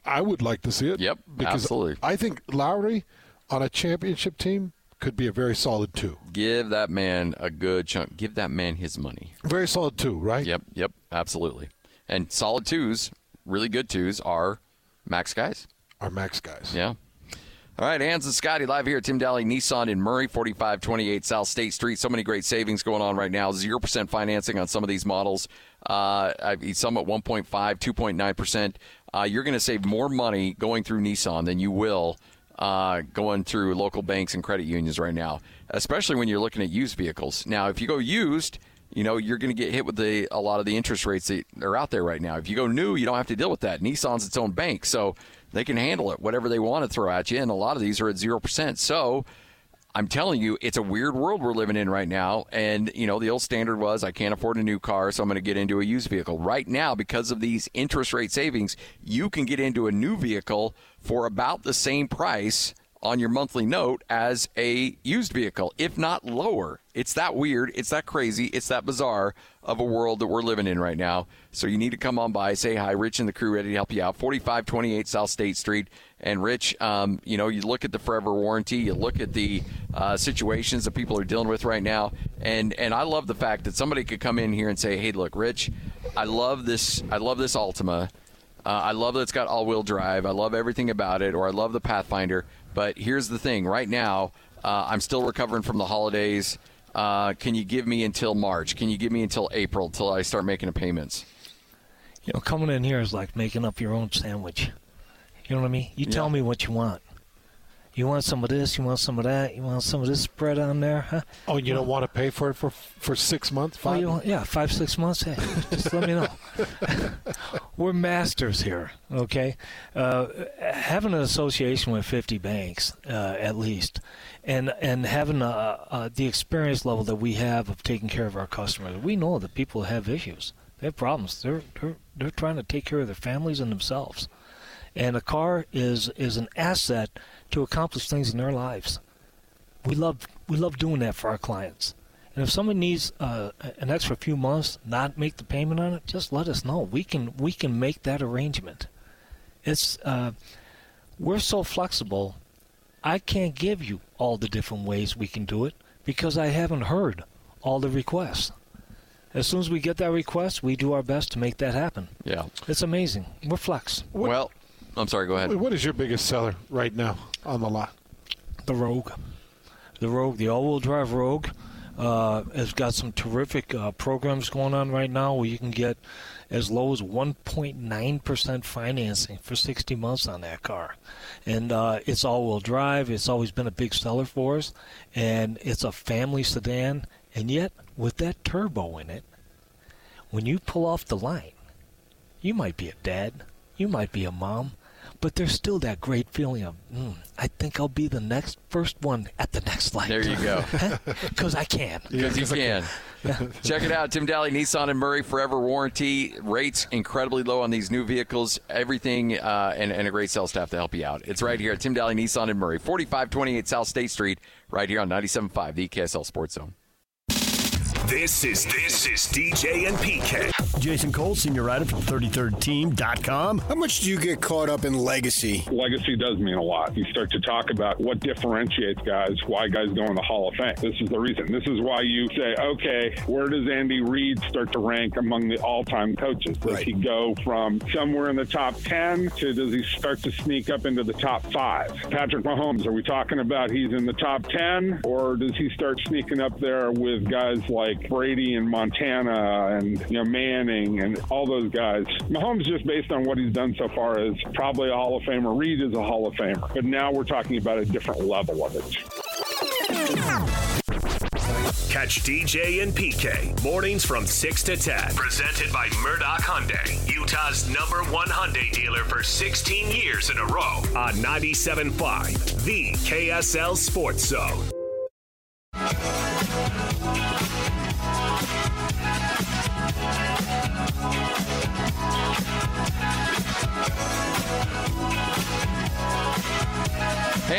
I would like to see it. Yep, because absolutely. I think Lauri on a championship team could be a very solid two. Give that man a good chunk. Give that man his money. Very solid two, right? Yep, yep, absolutely. And solid twos, really good twos, are Max guys. Are max guys. Yeah. All right, Hans and Scotty live here at Tim Dahle Nissan in Murray, 4528 South State Street. So many great savings going on right now. 0% financing on some of these models. Uh, some at 1.5, 2.9%. Uh, you're going to save more money going through Nissan than you will uh, going through local banks and credit unions right now, especially when you're looking at used vehicles. Now, if you go used, you know you're going to get hit with the a lot of the interest rates that are out there right now. If you go new, you don't have to deal with that. Nissan's its own bank, so they can handle it. Whatever they want to throw at you, and a lot of these are at zero percent. So. I'm telling you, it's a weird world we're living in right now. And, you know, the old standard was I can't afford a new car, so I'm going to get into a used vehicle. Right now, because of these interest rate savings, you can get into a new vehicle for about the same price on your monthly note as a used vehicle, if not lower. It's that weird. It's that crazy. It's that bizarre of a world that we're living in right now. So you need to come on by, say hi. Rich and the crew ready to help you out. 4528 South State Street. And Rich, um, you know, you look at the forever warranty, you look at the uh, situations that people are dealing with right now, and and I love the fact that somebody could come in here and say, "Hey, look, Rich, I love this. I love this Altima. Uh, I love that it's got all-wheel drive. I love everything about it, or I love the Pathfinder. But here's the thing: right now, uh, I'm still recovering from the holidays. Uh, can you give me until March? Can you give me until April till I start making the payments? You know, coming in here is like making up your own sandwich. You know what I mean? You tell me what you want. You want some of this? You want some of that? You want some of this spread on there? Huh? Oh, you don't want to pay for it for for six months? Oh, Five? you want, yeah, five, six months. Hey, just let me know. We're masters here, okay? Uh, having an association with 50 banks, uh, at least, and and having uh uh the experience level that we have of taking care of our customers, we know that people have issues. They have problems. They're they're they're trying to take care of their families and themselves, and a car is is an asset to accomplish things in their lives. We love we love doing that for our clients. And if someone needs uh, an extra few months, not make the payment on it, just let us know. We can we can make that arrangement. It's uh, we're so flexible. I can't give you all the different ways we can do it because I haven't heard all the requests. As soon as we get that request, we do our best to make that happen. Yeah. It's amazing. We're flex. Well, I'm sorry. Go ahead. What is your biggest seller right now on the lot? The Rogue. The Rogue, the all-wheel drive Rogue, uh, has got some terrific uh, programs going on right now where you can get as low as 1.9% financing for 60 months on that car. And uh, it's all-wheel drive. It's always been a big seller for us, and it's a family sedan. And yet, with that turbo in it, when you pull off the line, you might be a dad, you might be a mom, but there's still that great feeling of, mm, I think I'll be the next first one at the next light. There you go. Because I can. Because you can. Check it out. Tim Dahle, Nissan and Murray Forever Warranty. Rates incredibly low on these new vehicles. Everything uh, and, and a great sales staff to help you out. It's right here at Tim Dahle, Nissan and Murray, 4528 South State Street, right here on 97.5, the KSL Sports Zone. This is this is DJ and PK. Jason Cole, senior writer from 33rdteam.com. How much do you get caught up in legacy? Legacy does mean a lot. You start to talk about what differentiates guys, why guys go in the Hall of Fame. This is the reason. This is why you say, okay, where does Andy Reid start to rank among the all-time coaches? Does he go from somewhere in the top 10 to does he start to sneak up into the top five? Patrick Mahomes, are we talking about he's in the top 10 or does he start sneaking up there with guys like Brady and Montana and you know Manning and all those guys? Mahomes just based on what he's done so far is probably a Hall of Famer. Reid is a Hall of Famer. But now we're talking about a different level of it. Catch DJ and PK mornings from 6 to 10. Presented by Murdoch Hyundai, Utah's number one Hyundai dealer for 16 years in a row on 97.5, the KSL Sports Zone.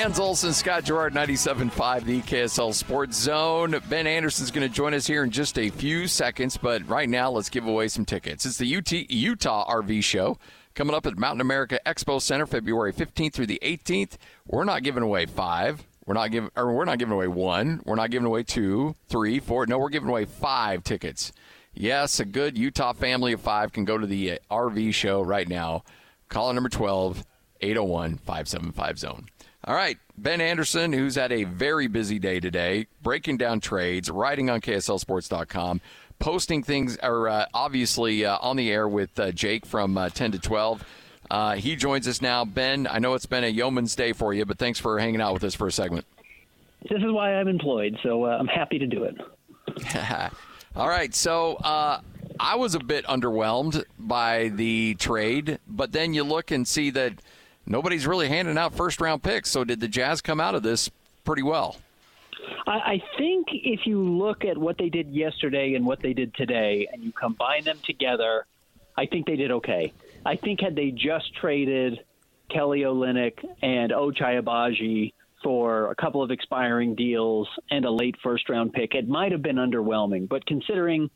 Hans Olsen, Scott Garrard, 97.5, the KSL Sports Zone. Ben Anderson's going to join us here in just a few seconds, but right now, let's give away some tickets. It's the UT, Utah RV Show coming up at Mountain America Expo Center, February 15th through the 18th. We're not giving away five. We're not giving, or we're not giving away one. We're not giving away two, three, four. No, we're giving away five tickets. Yes, a good Utah family of five can go to the uh, RV show right now. Call number 12 801 575 zone. All right, Ben Anderson, who's had a very busy day today, breaking down trades, writing on KSLSports.com, posting things, or uh, obviously uh, on the air with uh, Jake from uh, 10 to 12. Uh, he joins us now. Ben, I know it's been a yeoman's day for you, but thanks for hanging out with us for a segment. This is why I'm employed, so uh, I'm happy to do it. All right, so uh, I was a bit underwhelmed by the trade, but then you look and see that nobody's really handing out first round picks. So did the Jazz come out of this pretty well? I, think if you look at what they did yesterday and what they did today, and you combine them together, I think they did okay. I think had they just traded Kelly Olynyk and Ochai Agbaji for a couple of expiring deals and a late first round pick, it might have been underwhelming. But considering,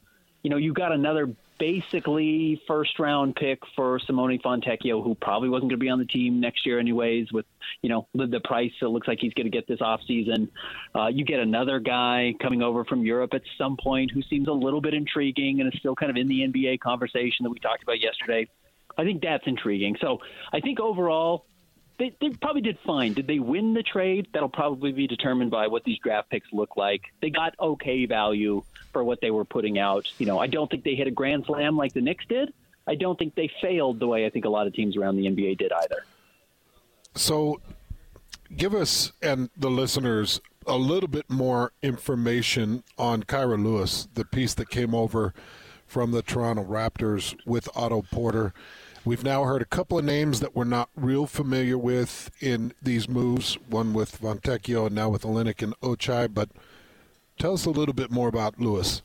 you know, you got another basically first round pick for Simone Fontecchio, who probably wasn't going to be on the team next year anyways, with, you know, the, the price it looks like he's going to get this offseason. Uh, you get another guy coming over from Europe at some point who seems a little bit intriguing and is still kind of in the NBA conversation that we talked about yesterday. I think that's intriguing. So I think overall, they, they probably did fine. Did they win the trade? That'll probably be determined by what these draft picks look like. They got okay value for what they were putting out. You know, I don't think they hit a grand slam like the Knicks did. I don't think they failed the way I think a lot of teams around the NBA did either. So, give us and the listeners a little bit more information on Kira Lewis, the piece that came over from the Toronto Raptors with Otto Porter. We've now heard a couple of names that we're not real familiar with in these moves, one with Fontecchio and now with Olynyk and Ochai, but tell us a little bit more about Lewis.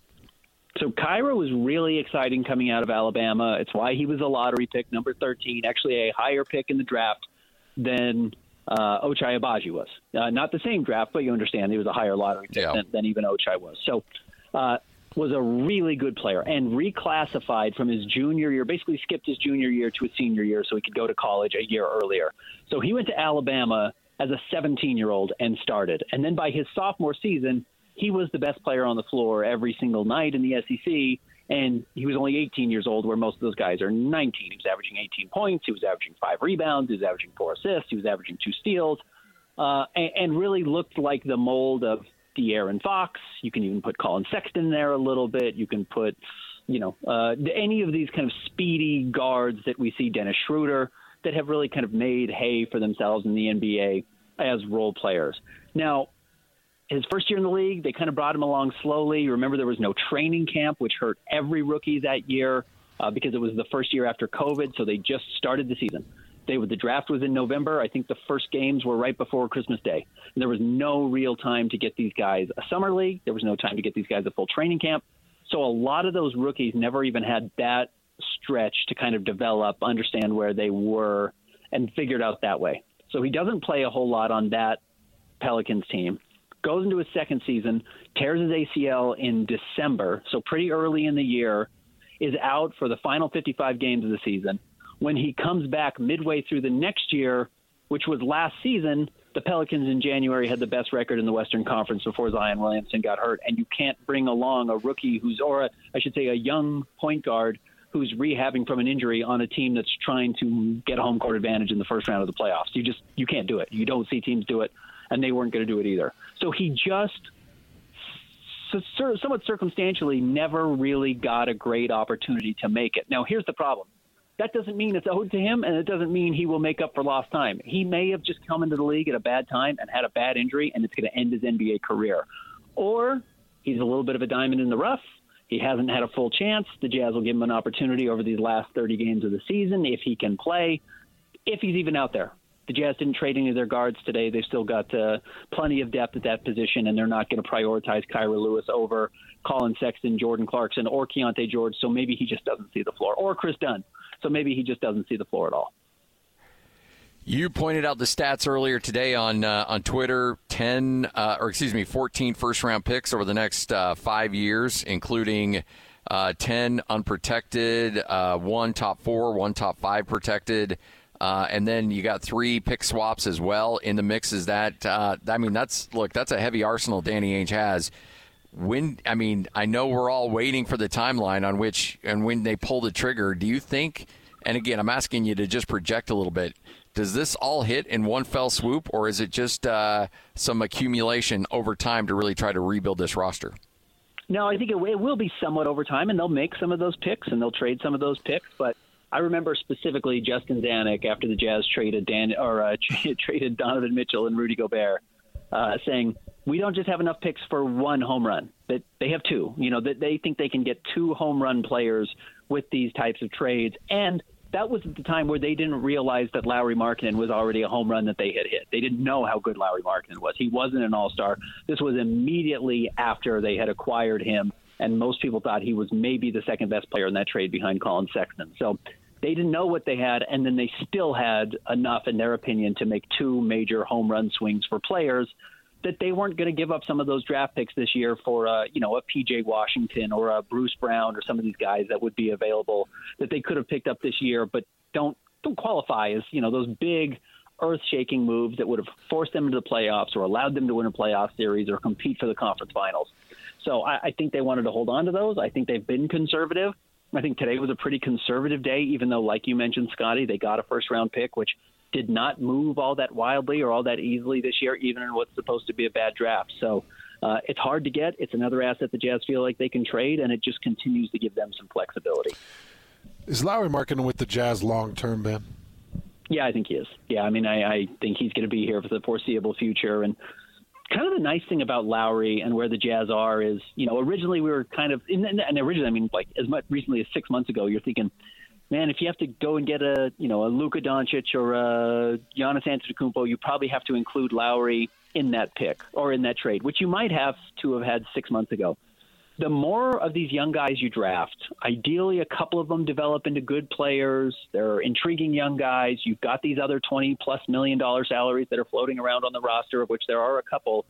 So Kira was really exciting coming out of Alabama. It's why he was a lottery pick, number 13, actually a higher pick in the draft than uh, Ochai Agbaji was. Uh, not the same draft, but you understand he was a higher lottery pick Yeah. than, than even Ochai was. So uh, was a really good player and reclassified from his junior year, basically skipped his junior year to his senior year so he could go to college a year earlier. So he went to Alabama as a 17 year old and started. And then by his sophomore season, he was the best player on the floor every single night in the SEC. And he was only 18 years old, where most of those guys are 19. He was averaging 18 points. He was averaging five rebounds. He was averaging four assists. He was averaging two steals, uh, and, and really looked like the mold of De'Aaron Fox. You can even put Collin Sexton there a little bit. You can put, you know, uh, any of these kind of speedy guards that we see, Dennis Schroeder, that have really kind of made hay for themselves in the NBA as role players. Now, his first year in the league, they kind of brought him along slowly. Remember, there was no training camp, which hurt every rookie that year uh, because it was the first year after COVID. So they just started the season. They the draft was in November. I think the first games were right before Christmas Day. And there was no real time to get these guys a summer league. There was no time to get these guys a full training camp. So a lot of those rookies never even had that stretch to kind of develop, understand where they were, and figure it out that way. So he doesn't play a whole lot on that Pelicans team. Goes into his second season, tears his ACL in December, so pretty early in the year, is out for the final 55 games of the season. When he comes back midway through the next year, which was last season, the Pelicans in January had the best record in the Western Conference before Zion Williamson got hurt, and you can't bring along a rookie who's, or a, I should say, a young point guard who's rehabbing from an injury on a team that's trying to get home court advantage in the first round of the playoffs. You just you can't do it. You don't see teams do it, and they weren't going to do it either. So he just somewhat circumstantially never really got a great opportunity to make it. Now here's the problem. That doesn't mean it's owed to him, and it doesn't mean he will make up for lost time. He may have just come into the league at a bad time and had a bad injury, and it's going to end his NBA career. Or he's a little bit of a diamond in the rough. He hasn't had a full chance. The Jazz will give him an opportunity over these last 30 games of the season if he can play, if he's even out there. The Jazz didn't trade any of their guards today. They've still got uh, plenty of depth at that position, and they're not going to prioritize Kira Lewis over Collin Sexton, Jordan Clarkson, or Keyonte George. So maybe he just doesn't see the floor, or Kris Dunn. So maybe he just doesn't see the floor at all. You pointed out the stats earlier today on uh, on Twitter. Ten, uh, or excuse me, 14 first round picks over the next uh, five years, including uh, ten unprotected, uh, one top four, one top five protected, uh, and then you got three pick swaps as well in the mix. Is that? Uh, I mean, that's look, that's a heavy arsenal Danny Ainge has. When I mean, I know we're all waiting for the timeline on which and when they pull the trigger. Do you think? And again, I'm asking you to just project a little bit. Does this all hit in one fell swoop, or is it just uh, some accumulation over time to really try to rebuild this roster? No, I think it, it will be somewhat over time, and they'll make some of those picks and they'll trade some of those picks. But I remember specifically Justin Zanik after the Jazz traded Dan or uh, traded Donovan Mitchell and Rudy Gobert, uh, saying we don't just have enough picks for one home run; that they have two. You know, that they think they can get two home run players with these types of trades, and that was at the time where they didn't realize that Lauri Markkanen was already a home run that they had hit. They didn't know how good Lauri Markkanen was. He wasn't an all star. This was immediately after they had acquired him, and most people thought he was maybe the second best player in that trade behind Collin Sexton. So they didn't know what they had, and then they still had enough, in their opinion, to make two major home run swings for players that they weren't going to give up some of those draft picks this year for uh, you know a PJ Washington or a Bruce Brown or some of these guys that would be available that they could have picked up this year, but don't don't qualify as you know those big earth-shaking moves that would have forced them into the playoffs or allowed them to win a playoff series or compete for the conference finals. So I, I think they wanted to hold on to those. I think they've been conservative. I think today was a pretty conservative day, even though, like you mentioned, Scotty, they got a first-round pick, which did not move all that wildly or all that easily this year, even in what's supposed to be a bad draft. So uh, it's hard to get. It's another asset the Jazz feel like they can trade, and it just continues to give them some flexibility. Is Lauri Markkanen with the Jazz long term, Ben? Yeah, I think he is. Yeah, I mean, I, I think he's going to be here for the foreseeable future. And kind of the nice thing about Lauri and where the Jazz are is, you know, originally we were kind of, and originally, I mean, like as much recently as six months ago, you're thinking, man, if you have to go and get a you know a Luka Doncic or a Giannis Antetokounmpo, you probably have to include Lauri in that pick or in that trade, which you might have to have had six months ago. The more of these young guys you draft, ideally a couple of them develop into good players. They're intriguing young guys. You've got these other twenty plus million dollar salaries that are floating around on the roster, of which there are a couple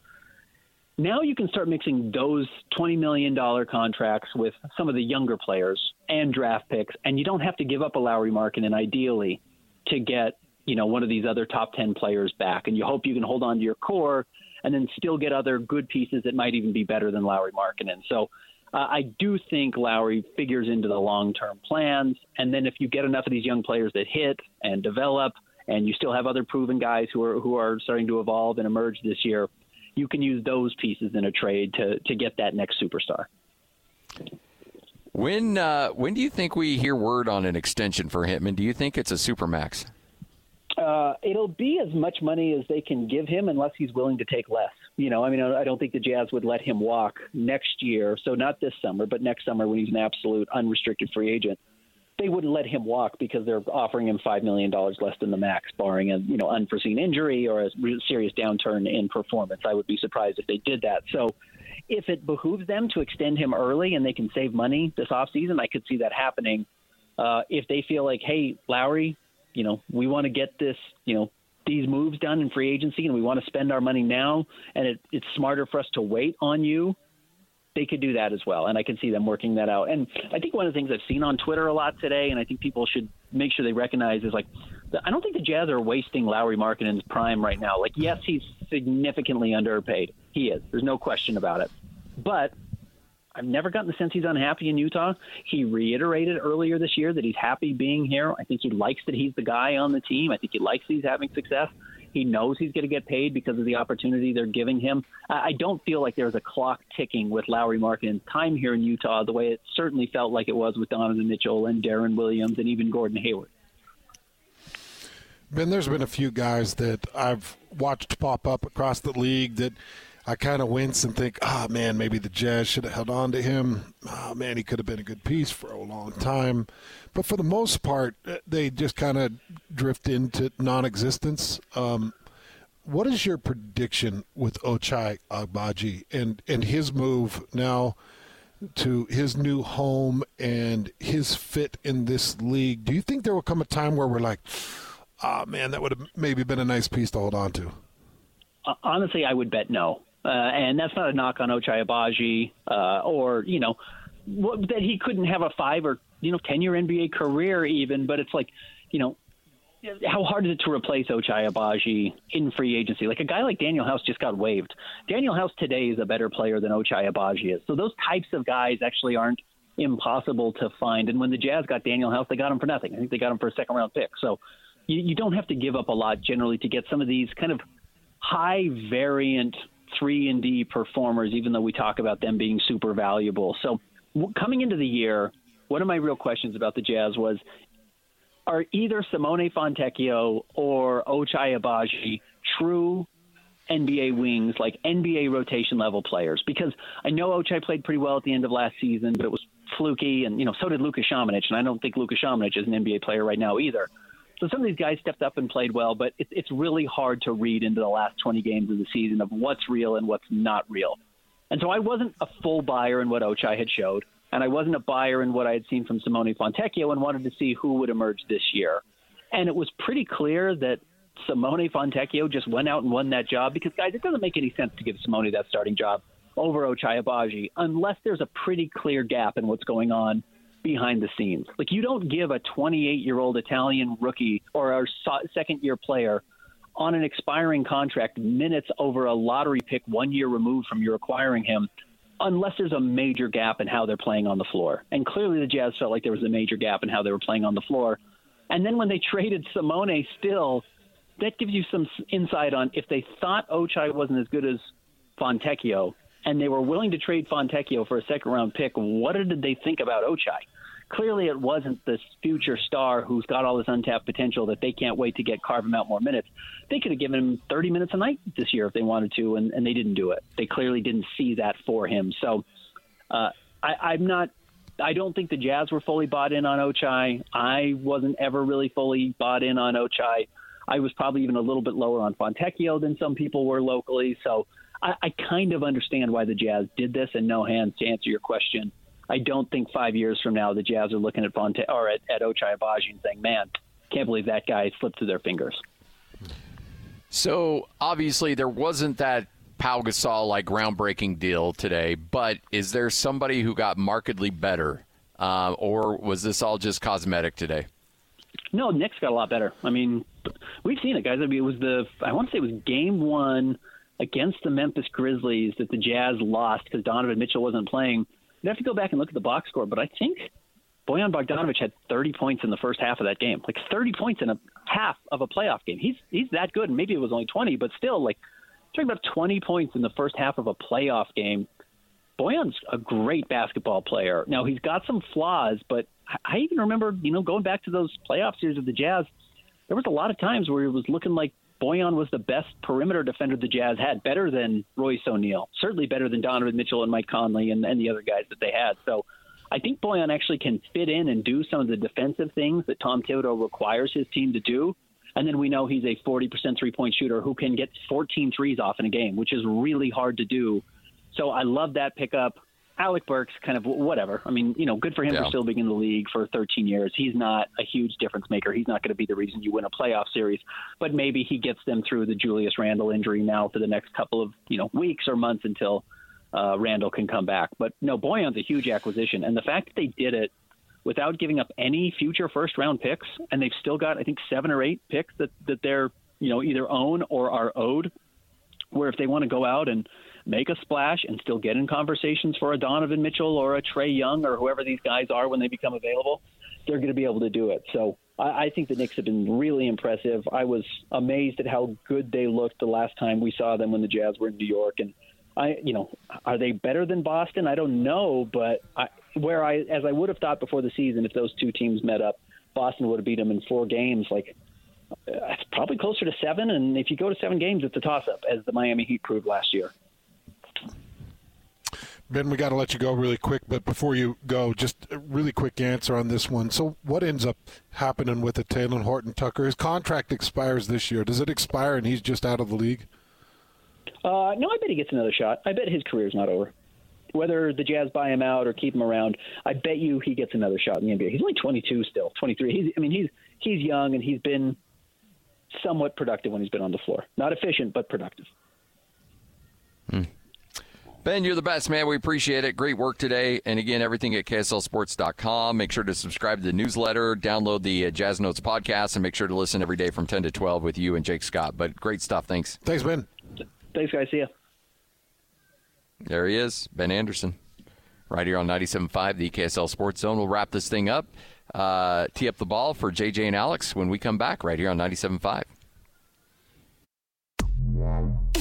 now you can start mixing those $20 million contracts with some of the younger players and draft picks, and you don't have to give up a Lauri Markkanen ideally to get you know one of these other top 10 players back. And you hope you can hold on to your core and then still get other good pieces that might even be better than Lauri Markkanen. So uh, I do think Lauri figures into the long-term plans. And then if you get enough of these young players that hit and develop, and you still have other proven guys who are who are starting to evolve and emerge this year – you can use those pieces in a trade to to get that next superstar. When uh, when do you think we hear word on an extension for Hitman? Do you think it's a supermax? Uh, it'll be as much money as they can give him, unless he's willing to take less. You know, I mean, I don't think the Jazz would let him walk next year. So not this summer, but next summer when he's an absolute unrestricted free agent they wouldn't let him walk because they're offering him five million dollars less than the max, barring a you know unforeseen injury or a serious downturn in performance. I would be surprised if they did that. So, if it behooves them to extend him early and they can save money this offseason, I could see that happening. Uh, if they feel like, hey, Lauri, you know, we want to get this, you know, these moves done in free agency and we want to spend our money now, and it, it's smarter for us to wait on you they could do that as well, and I can see them working that out. And I think one of the things I've seen on Twitter a lot today, and I think people should make sure they recognize is like, I don't think the Jazz are wasting Lauri Markkanen's prime right now. Like, yes, he's significantly underpaid. He is. There's no question about it. But I've never gotten the sense he's unhappy in Utah. He reiterated earlier this year that he's happy being here. I think he likes that he's the guy on the team. I think he likes that he's having success. He knows he's going to get paid because of the opportunity they're giving him. I don't feel like there's a clock ticking with Lauri Markkanen's time here in Utah the way it certainly felt like it was with Donovan Mitchell and Deron Williams and even Gordon Hayward. Ben, there's been a few guys that I've watched pop up across the league that I kind of wince and think, oh man, maybe the Jazz should have held on to him. Oh man, he could have been a good piece for a long time. But for the most part, uh, they just kind of drift into non-existence. Um, what is your prediction with Ochai Agbaji and and his move now to his new home and his fit in this league? Do you think there will come a time where we're like, ah, oh, man, that would have maybe been a nice piece to hold on to? Honestly, I would bet no. Uh, and that's not a knock on Ochai Agbaji uh, or, you know, that he couldn't have a five or you know, 10 year NBA career even, but it's like, you know, how hard is it to replace Ochai Agbaji in free agency? Like a guy like Daniel House just got waived. Daniel House today is a better player than Ochai Agbaji is. So those types of guys actually aren't impossible to find. And when the Jazz got Daniel House, they got him for nothing. I think they got him for a second round pick. So you, you don't have to give up a lot generally to get some of these kind of high variant three and D performers, even though we talk about them being super valuable. So w- coming into the year, one of my real questions about the Jazz was are either Simone Fontecchio or Ochai Agbaji true NBA wings, like NBA rotation level players? Because I know Ochai played pretty well at the end of last season, but it was fluky, and you know so did Luka Šamanić, and I don't think Luka Šamanić is an NBA player right now either. So some of these guys stepped up and played well, but it's it's really hard to read into the last 20 games of the season of what's real and what's not real. And so I wasn't a full buyer in what Ochai had showed, and I wasn't a buyer in what I had seen from Simone Fontecchio, and wanted to see who would emerge this year. And it was pretty clear that Simone Fontecchio just went out and won that job because, guys, it doesn't make any sense to give Simone that starting job over Ochai Agbaji unless there's a pretty clear gap in what's going on behind the scenes. Like you don't give a 28 year old Italian rookie or a second year player on an expiring contract minutes over a lottery pick one year removed from you acquiring him unless there's a major gap in how they're playing on the floor. And clearly the Jazz felt like there was a major gap in how they were playing on the floor. And then when they traded Simone still, that gives you some insight on if they thought Ochai wasn't as good as Fontecchio and they were willing to trade Fontecchio for a second round pick, what did they think about Ochai? Clearly, it wasn't this future star who's got all this untapped potential that they can't wait to get carve him out more minutes. They could have given him 30 minutes a night this year if they wanted to, and, and they didn't do it. They clearly didn't see that for him. So uh, I, I'm not. I don't think the Jazz were fully bought in on Ochai. I wasn't ever really fully bought in on Ochai. I was probably even a little bit lower on Fontecchio than some people were locally. So I, I kind of understand why the Jazz did this. And no Hans to answer your question. I don't think five years from now the Jazz are looking at Fonte or at, at Ochai Agbaji and saying, "Man, can't believe that guy slipped through their fingers." So obviously there wasn't that Pau Gasol like groundbreaking deal today, but is there somebody who got markedly better, uh, or was this all just cosmetic today? No, Knicks got a lot better. I mean, we've seen it, guys. I mean, it was the I want to say it was Game One against the Memphis Grizzlies that the Jazz lost because Donovan Mitchell wasn't playing. You'd have to go back and look at the box score, but I think Bojan Bogdanovic had 30 points in the first half of that game. Like 30 points in a half of a playoff game. He's he's that good. Maybe it was only 20, but still, like talking about 20 points in the first half of a playoff game. Bojan's a great basketball player. Now he's got some flaws, but I even remember, you know, going back to those playoff series of the Jazz, there was a lot of times where it was looking like Bojan was the best perimeter defender the Jazz had, better than Royce O'Neale, certainly better than Donovan Mitchell and Mike Conley and, and the other guys that they had. So I think Bojan actually can fit in and do some of the defensive things that Tom Thibodeau requires his team to do. And then we know he's a 40% three point shooter who can get 14 threes off in a game, which is really hard to do. So I love that pickup. Alec Burks, kind of whatever. I mean, you know, good for him Yeah. for still being in the league for 13 years. He's not a huge difference maker. He's not going to be the reason you win a playoff series, but maybe he gets them through the Julius Randle injury now for the next couple of you know weeks or months until uh, Randle can come back. But no, Bojan's a huge acquisition, and the fact that they did it without giving up any future first round picks, and they've still got I think seven or eight picks that that they're you know either own or are owed. Where if they want to go out and make a splash and still get in conversations for a Donovan Mitchell or a Trae Young or whoever these guys are when they become available, they're going to be able to do it. So I, I think the Knicks have been really impressive. I was amazed at how good they looked the last time we saw them when the Jazz were in New York, and I, you know, are they better than Boston? I don't know, but I, where I, as I would have thought before the season, if those two teams met up, Boston would have beat them in four games. Like uh, it's probably closer to seven, and if you go to seven games, it's a toss-up, as the Miami Heat proved last year. Ben, we got to let you go really quick, but before you go, just a really quick answer on this one. So, what ends up happening with the Talen Horton Tucker? His contract expires this year. Does it expire and he's just out of the league? Uh, no, I bet he gets another shot. I bet his career's not over. Whether the Jazz buy him out or keep him around, I bet you he gets another shot in the NBA. He's only 22 still, 23. He's, I mean, he's he's young and he's been somewhat productive when he's been on the floor. Not efficient, but productive. Ben, you're the best, man. We appreciate it. Great work today. And again, everything at KSLSports.com. Make sure to subscribe to the newsletter, download the uh, Jazz Notes podcast, and make sure to listen every day from 10 to 12 with you and Jake Scott. But great stuff. Thanks. Thanks, Ben. Thanks, guys. See ya. There he is, Ben Anderson. right here on 97.5, the KSL Sports Zone. We'll wrap this thing up. Uh, tee up the ball for JJ and Alex when we come back right here on 97.5.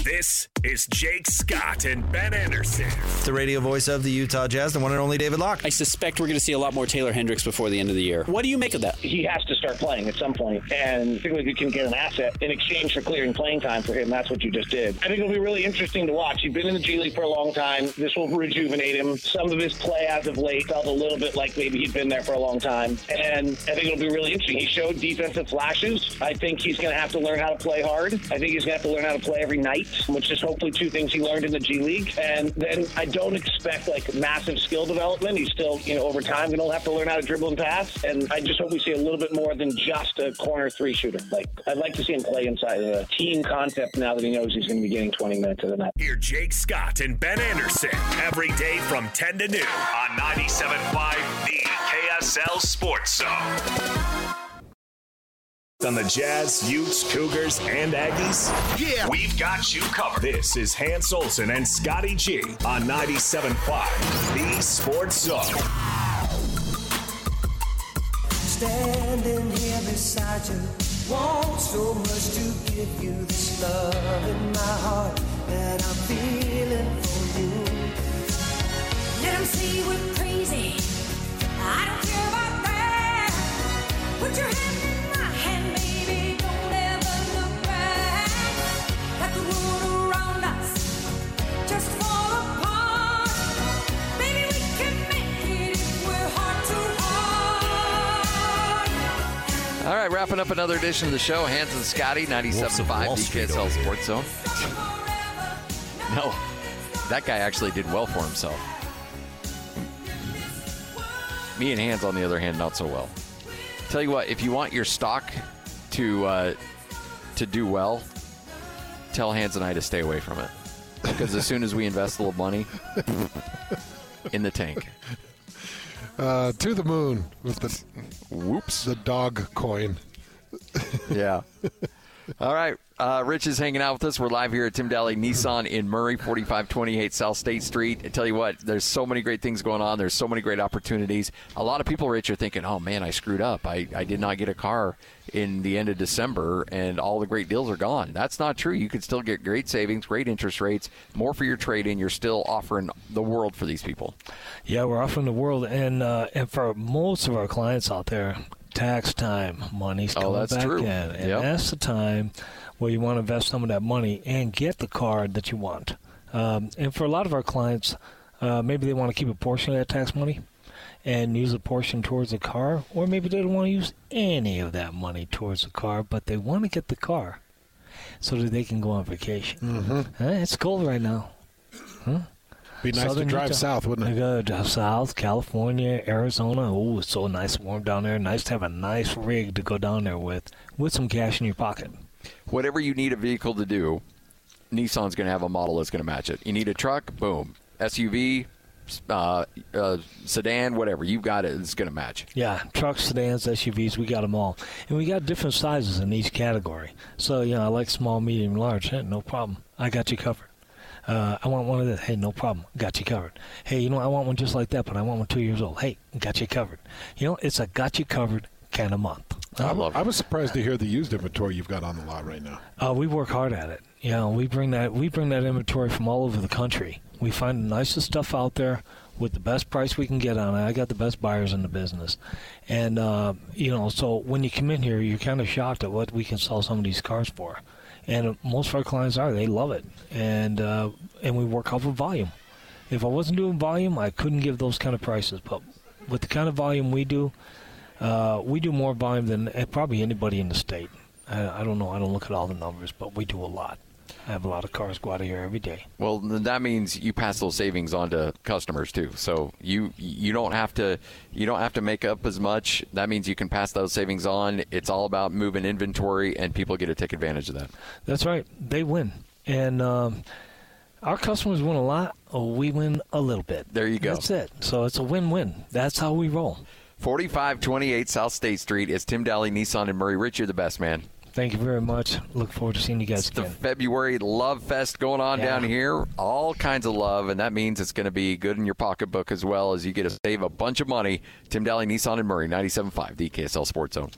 This is Jake Scott and Ben Anderson. The radio voice of the Utah Jazz, the one and only David Locke. I suspect we're going to see a lot more Taylor Hendricks before the end of the year. What do you make of that? He has to start playing at some point, and I think we can get an asset in exchange for clearing playing time for him. That's what you just did. I think it'll be really interesting to watch. He's been in the G League for a long time. This will rejuvenate him. Some of his play as of late felt a little bit like maybe he'd been there for a long time, and I think it'll be really interesting. He showed defensive flashes. I think he's going to have to learn how to play hard. I think he's going to have to learn how to play every night, which is hopefully two things he learned in the G League. And then I don't expect like massive skill development. He's still, you know, over time going to have to learn how to dribble and pass. And I just hope we see a little bit more than just a corner three shooter. Like I'd like to see him play inside of a team concept now that he knows he's going to be getting 20 minutes of the night. Hear Jake Scott and Ben Anderson every day from 10 to noon on 97.5 The KSL Sports Zone. On the Jazz, Utes, Cougars, and Aggies? Yeah! We've got you covered. This is Hans Olsen and Scotty G on 97.5 The Sports Zone. Standing here beside you, want so much to give you this love in my heart that I'm feeling for you. Let 'em see we're crazy. I don't care about that. Put your hand in my hand, All right, wrapping up another edition of the show. Hans and Scotty, 97.5 Wall Street DKSL. Sports Zone. No, that guy actually did well for himself. Me and Hans, on the other hand, not so well. Tell you what, if you want your stock to uh, to do well, tell Hans and I to stay away from it. Because as soon as we invest a little money in the tank, Uh, to the moon with the whoops the dog coin. yeah. All right. Uh, Rich is hanging out with us. We're live here at Tim Dahle Nissan in Murray, 4528 South State Street. I tell you what, there's so many great things going on. There's so many great opportunities. A lot of people, Rich, are thinking, oh, man, I screwed up. I, I did not get a car in the end of December, and all the great deals are gone. That's not true. You can still get great savings, great interest rates, more for your trade in. You're still offering the world for these people. Yeah, we're offering the world, and uh, and for most of our clients out there, tax time, money's Oh, coming that's back true. in, and Yep. that's the time where you want to invest some of that money and get the car that you want. Um, and for a lot of our clients, uh, maybe they want to keep a portion of that tax money and use a portion towards the car, or maybe they don't want to use any of that money towards the car, but they want to get the car so that they can go on vacation. Mm-hmm. It's cold right now. Huh? Be nice to drive Utah. south, wouldn't it? Go to south, California, Arizona. Oh, it's so nice and warm down there. Nice to have a nice rig to go down there with, with some cash in your pocket. whatever you need a vehicle to do, Nissan's going to have a model that's going to match it. You need a truck, boom. SUV, uh, uh, sedan, whatever. You've got it. It's going to match. Yeah, trucks, sedans, SUVs, we got them all. And we got different sizes in each category. So, you know, I like small, medium, large. Hey, no problem. I got you covered. Uh, I want one of this. Hey, no problem. Got you covered. Hey, you know, I want one just like that, but I want one two years old. Hey, got you covered. You know, it's a got you covered kind of month. I, I was surprised to hear the used inventory you've got on the lot right now. Uh, we work hard at it. You know, we bring that we bring that inventory from all over the country. We find the nicest stuff out there with the best price we can get on it. I got the best buyers in the business, and uh, you know, so when you come in here, you're kind of shocked at what we can sell some of these cars for. And most of our clients are they love it, and uh, and we work off of volume. If I wasn't doing volume, I couldn't give those kind of prices. But with the kind of volume we do, uh, we do more volume than uh, probably anybody in the state. I, I don't know. I don't look at all the numbers, but we do a lot. I have a lot of cars go out of here every day. Well, that means you pass those savings on to customers too. So you you don't have to you don't have to make up as much. That means you can pass those savings on. It's all about moving inventory, and people get to take advantage of that. That's right. They win, and um, our customers win a lot. Or we win a little bit. There you go. That's it. So it's a win-win. That's how we roll. 4528 South State Street. is Tim Dahle Nissan and Murray Rich. You're the best man. Thank you very much. Look forward to seeing you guys The again. February Love Fest going on Yeah. down here. All kinds of love, and that means it's going to be good in your pocketbook as well as you get to save a bunch of money. Tim Dahle, Nissan and Murray, 97.5, the KSL Sports Zone.